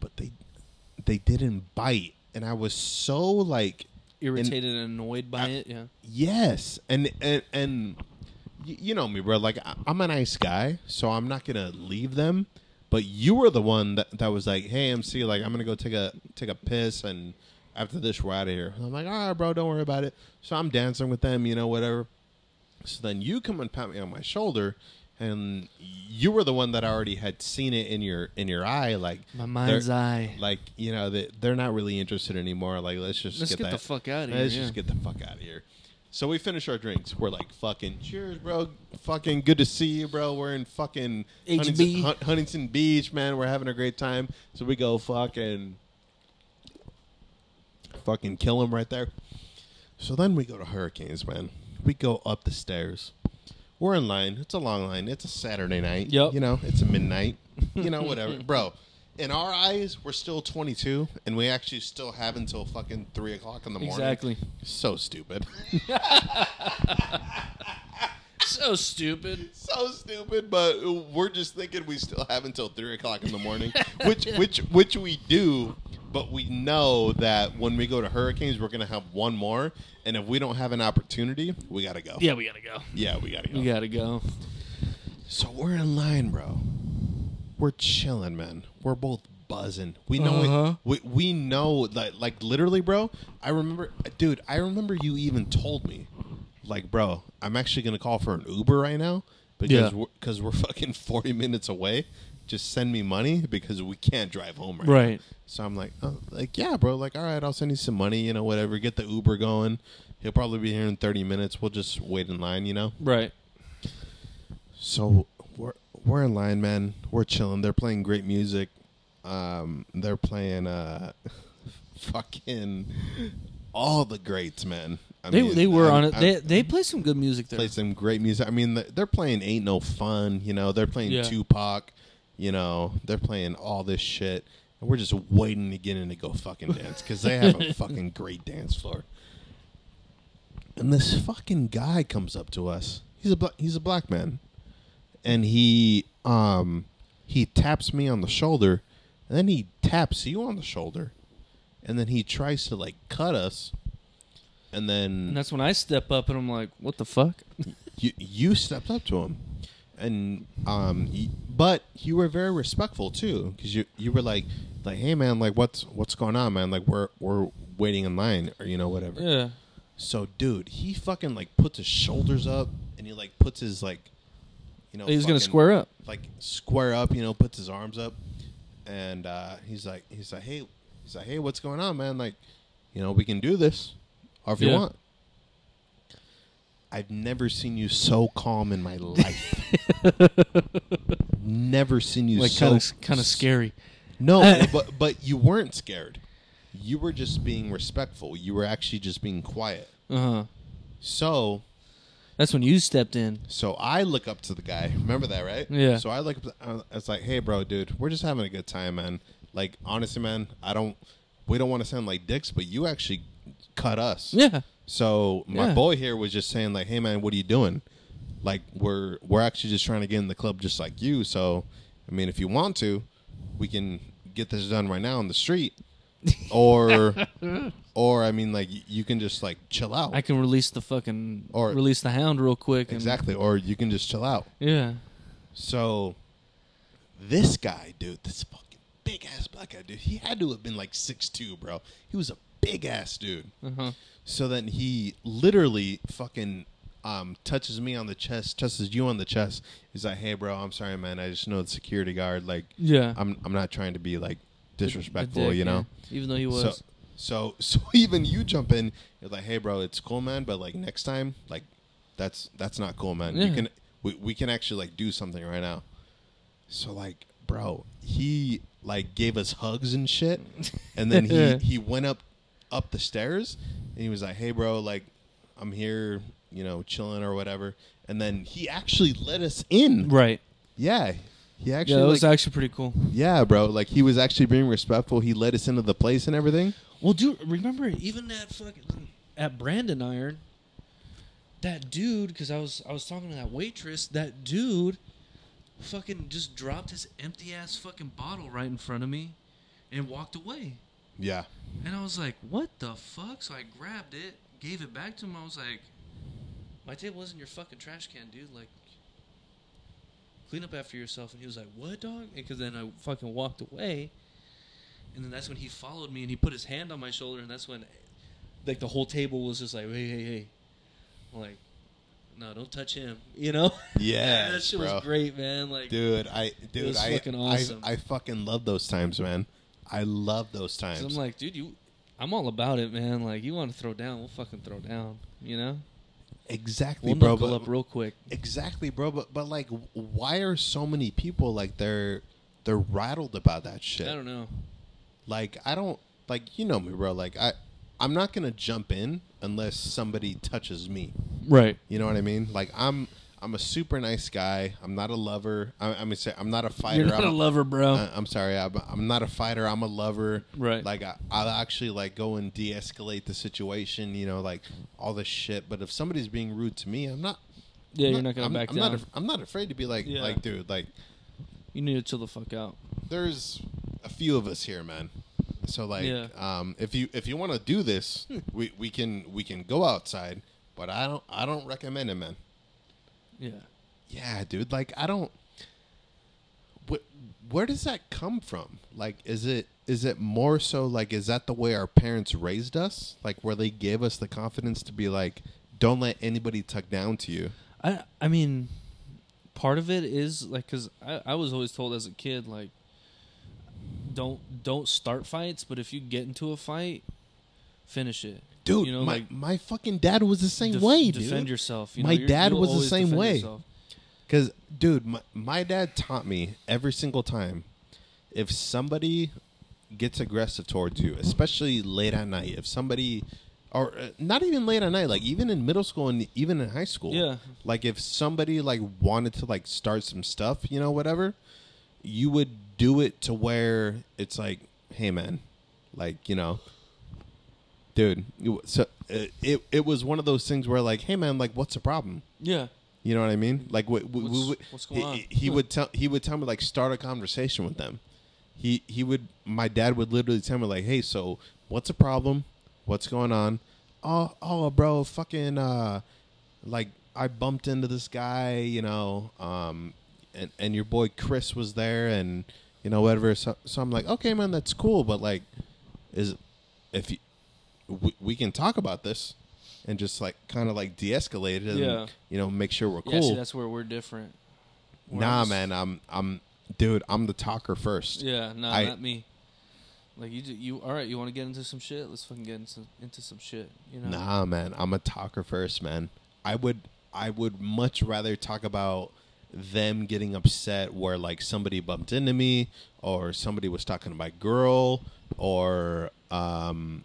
but they they didn't bite, and I was so like Irritated and annoyed by I- it. Yeah. Yes, and and and you know me, bro. Like I'm a nice guy, so I'm not gonna leave them. But you were the one that, that was like, "Hey, MC, like I'm gonna go take a take a piss, and after this, we're out of here." I'm like, "All right, bro, don't worry about it." So I'm dancing with them, you know, whatever. So then you come and pat me on my shoulder, and you were the one that already had seen it in your in your eye, like My mind's eye. like you know that they're not really interested anymore. Like let's just Let's get, get the fuck out of here. Let's yeah. just get the fuck out of here. So we finish our drinks. We're like, fucking cheers, bro. Fucking good to see you, bro. We're in fucking. Huntington, Hun- Huntington Beach, man. We're having a great time. So we go fucking, fucking kill him right there. So then we go to Hurricanes, man. We go up the stairs. We're in line. It's a long line. It's a Saturday night. Yep. You know, it's a midnight. You know, [LAUGHS] whatever. Bro, in our eyes, we're still 22, and we actually still have until fucking 3 o'clock in the morning. Exactly. So stupid. [LAUGHS] [LAUGHS] So stupid. so stupid, but we're just thinking we still have until 3 o'clock in the morning, [LAUGHS] which, which, which we do. But we know that when we go to Hurricanes, we're going to have one more. And if we don't have an opportunity, we got to go. Yeah, we gotta go. Yeah, we got to go. We gotta go. So we're in line, bro. We're chilling, man. We're both buzzing. We know Uh-huh. it. We, we know like like literally, bro. I remember, dude. I remember you even told me, like, bro, I'm actually gonna call for an Uber right now because Yeah. we're, cause we're [LAUGHS] fucking 40 minutes away. Just send me money because we can't drive home right. Right. Now. So I'm like, oh, like yeah, bro. Like, all right, I'll send you some money. You know, whatever. Get the Uber going. He'll probably be here in 30 minutes. We'll just wait in line. You know. Right. So we're we're in line, man. We're chilling. They're playing great music. Um, they're playing uh, [LAUGHS] fucking all the greats, man. I They mean, they were I- on it. They they play some good music there. play some great music. I mean, they're playing "Ain't No Fun." You know, they're playing Yeah. Tupac. You know, they're playing all this shit. And we're just waiting to get in to go fucking [LAUGHS] dance because they have a fucking great dance floor. And this fucking guy comes up to us. He's a he's a black man, and he um he taps me on the shoulder, and then he taps you on the shoulder, and then he tries to like cut us, and then And that's when I step up and I'm like, "What the fuck?" [LAUGHS] you you stepped up to him, and um, y but you were very respectful too, because you you were like like hey man like what's what's going on man like we're we're waiting in line or you know whatever. Yeah. So dude, he fucking like puts his shoulders up and he like puts his like you know He's gonna fucking- square up. like square up, you know, puts his arms up, and uh, he's like, he's like, hey, he's like, hey, what's going on, man? Like, you know, we can do this, or if you want. I've never seen you so calm in my [LAUGHS] life. never seen you Like so kind of kind of scary. No, [LAUGHS] but but you weren't scared. You were just being respectful. You were actually just being quiet. Uh huh. So That's when you stepped in. So I look up to the guy. Remember that, right? Yeah. So I look up. To, uh, it's like, hey, bro, dude, we're just having a good time, man. Like, honestly, man, I don't. We don't want to sound like dicks, but you actually cut us. Yeah. So my Yeah. boy here was just saying, like, hey, man, what are you doing? Like, we're we're actually just trying to get in the club, just like you. So, I mean, if you want to, we can get this done right now on the street, [LAUGHS] or, or I mean, like, you can just like chill out. I can release the fucking Or- release the hound real quick. And, exactly, or you can just chill out. Yeah. So this guy, dude, this big ass black guy, dude, he had to have been like six two, bro. He was a big ass dude. Uh huh. So then he literally fucking um, touches me on the chest, touches you on the chest. He's like, "Hey, bro, I'm sorry, man. I just know the security guard. Like, Yeah. I'm I'm not trying to be like disrespectful, dick, you know." yeah. Even though he was. So, so [LAUGHS] so even you jump in. You're like, "Hey, bro, it's cool, man. But like next time, like that's that's not cool, man. You can we we can actually like do something right now." So like, bro, he like gave us hugs and shit, and then he [LAUGHS] he went up up the stairs and he was like, "Hey, bro, like I'm here, you know, chilling or whatever." And then he actually let us in. right. Yeah, he Yeah, actually that was like, actually pretty cool. yeah, bro. Like he was actually being respectful. He let us into the place and everything. Well, dude, remember even that fucking at Branding Iron, that dude? Because I was I was talking to that waitress. That dude, fucking just dropped his empty ass fucking bottle right in front of me, and walked away. Yeah. And I was like, "What the fuck?" So I grabbed it, gave it back to him. I was like, "My table wasn't your fucking trash can, dude. Like, clean up after yourself." And he was like, "What, dog?" And Because then I fucking walked away, and then that's when he followed me and he put his hand on my shoulder, and that's when, like, the whole table was just like, "Hey, hey, hey," I'm like, "No, don't touch him," you know? Yeah, [LAUGHS] that shit bro. was great, man. Like, Dude, I dude, was I, fucking awesome. I I fucking love those times, man. I love those times. I'm like, dude, you. I'm all about it, man. Like, you want to throw down, we'll fucking throw down. You know? exactly, We'll bro. knuckle But, up real quick. exactly, bro. But but like, why are so many people like they're they're rattled about that shit? I don't know. Like I don't like you know me, bro. Like I I'm not gonna jump in unless somebody touches me. Right. You know what I mean? Like I'm I'm a super nice guy. I'm not a lover. I, I mean, say I'm not a fighter. You're not I'm a lover, bro. I- I'm sorry. I'm, I'm not a fighter. I'm a lover. Right. Like I, I'll actually like go and de-escalate the situation. You know, like all this shit. But if somebody's being rude to me, I'm not. yeah, I'm you're not gonna I'm, back I'm down. Not I'm not afraid to be like, Yeah. like, dude, like, you need to chill the fuck out. there's a few of us here, man. So like, Yeah. um, if you if you want to do this, we, we can we can go outside. But I don't I don't recommend it, man. Yeah. Yeah, dude. Like I don't. What? Where does that come from? Like, is it is it more so like is that the way our parents raised us? Like, where they gave us the confidence to be like, don't let anybody tuck down to you. I I mean, part of it is like because I, I was always told as a kid like, don't don't start fights, but if you get into a fight, finish it, Dude, You know, my like my fucking dad was the same def- way, dude. defend yourself. You know, My dad was the same way. yourself. Because, dude, my, my dad taught me every single time if somebody gets aggressive towards you, especially late at night, if somebody, or uh, not even late at night, like even in middle school and even in high school, Yeah. like if somebody like wanted to like start some stuff, you know, whatever, you would do it to where it's like, hey, man, like you know, dude, so uh, it it was one of those things where like, hey, man, like, what's the problem? Yeah. You know what I mean? Like, we, we, What's- we, what's going he, on? he would tell he would tell me like start a conversation with them. He he would my dad would literally tell me like, hey, so what's the problem? What's going on? Oh oh, bro, fucking uh, like I bumped into this guy, you know, um, and and your boy Chris was there, and you know whatever. So, so I'm like, okay, man, that's cool, but like, is if you we, we can talk about this and just like kind of like de-escalate it and Yeah. you know make sure we're Yeah. cool See, that's where we're different. Where nah just- man i'm i'm dude i'm the talker first Yeah. Nah, I- not me. Like you, do, you all right? You want to get into some shit? Let's fucking get into into some shit. You know? nah man i'm a talker first man i would i would much rather talk about them getting upset where like somebody bumped into me or somebody was talking to my girl or um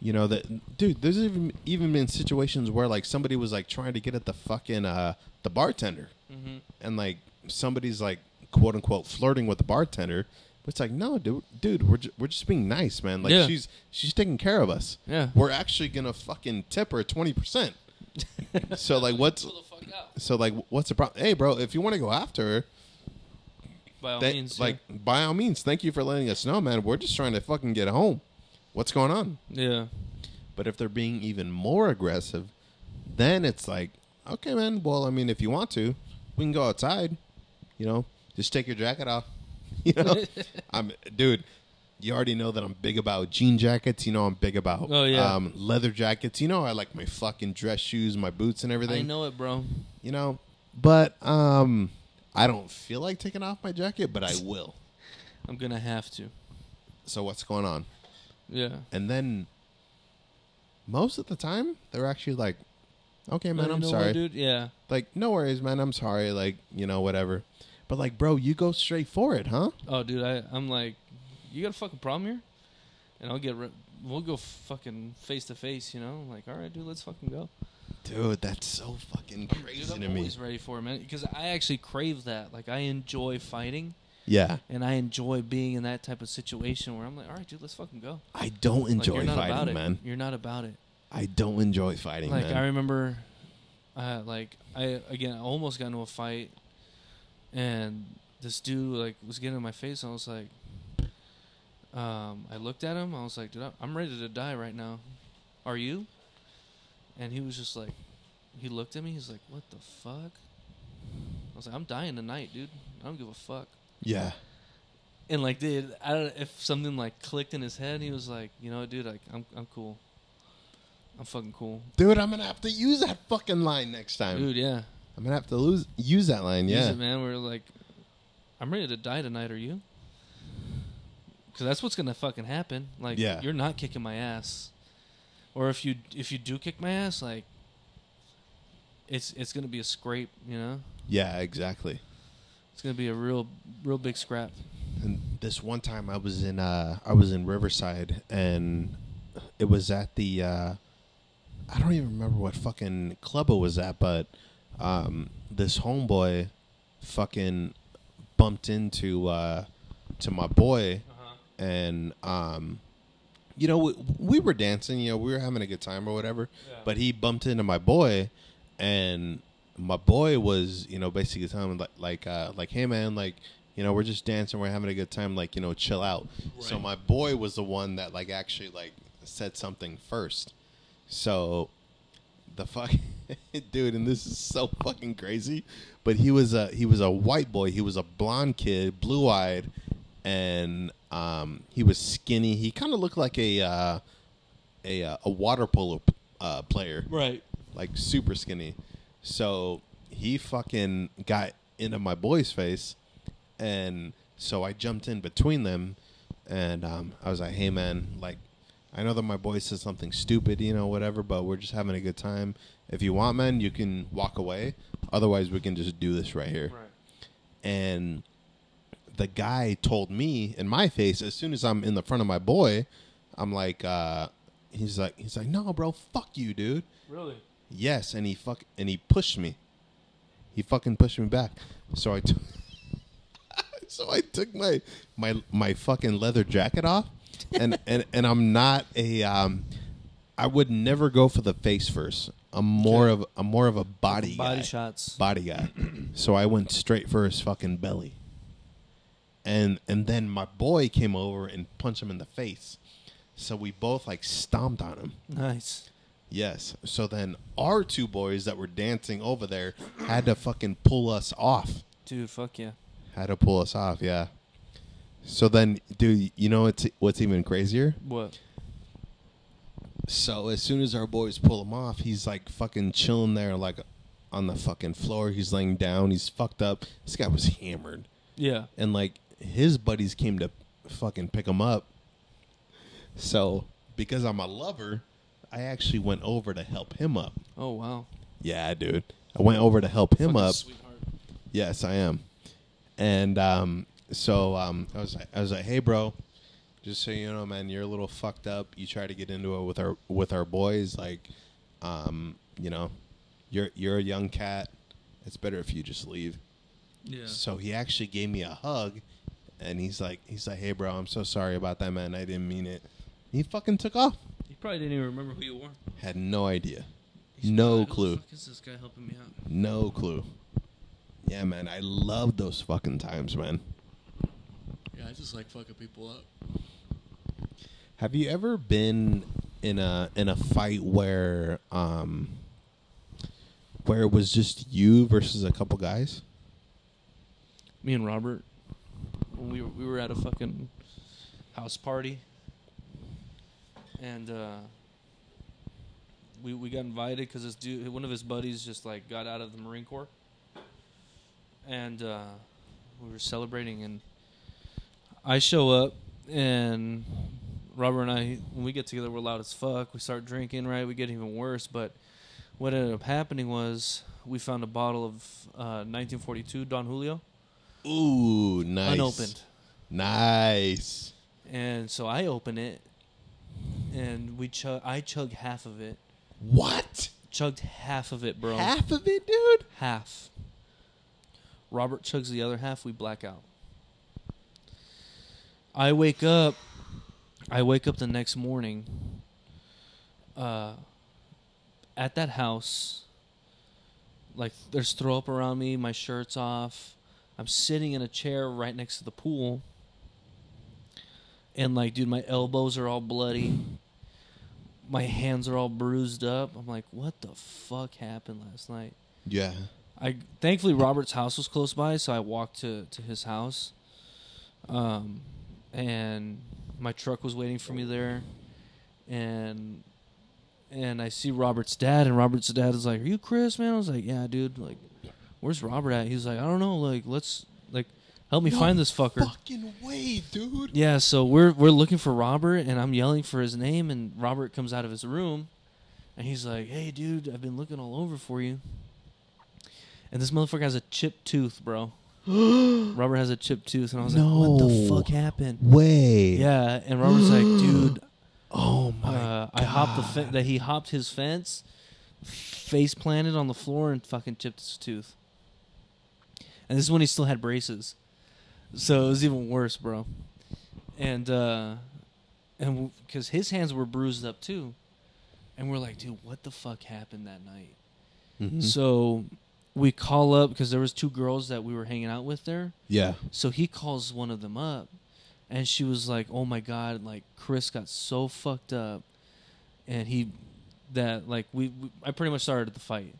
you know that dude there's even even been situations where like somebody was like trying to get at the fucking uh the bartender Mm-hmm. and like somebody's like quote unquote flirting with the bartender but it's like no dude dude we're, ju- we're just being nice man like Yeah. she's she's taking care of us Yeah. we're actually gonna fucking tip her 20% [LAUGHS] so like what's Chill the fuck out. so like what's the problem? Hey bro if you want to go after her By all that- means, like by all means thank you for letting us know man. We're just trying to fucking get home. What's going on? Yeah. but if they're being even more aggressive then it's like okay man well i mean if you want to we can go outside you know? Just take your jacket off. [LAUGHS] You know? [LAUGHS] I'm dude you already know that I'm big about jean jackets. You know I'm big about Oh, yeah. um, leather jackets. You know I like my fucking dress shoes, my boots, and everything. I know it, bro. You know, but um, I don't feel like taking off my jacket, but I [LAUGHS] will. I'm gonna have to. So what's going on? Yeah. And then most of the time they're actually like, "Okay, man, You I'm know sorry." what, dude. Yeah. Like, no worries, man. I'm sorry. Like, you know, whatever. But like, bro, you go straight for it, huh? Oh, dude. I I'm like, you got a fucking problem here, and I'll get. Re- we'll go fucking face to face. You know, like, all right, dude, let's fucking go. Dude, that's so fucking crazy Dude, I'm to me. always ready for it, man. Because I actually crave that. Like, I enjoy fighting, Yeah, and I enjoy being in that type of situation where I'm like, all right, dude, let's fucking go. I don't enjoy about fighting, man. You're not about it. I don't enjoy fighting, like man. I remember, uh, like I again I almost got into a fight, and this dude like was getting in my face. And I was like, um, I looked at him. I was like, dude, I'm ready to die right now. Are you? And he was just like, he looked at me. He's like, what the fuck? I was like, I'm dying tonight, dude. I don't give a fuck. yeah, And like, dude, I don't if something like clicked in his head. He was like, you know, dude, like I'm I'm cool. I'm fucking cool, dude, I'm gonna have to use that fucking line next time. dude. Yeah. I'm gonna have to lose use that line. Use Yeah, it, man. We're like, I'm ready to die tonight. Are you? Because that's what's gonna fucking happen. Like, Yeah. you're not kicking my ass, or if you if you do kick my ass, like, it's it's gonna be a scrape. You know, yeah, exactly. it's gonna be a real real big scrap. And this one time I was in uh I was in Riverside and it was at the uh I don't even remember what fucking club it was at, but um this homeboy fucking bumped into uh to my boy and um you know we, we were dancing, you know, we were having a good time or whatever, but he bumped into my boy and my boy was, you know, basically telling him like like uh like hey man, like you know, we're just dancing, we're having a good time, like, you know, chill out. So my boy was the one that like actually like said something first. So the fuck [LAUGHS] dude, and this is so fucking crazy. But he was a he was a white boy, he was a blonde kid, blue eyed, and um he was skinny. He kinda looked like a uh a uh, a water polo uh player Right. like super skinny. So he fucking got into my boy's face, and so I jumped in between them, and um, I was like, "Hey, man, like, I know that my boy said something stupid, you know, whatever, but we're just having a good time. If you want, man, you can walk away. Otherwise, we can just do this right here." Right. and the guy told me in my face as soon as I'm in the front of my boy, I'm like, uh, he's like, he's like, no, bro, fuck you, dude. Really? Yes, and he fuck and he pushed me. He fucking pushed me back. So I took [LAUGHS] So I took my my my fucking leather jacket off and [LAUGHS] and and I'm not a um I would never go for the face first. I'm more Okay. of I'm more of a body Body guy shots. body guy. [CLEARS THROAT] so I went straight for his fucking belly. And and then my boy came over and punched him in the face. So we both like stomped on him. Nice. Yes. So then our two boys that were dancing over there had to fucking pull us off. Dude, fuck yeah. Had to pull us off, yeah. So then dude, you know what's what's even crazier? What? So as soon as our boys pull him off, he's like fucking chilling there, like on the fucking floor. He's laying down. He's fucked up. This guy was hammered, Yeah. and like his buddies came to fucking pick him up. So because I'm a lover, I actually went over to help him up. Oh wow. Yeah, dude. I went over to help him Fucking up. Sweetheart. Yes, I am. And um, so um, I was like, I was like, hey, bro, just so you know, man, you're a little fucked up. You try to get into it with our with our boys, like, um, you know, you're you're a young cat. It's better if you just leave. Yeah. So he actually gave me a hug, and he's like, he's like, hey, bro, I'm so sorry about that, man. I didn't mean it. He fucking took off. He probably didn't even remember who you were. Had no idea. He's No like, "Who the clue. fuck is this guy helping me out? No clue. Yeah, man, I love those fucking times, man. Yeah, I just like fucking people up. Have you ever been in a in a fight where um where it was just you versus a couple guys? Me and Robert, when we were, we were at a fucking house party, and uh, we we got invited because this dude, one of his buddies, just like got out of the Marine Corps, and uh, we were celebrating, and I show up, and Robert and I, when we get together, we're loud as fuck. We start drinking, right? We get even worse, but what ended up happening was we found a bottle of uh, 1942 Don Julio Ooh, nice. unopened. Nice. And so I open it, and we chug. I chug half of it. What? Chugged half of it, bro. Half of it, dude? Half. Robert chugs the other half. We black out. I wake up. I wake up the next morning. Uh, at that house. Like there's throw up around me. My shirt's off. I'm sitting in a chair right next to the pool. And like, dude, my elbows are all bloody. My hands are all bruised up. I'm like, what the fuck happened last night? Yeah. I thankfully Robert's house was close by, so I walked to to his house. Um, and my truck was waiting for me there, and and I see Robert's dad, and Robert's dad is like, "Are you Chris, man?" I was like, "Yeah, dude. Like, where's Robert at?" He's like, "I don't know. Like, let's like help me No find this fucker." Fucking way, dude. Yeah, so we're we're looking for Robert, and I'm yelling for his name, and Robert comes out of his room, and he's like, "Hey, dude, I've been looking all over for you." And this motherfucker has a chipped tooth, bro. [GASPS] Robert has a chipped tooth, and I was like, "What the fuck happened?" Way. Yeah, and Robert's like, [GASPS] "Dude, Oh my uh, I hopped the fe- God. that he hopped his fence, face planted on the floor, and fucking chipped his tooth." And this is when he still had braces, so it was even worse, bro. And uh, and because his hands were bruised up too, and we're like, "Dude, what the fuck happened that night?" Mhm. So we call up because there was two girls that we were hanging out with there. yeah. So he calls one of them up, and she was like, "Oh my god, like Chris got so fucked up, and he that like we, we I pretty much started the fight."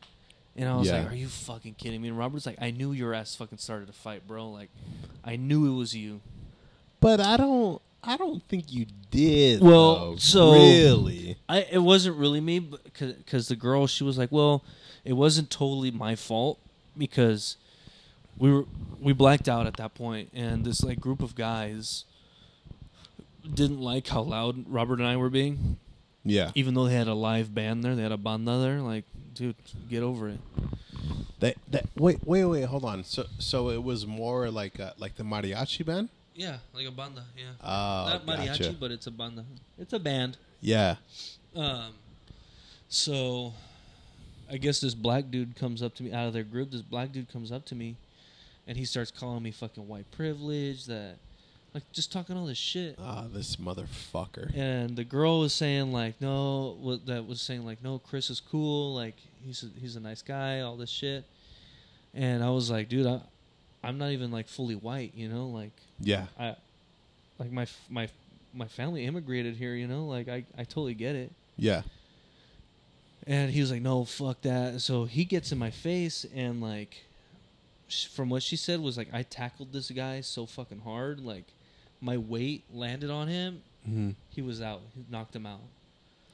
And I was Yeah. like, "Are you fucking kidding me?" And Robert's like, "I knew your ass fucking started a fight, bro. Like, I knew it was you." But I don't. I don't think you did. Well, though. so- really. I it wasn't really me, because the girl she was like, "Well, it wasn't totally my fault because we were we blacked out at that point, and this like group of guys didn't like how loud Robert and I were being, Yeah. even though they had a live band there, they had a banda there. Like, dude, get over it. That. That. Wait. Wait. Wait. Hold on. So. So it was more like uh, like the mariachi band. Yeah, like a banda. Yeah, Oh, not mariachi, gotcha. but it's a banda. It's a band. Yeah. Um, so I guess this black dude comes up to me out of their group. This black dude comes up to me, and he starts calling me fucking white privilege. That like just talking all this shit. Ah, this motherfucker. And the girl was saying like, no, what that was saying like, no, Chris is cool. Like he's a, he's a nice guy. All this shit. And I was like, dude, I, I'm not even like fully white. You know, like Yeah. I, like my my my family immigrated here. You know, like I I totally get it. Yeah. And he was like, "No, fuck that." So he gets in my face and like, from what she said was like, I tackled this guy so fucking hard, like, my weight landed on him. hmm He was out. He knocked him out.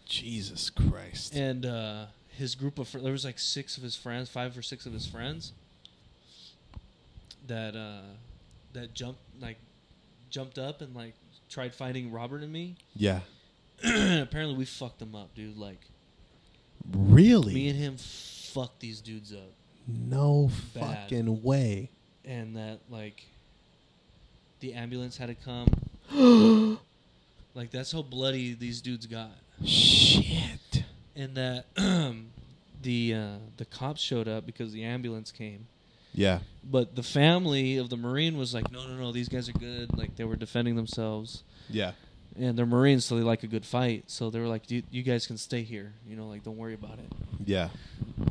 Jesus Christ. And uh, his group of fr- there was like six of his friends, five or six of his friends that uh, that jumped like jumped up and like tried fighting Robert and me. yeah. [CLEARS THROAT] Apparently, we fucked them up, dude. Like Really? me and him fucked these dudes up. no Bad. fucking way. and that like the ambulance had to come. [GASPS] like that's how bloody these dudes got, Shit. and that [CLEARS THROAT] the uh, the cops showed up because the ambulance came. Yeah. But the family of the marine was like, no, no, no, these guys are good. Like they were defending themselves, Yeah. And they're marines, so they like a good fight. So they were like, you, you guys can stay here. You know, like don't worry about it. Yeah.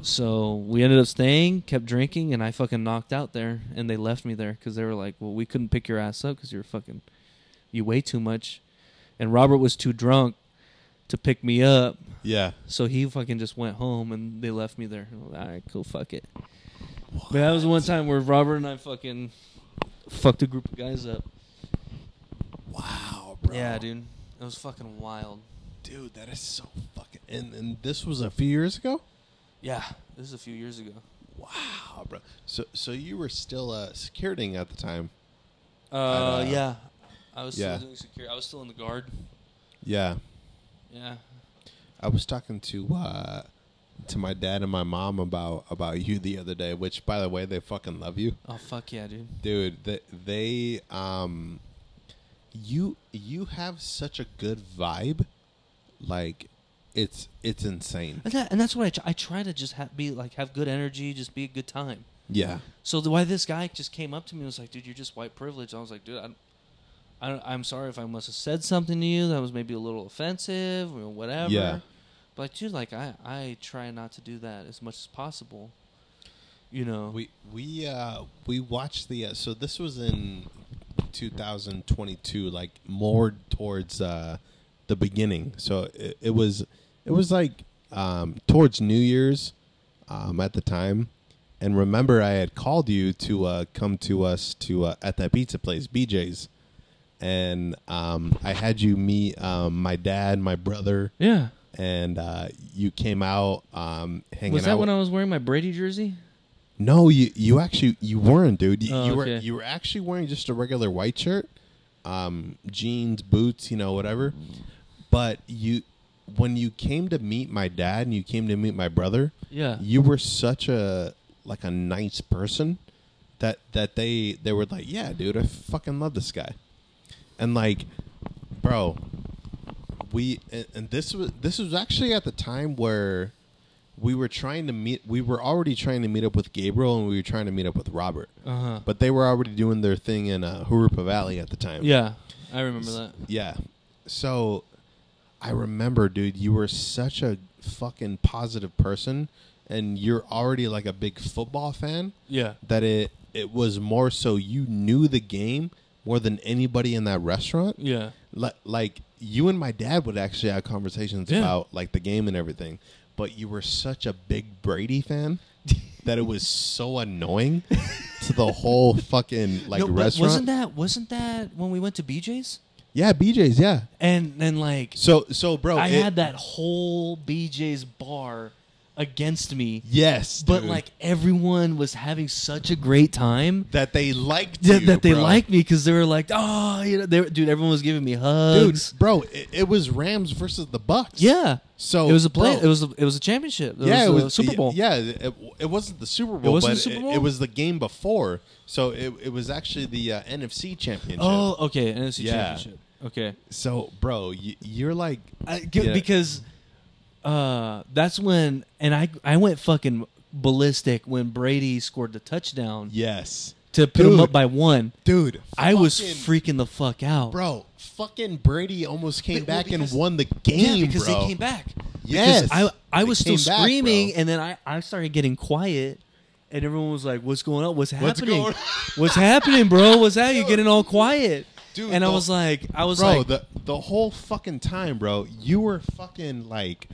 So we ended up staying, kept drinking, and I fucking knocked out there, and they left me there because they were like, "Well, we couldn't pick your ass up because you're fucking, you weigh too much," and Robert was too drunk to pick me up, Yeah. so he fucking just went home, and they left me there. All right, cool, fuck it. But that was one time where Robert and I fucking fucked a group of guys up. Wow, bro. Yeah, dude. It was fucking wild. Dude, that is so fucking. And and this was a few years ago. Yeah, this is a few years ago. Wow, bro. So so you were still uh, security at the time. Uh, uh, yeah. I was yeah. still doing security. I was still in the guard. Yeah, Yeah. I was talking to uh, to my dad and my mom about about you the other day. Which, by the way, they fucking love you, Oh fuck yeah, dude. dude. They, they um, you you have such a good vibe, like it's it's insane. And, that, and that's what I, tr- I try to just ha- be like have good energy, just be a good time. Yeah, So the why this guy just came up to me and was like, "Dude, you're just white privilege." I was like, "Dude, I, I don't- I'm sorry if I must have said something to you that was maybe a little offensive or whatever." Yeah. But like, dude, like I I try not to do that as much as possible. You know. we we uh we watched the uh, so this was in 2022 like more towards uh the beginning so it, it was it was like um towards new year's um at the time and remember i had called you to uh come to us to uh, at that pizza place bj's and um i had you meet um my dad my brother yeah. and uh you came out um hanging Was out that when I was wearing my Brady jersey? No, you you actually you weren't, dude. You, Oh, you were okay. you were actually wearing just a regular white shirt, um, jeans, boots, you know, whatever. But you, when you came to meet my dad and you came to meet my brother, Yeah. you were such a like a nice person that that they they were like, yeah, dude, I fucking love this guy, and like, bro, we and, and this was this was actually at the time where we were trying to meet we were already trying to meet up with Gabriel and we were trying to meet up with Robert. Uh huh. But they were already doing their thing in uh, Jurupa Valley at the time. Yeah, I remember that. Yeah. So I remember, dude, you were such a fucking positive person and you're already like a big football fan Yeah. that it it was more so you knew the game more than anybody in that restaurant. Yeah. Li- like you and my dad would actually have conversations Yeah. about like the game and everything, but you were such a big Brady fan that it was so annoying to the whole [LAUGHS] fucking like no, restaurant. wasn't that wasn't that when we went to BJ's? yeah, BJ's. Yeah. And then like So so bro, I it- had that whole BJ's bar against me, Yes, but dude. like everyone was having such a great time that they liked that, you, that they bro. liked me because they were like, oh, you know, they were- dude, everyone was giving me hugs, dude, bro. It, it was Rams versus the Bucks. Yeah, So it was a play. bro, It was a, it was a championship. It yeah, was it a was Super Bowl. Yeah, it, it wasn't the Super Bowl, It wasn't but the Super it- Bowl? It, was the game before. So it, it was actually the uh, NFC Championship. Oh, okay, NFC Yeah. championship. Okay, So, bro, you, you're like, I, g- Yeah. because uh, that's when, and I I went fucking ballistic when Brady scored the touchdown yes, to put him up by one. dude. I was freaking the fuck out, bro. Fucking Brady almost came But- well, back and won the game, Yeah, because bro. they came back. Yes, Because I I was still came back, screaming, and then I, I started getting quiet, and everyone was like, "What's going on? What's What's happening? going [LAUGHS] What's happening, bro? What's that? You're getting all quiet." Dude, and I was like, I was bro, like, the the whole fucking time, bro. You were fucking like,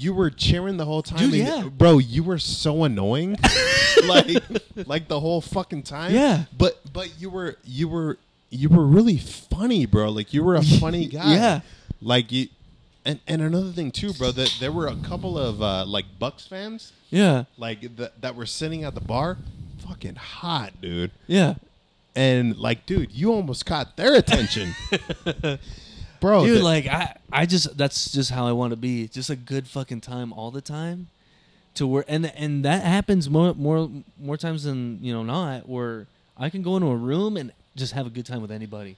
you were cheering the whole time, Dude, and- yeah. bro. You were so annoying, [LAUGHS] like, like the whole fucking time. Yeah. but but you were you were you were really funny, bro. Like you were a [LAUGHS] funny guy. Yeah. like you. And, and another thing too, bro, that there were a couple of uh, like Bucks fans, yeah, like that that were sitting at the bar, fucking hot, dude. yeah. And like, dude, you almost caught their attention, [LAUGHS] bro. dude the- like i i just that's just how i want to be. Just a good fucking time all the time to where and and that happens more more more times than you know not where i can go into a room and just have a good time with anybody.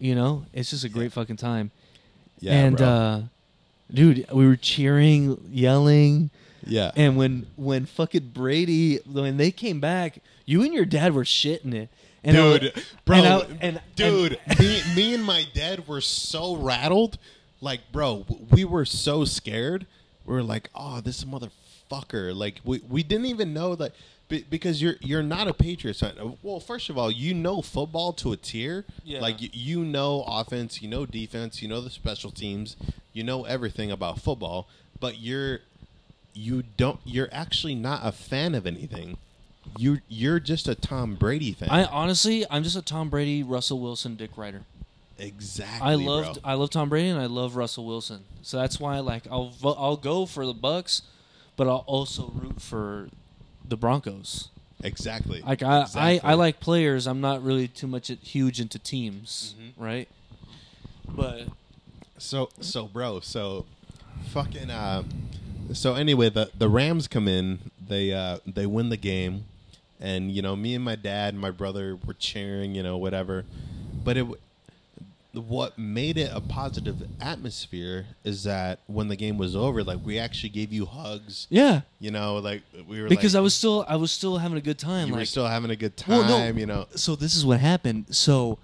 You know? It's just a great fucking time. Yeah, and bro. uh dude we were cheering yelling. Yeah, and when when fucking brady when they came back you and your dad were shitting it and I- dude, bro, and I- and- dude, me, me and my dad were so rattled. Like, bro, we were so scared. We were like, oh, this motherfucker. Like, we, we didn't even know that because you're you're not a Patriots fan. Uh, well, first of all, you know football to a tier. Yeah. Like, you, you know offense, you know defense, you know the special teams, you know everything about football. But you're you don't. You're actually not a fan of anything. You you're just a Tom Brady fan. I honestly, I'm just a Tom Brady, Russell Wilson, Dick Ryder. Exactly. I loved Bro. I love Tom Brady and I love Russell Wilson. So that's why like I'll vo- I'll go for the Bucks, but I'll also root for the Broncos. Exactly. Like I, Exactly. I, I like players. I'm not really too much huge into teams, Mhm. right? But So so bro, so fucking uh so anyway, the the Rams come in, they uh they win the game and you know, me and my dad and my brother were cheering, you know, whatever. But it what made it a positive atmosphere is that when the game was over, like we actually gave you hugs, yeah, you know, like we were because like, I was still I was still having a good time. you were still having a good time, Well, no. you know. so this is what happened. So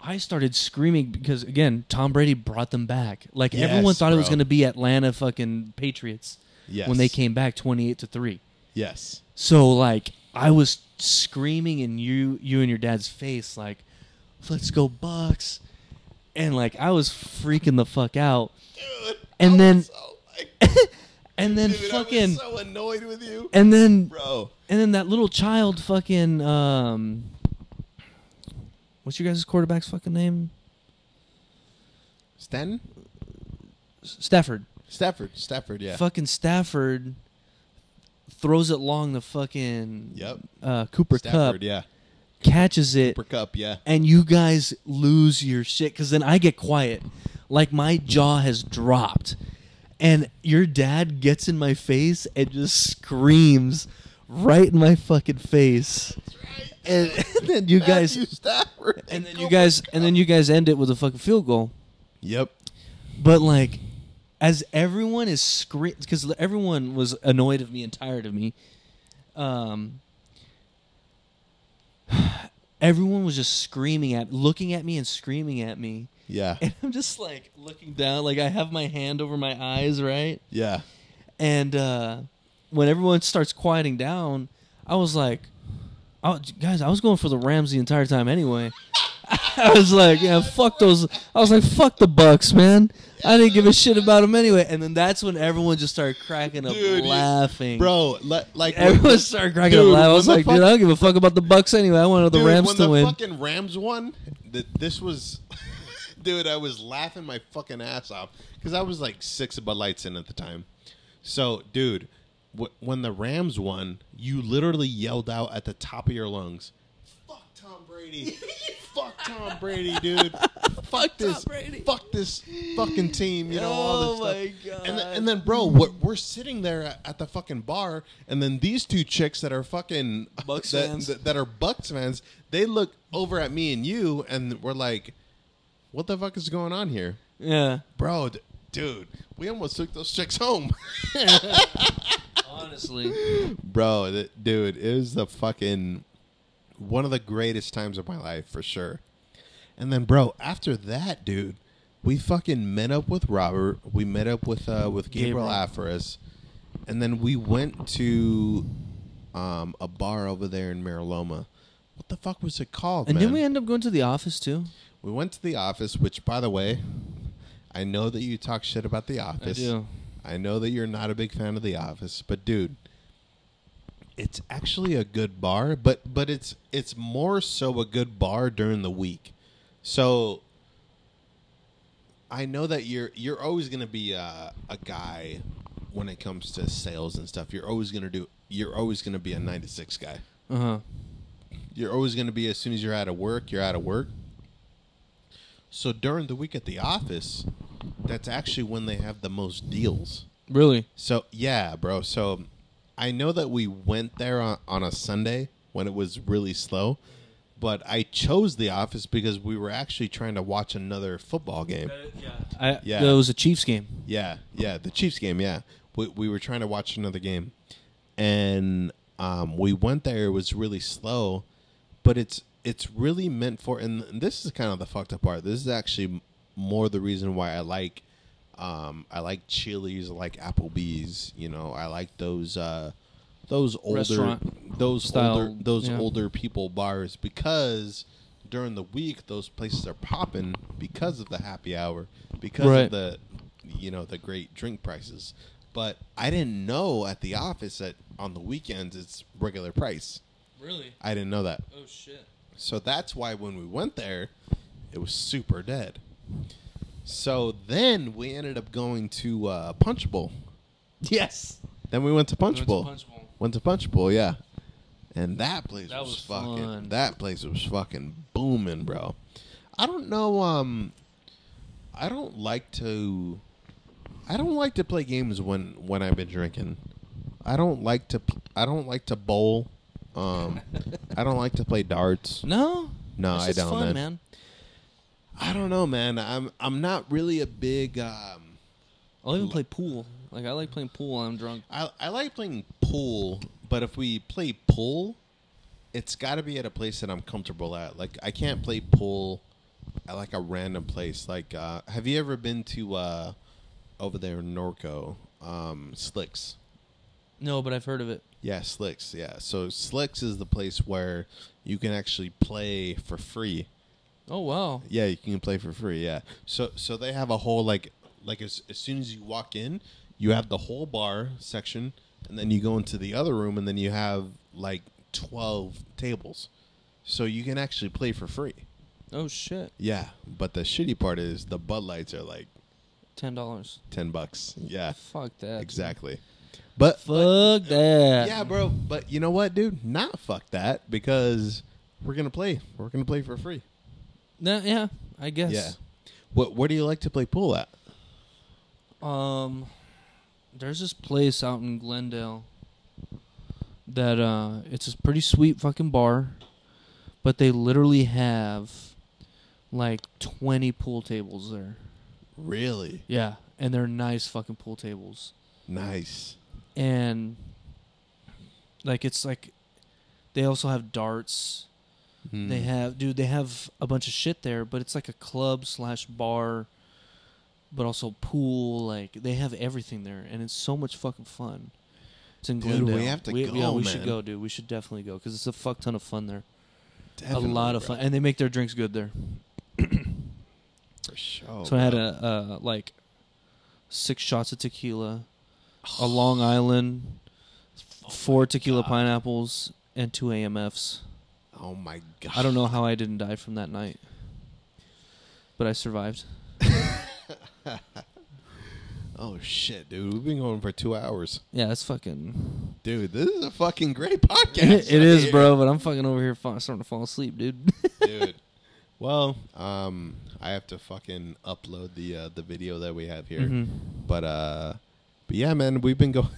I started screaming because again, Tom Brady brought them back. Like everyone Yes, thought it was going to be Atlanta fucking Patriots Yes. when they came back 28 to 3. Yes. So like I was screaming in you you and your dad's face like let's go Bucks. And like I was freaking the fuck out. Dude. And I then- was so, like, [LAUGHS] And then dude, fucking was so annoyed with you. and then Bro. and then that little child fucking um What's your guys' quarterback's fucking name? Stanton? Stafford. Stafford. Stafford, yeah. Fucking Stafford throws it long the fucking Yep. uh, Cooper Stafford, Kupp, yeah. catches it, Cooper Kupp, yeah. and you guys lose your shit because then I get quiet, like my jaw has dropped, and your dad gets in my face and just screams right in my fucking face, and, [LAUGHS] and then you guys, Stafford. and then you guys, and then you guys end it with a fucking field goal. Yep. But like, as everyone is screaming, because everyone was annoyed of me and tired of me. Um, [SIGHS] everyone was just screaming at, looking at me and screaming at me, Yeah. [LAUGHS] and I'm just like looking down, like I have my hand over my eyes, right? Yeah. And uh, when everyone starts quieting down, I was like, oh, guys, I was going for the Rams the entire time anyway. [LAUGHS] [LAUGHS] I was like, yeah, fuck those. I was like, fuck the Bucks, man. I didn't give a shit about them anyway. And then that's when everyone just started cracking up, Dude, laughing. Bro, le- like everyone started cracking Dude, up, laughing. I was like, fuck- dude, I don't give a fuck about the Bucks anyway. I wanted the dude, Rams to the win. When the fucking Rams won, th- this was [LAUGHS] dude, I was laughing my fucking ass off cuz I was like 6 Bud Lights in at the time. So, dude, w- when the Rams won, you literally yelled out at the top of your lungs, "Fuck Tom Brady." [LAUGHS] Fuck Tom Brady, dude. [LAUGHS] Fuck Tom this. Brady. Fuck this fucking team. You know all this Oh stuff. my God. And then, and then, bro, we're, we're sitting there at, at the fucking bar, and then these two chicks that are fucking [LAUGHS] Bucks that, fans. that, that are Bucks fans, they look over at me and you, and we're like, "What the fuck is going on here, yeah, bro?" D- dude, we almost took those chicks home, [LAUGHS] honestly. bro. th- dude, it was the fucking one of the greatest times of my life for sure. And then, bro, after that, dude, we fucking met up with Robert. We met up with uh with Gabriel, Gabriel. And then we went to um a bar over there in Mira Loma. What the fuck was it called? And man? didn't we end up going to the office too? We went to the office, which, by the way, I know that you talk shit about the office. I do. I know that you're not a big fan of the office, but dude, it's actually a good bar. But but it's it's more so a good bar during the week. So I know that you're you're always gonna be a, a guy when it comes to sales and stuff. You're always gonna do. You're always gonna be a nine to six guy. Uh huh. You're always going to be as soon as you're out of work, you're out of work. So during the week at the office, that's actually when they have the most deals. Really? So yeah, bro. So I know that we went there on, on a Sunday when it was really slow, but I chose the office because we were actually trying to watch another football game. I, Yeah. It was a Chiefs game. Yeah, yeah, the Chiefs game. Yeah, we we were trying to watch another game, and um, we went there. It was really slow, but it's it's really meant for. And this is kind of the fucked up part. This is actually more the reason why I like. Um, I like Chili's, I like Applebee's. You know, I like those uh, those older Restaurant those style, older those yeah. older people bars because during the week those places are popping because of the happy hour because Right. of the you know the great drink prices but i didn't know at the office that on the weekends it's regular price Really? i didn't know that Oh shit. so that's why when we went there It was super dead. So then we ended up going to uh, Punch Bowl. Yes. Then we went to Punch Went to Bowl. Punch Bowl. Went to Punch Bowl, yeah. And that place That was, was fucking fun. that place was fucking booming, bro. I don't know um I don't like to I don't like to play games when when I've been drinking. I don't like to pl- I don't like to bowl. Um [LAUGHS] I don't like to play darts. No. No, It's I just don't, fun, man. I don't know, man. I'm I'm not really a big um I'll even play pool. Like I like playing pool when I'm drunk. I I like playing pool, but if we play pool, it's got to be at a place that I'm comfortable at. Like I can't play pool at like a random place. Like, uh, have you ever been to uh, over there in Norco, um, Slicks? No, but I've heard of it. Yeah, Slicks. Yeah, so Slicks is the place where you can actually play for free. Oh wow. Yeah, you can play for free. Yeah. So so they have a whole like like as as soon as you walk in, you have the whole bar section, and then you go into the other room, and then you have like twelve tables, so you can actually play for free. Oh shit. Yeah, but the shitty part is the Bud Lights are like Ten dollars. ten bucks. Yeah, Fuck that. exactly. But, Fuck that. yeah, bro. But you know what, dude? Not fuck that because we're gonna play. We're gonna play for free. No, yeah. I guess. Yeah. What Where do you like to play pool at? Um, there's this place out in Glendale that uh, it's a pretty sweet fucking bar, but they literally have like 20 pool tables there. Really Yeah, and they're nice fucking pool tables. nice. And like it's like they also have darts. Hmm. They have dude, they have a bunch of shit there, but it's like a club slash bar, but also pool. Like they have everything there, and it's so much fucking fun. It's in Dude, we have to yeah, go, we should man. go, dude. We should definitely go because it's a fuck ton of fun there. Definitely, a lot of bro. fun, and they make their drinks good there. for sure. so I had a uh, like six shots of tequila, a [SIGHS] Long Island, four tequila God. pineapples, and two AMFs. Oh my god! I don't know how I didn't die from that night, but I survived. [LAUGHS] Oh shit, dude! We've been going for two hours, Yeah, it's fucking. dude. This is a fucking great [LAUGHS] podcast. it right is, here. bro. But I'm fucking over here fa- starting to fall asleep, dude. dude. [LAUGHS] Well, um, I have to fucking upload the uh, the video that we have here, Mhm. but uh, but yeah, man, we've been going,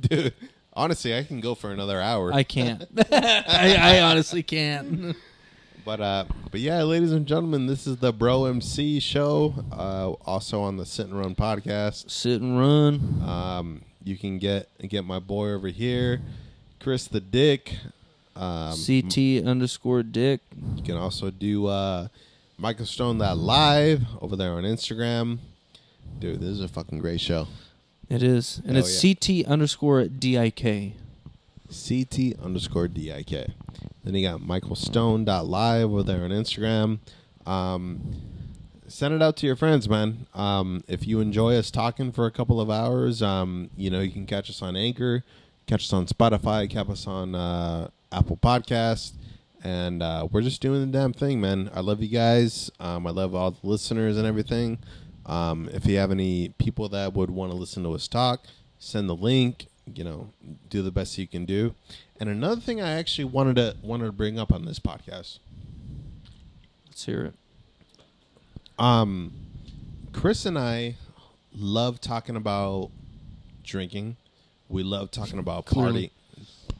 dude. Honestly, I can go for another hour. I can't. [LAUGHS] I, I honestly can't. But uh, but yeah, ladies and gentlemen, this is the Bro MC show. Uh, also on the Sit and Run podcast. Sit and run. Um, you can get get my boy over here, Chris the Dick. Um, CT underscore dick. You can also do uh, Michael Stone that live over there on Instagram. Dude, this is a fucking great show. It is, and Hell it's CT underscore dik. CT underscore DIK. Then you got Michael Stone dot live over there on Instagram. Um, send it out to your friends, man. Um, if you enjoy us talking for a couple of hours, um, you know, you can catch us on Anchor, catch us on Spotify, catch us on uh, Apple Podcast. And uh, we're just doing the damn thing, man. I love you guys. Um, I love all the listeners and everything. Um, if you have any people that would want to listen to us talk, send the link. You know, do the best you can do. And another thing I actually wanted to wanted to bring up on this podcast. Let's hear it. Um, Chris and I love talking about drinking. We love talking about party,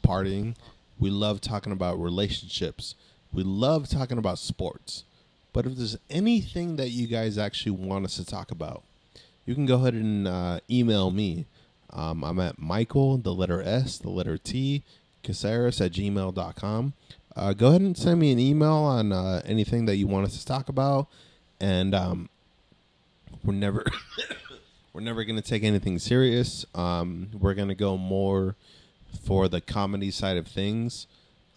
partying. We love talking about relationships. We love talking about sports. But if there's anything that you guys actually want us to talk about, you can go ahead and uh, email me. Um, I'm at Michael, the letter S, the letter T, Caceres at gmail.com. Uh, go ahead and send me an email on uh, anything that you want us to talk about. And um, we're never [COUGHS] we're never going to take anything serious. Um, we're going to go more for the comedy side of things.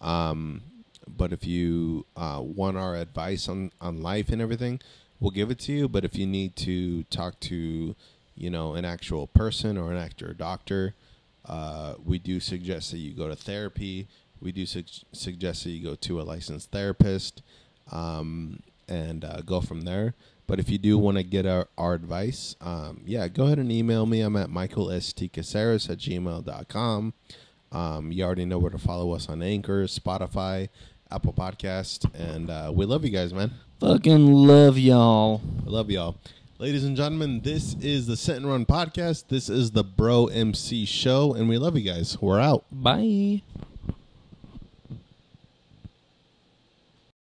Um, but if you uh, want our advice on, on life and everything, we'll give it to you. But if you need to talk to, you know, an actual person or an actor or doctor, uh, we do suggest that you go to therapy. We do su- suggest that you go to a licensed therapist. Um, and uh, go from there. But if you do want to get our, our advice, um, yeah, go ahead and email me. I'm at michaelstcaceres at gmail.com. Um, you already know where to follow us on Anchor, Spotify, Apple Podcast. And uh, we love you guys, man. Fucking love y'all. Love y'all. Ladies and gentlemen, this is the Sit and Run Podcast. This is the Bro MC Show, and we love you guys. We're out. Bye.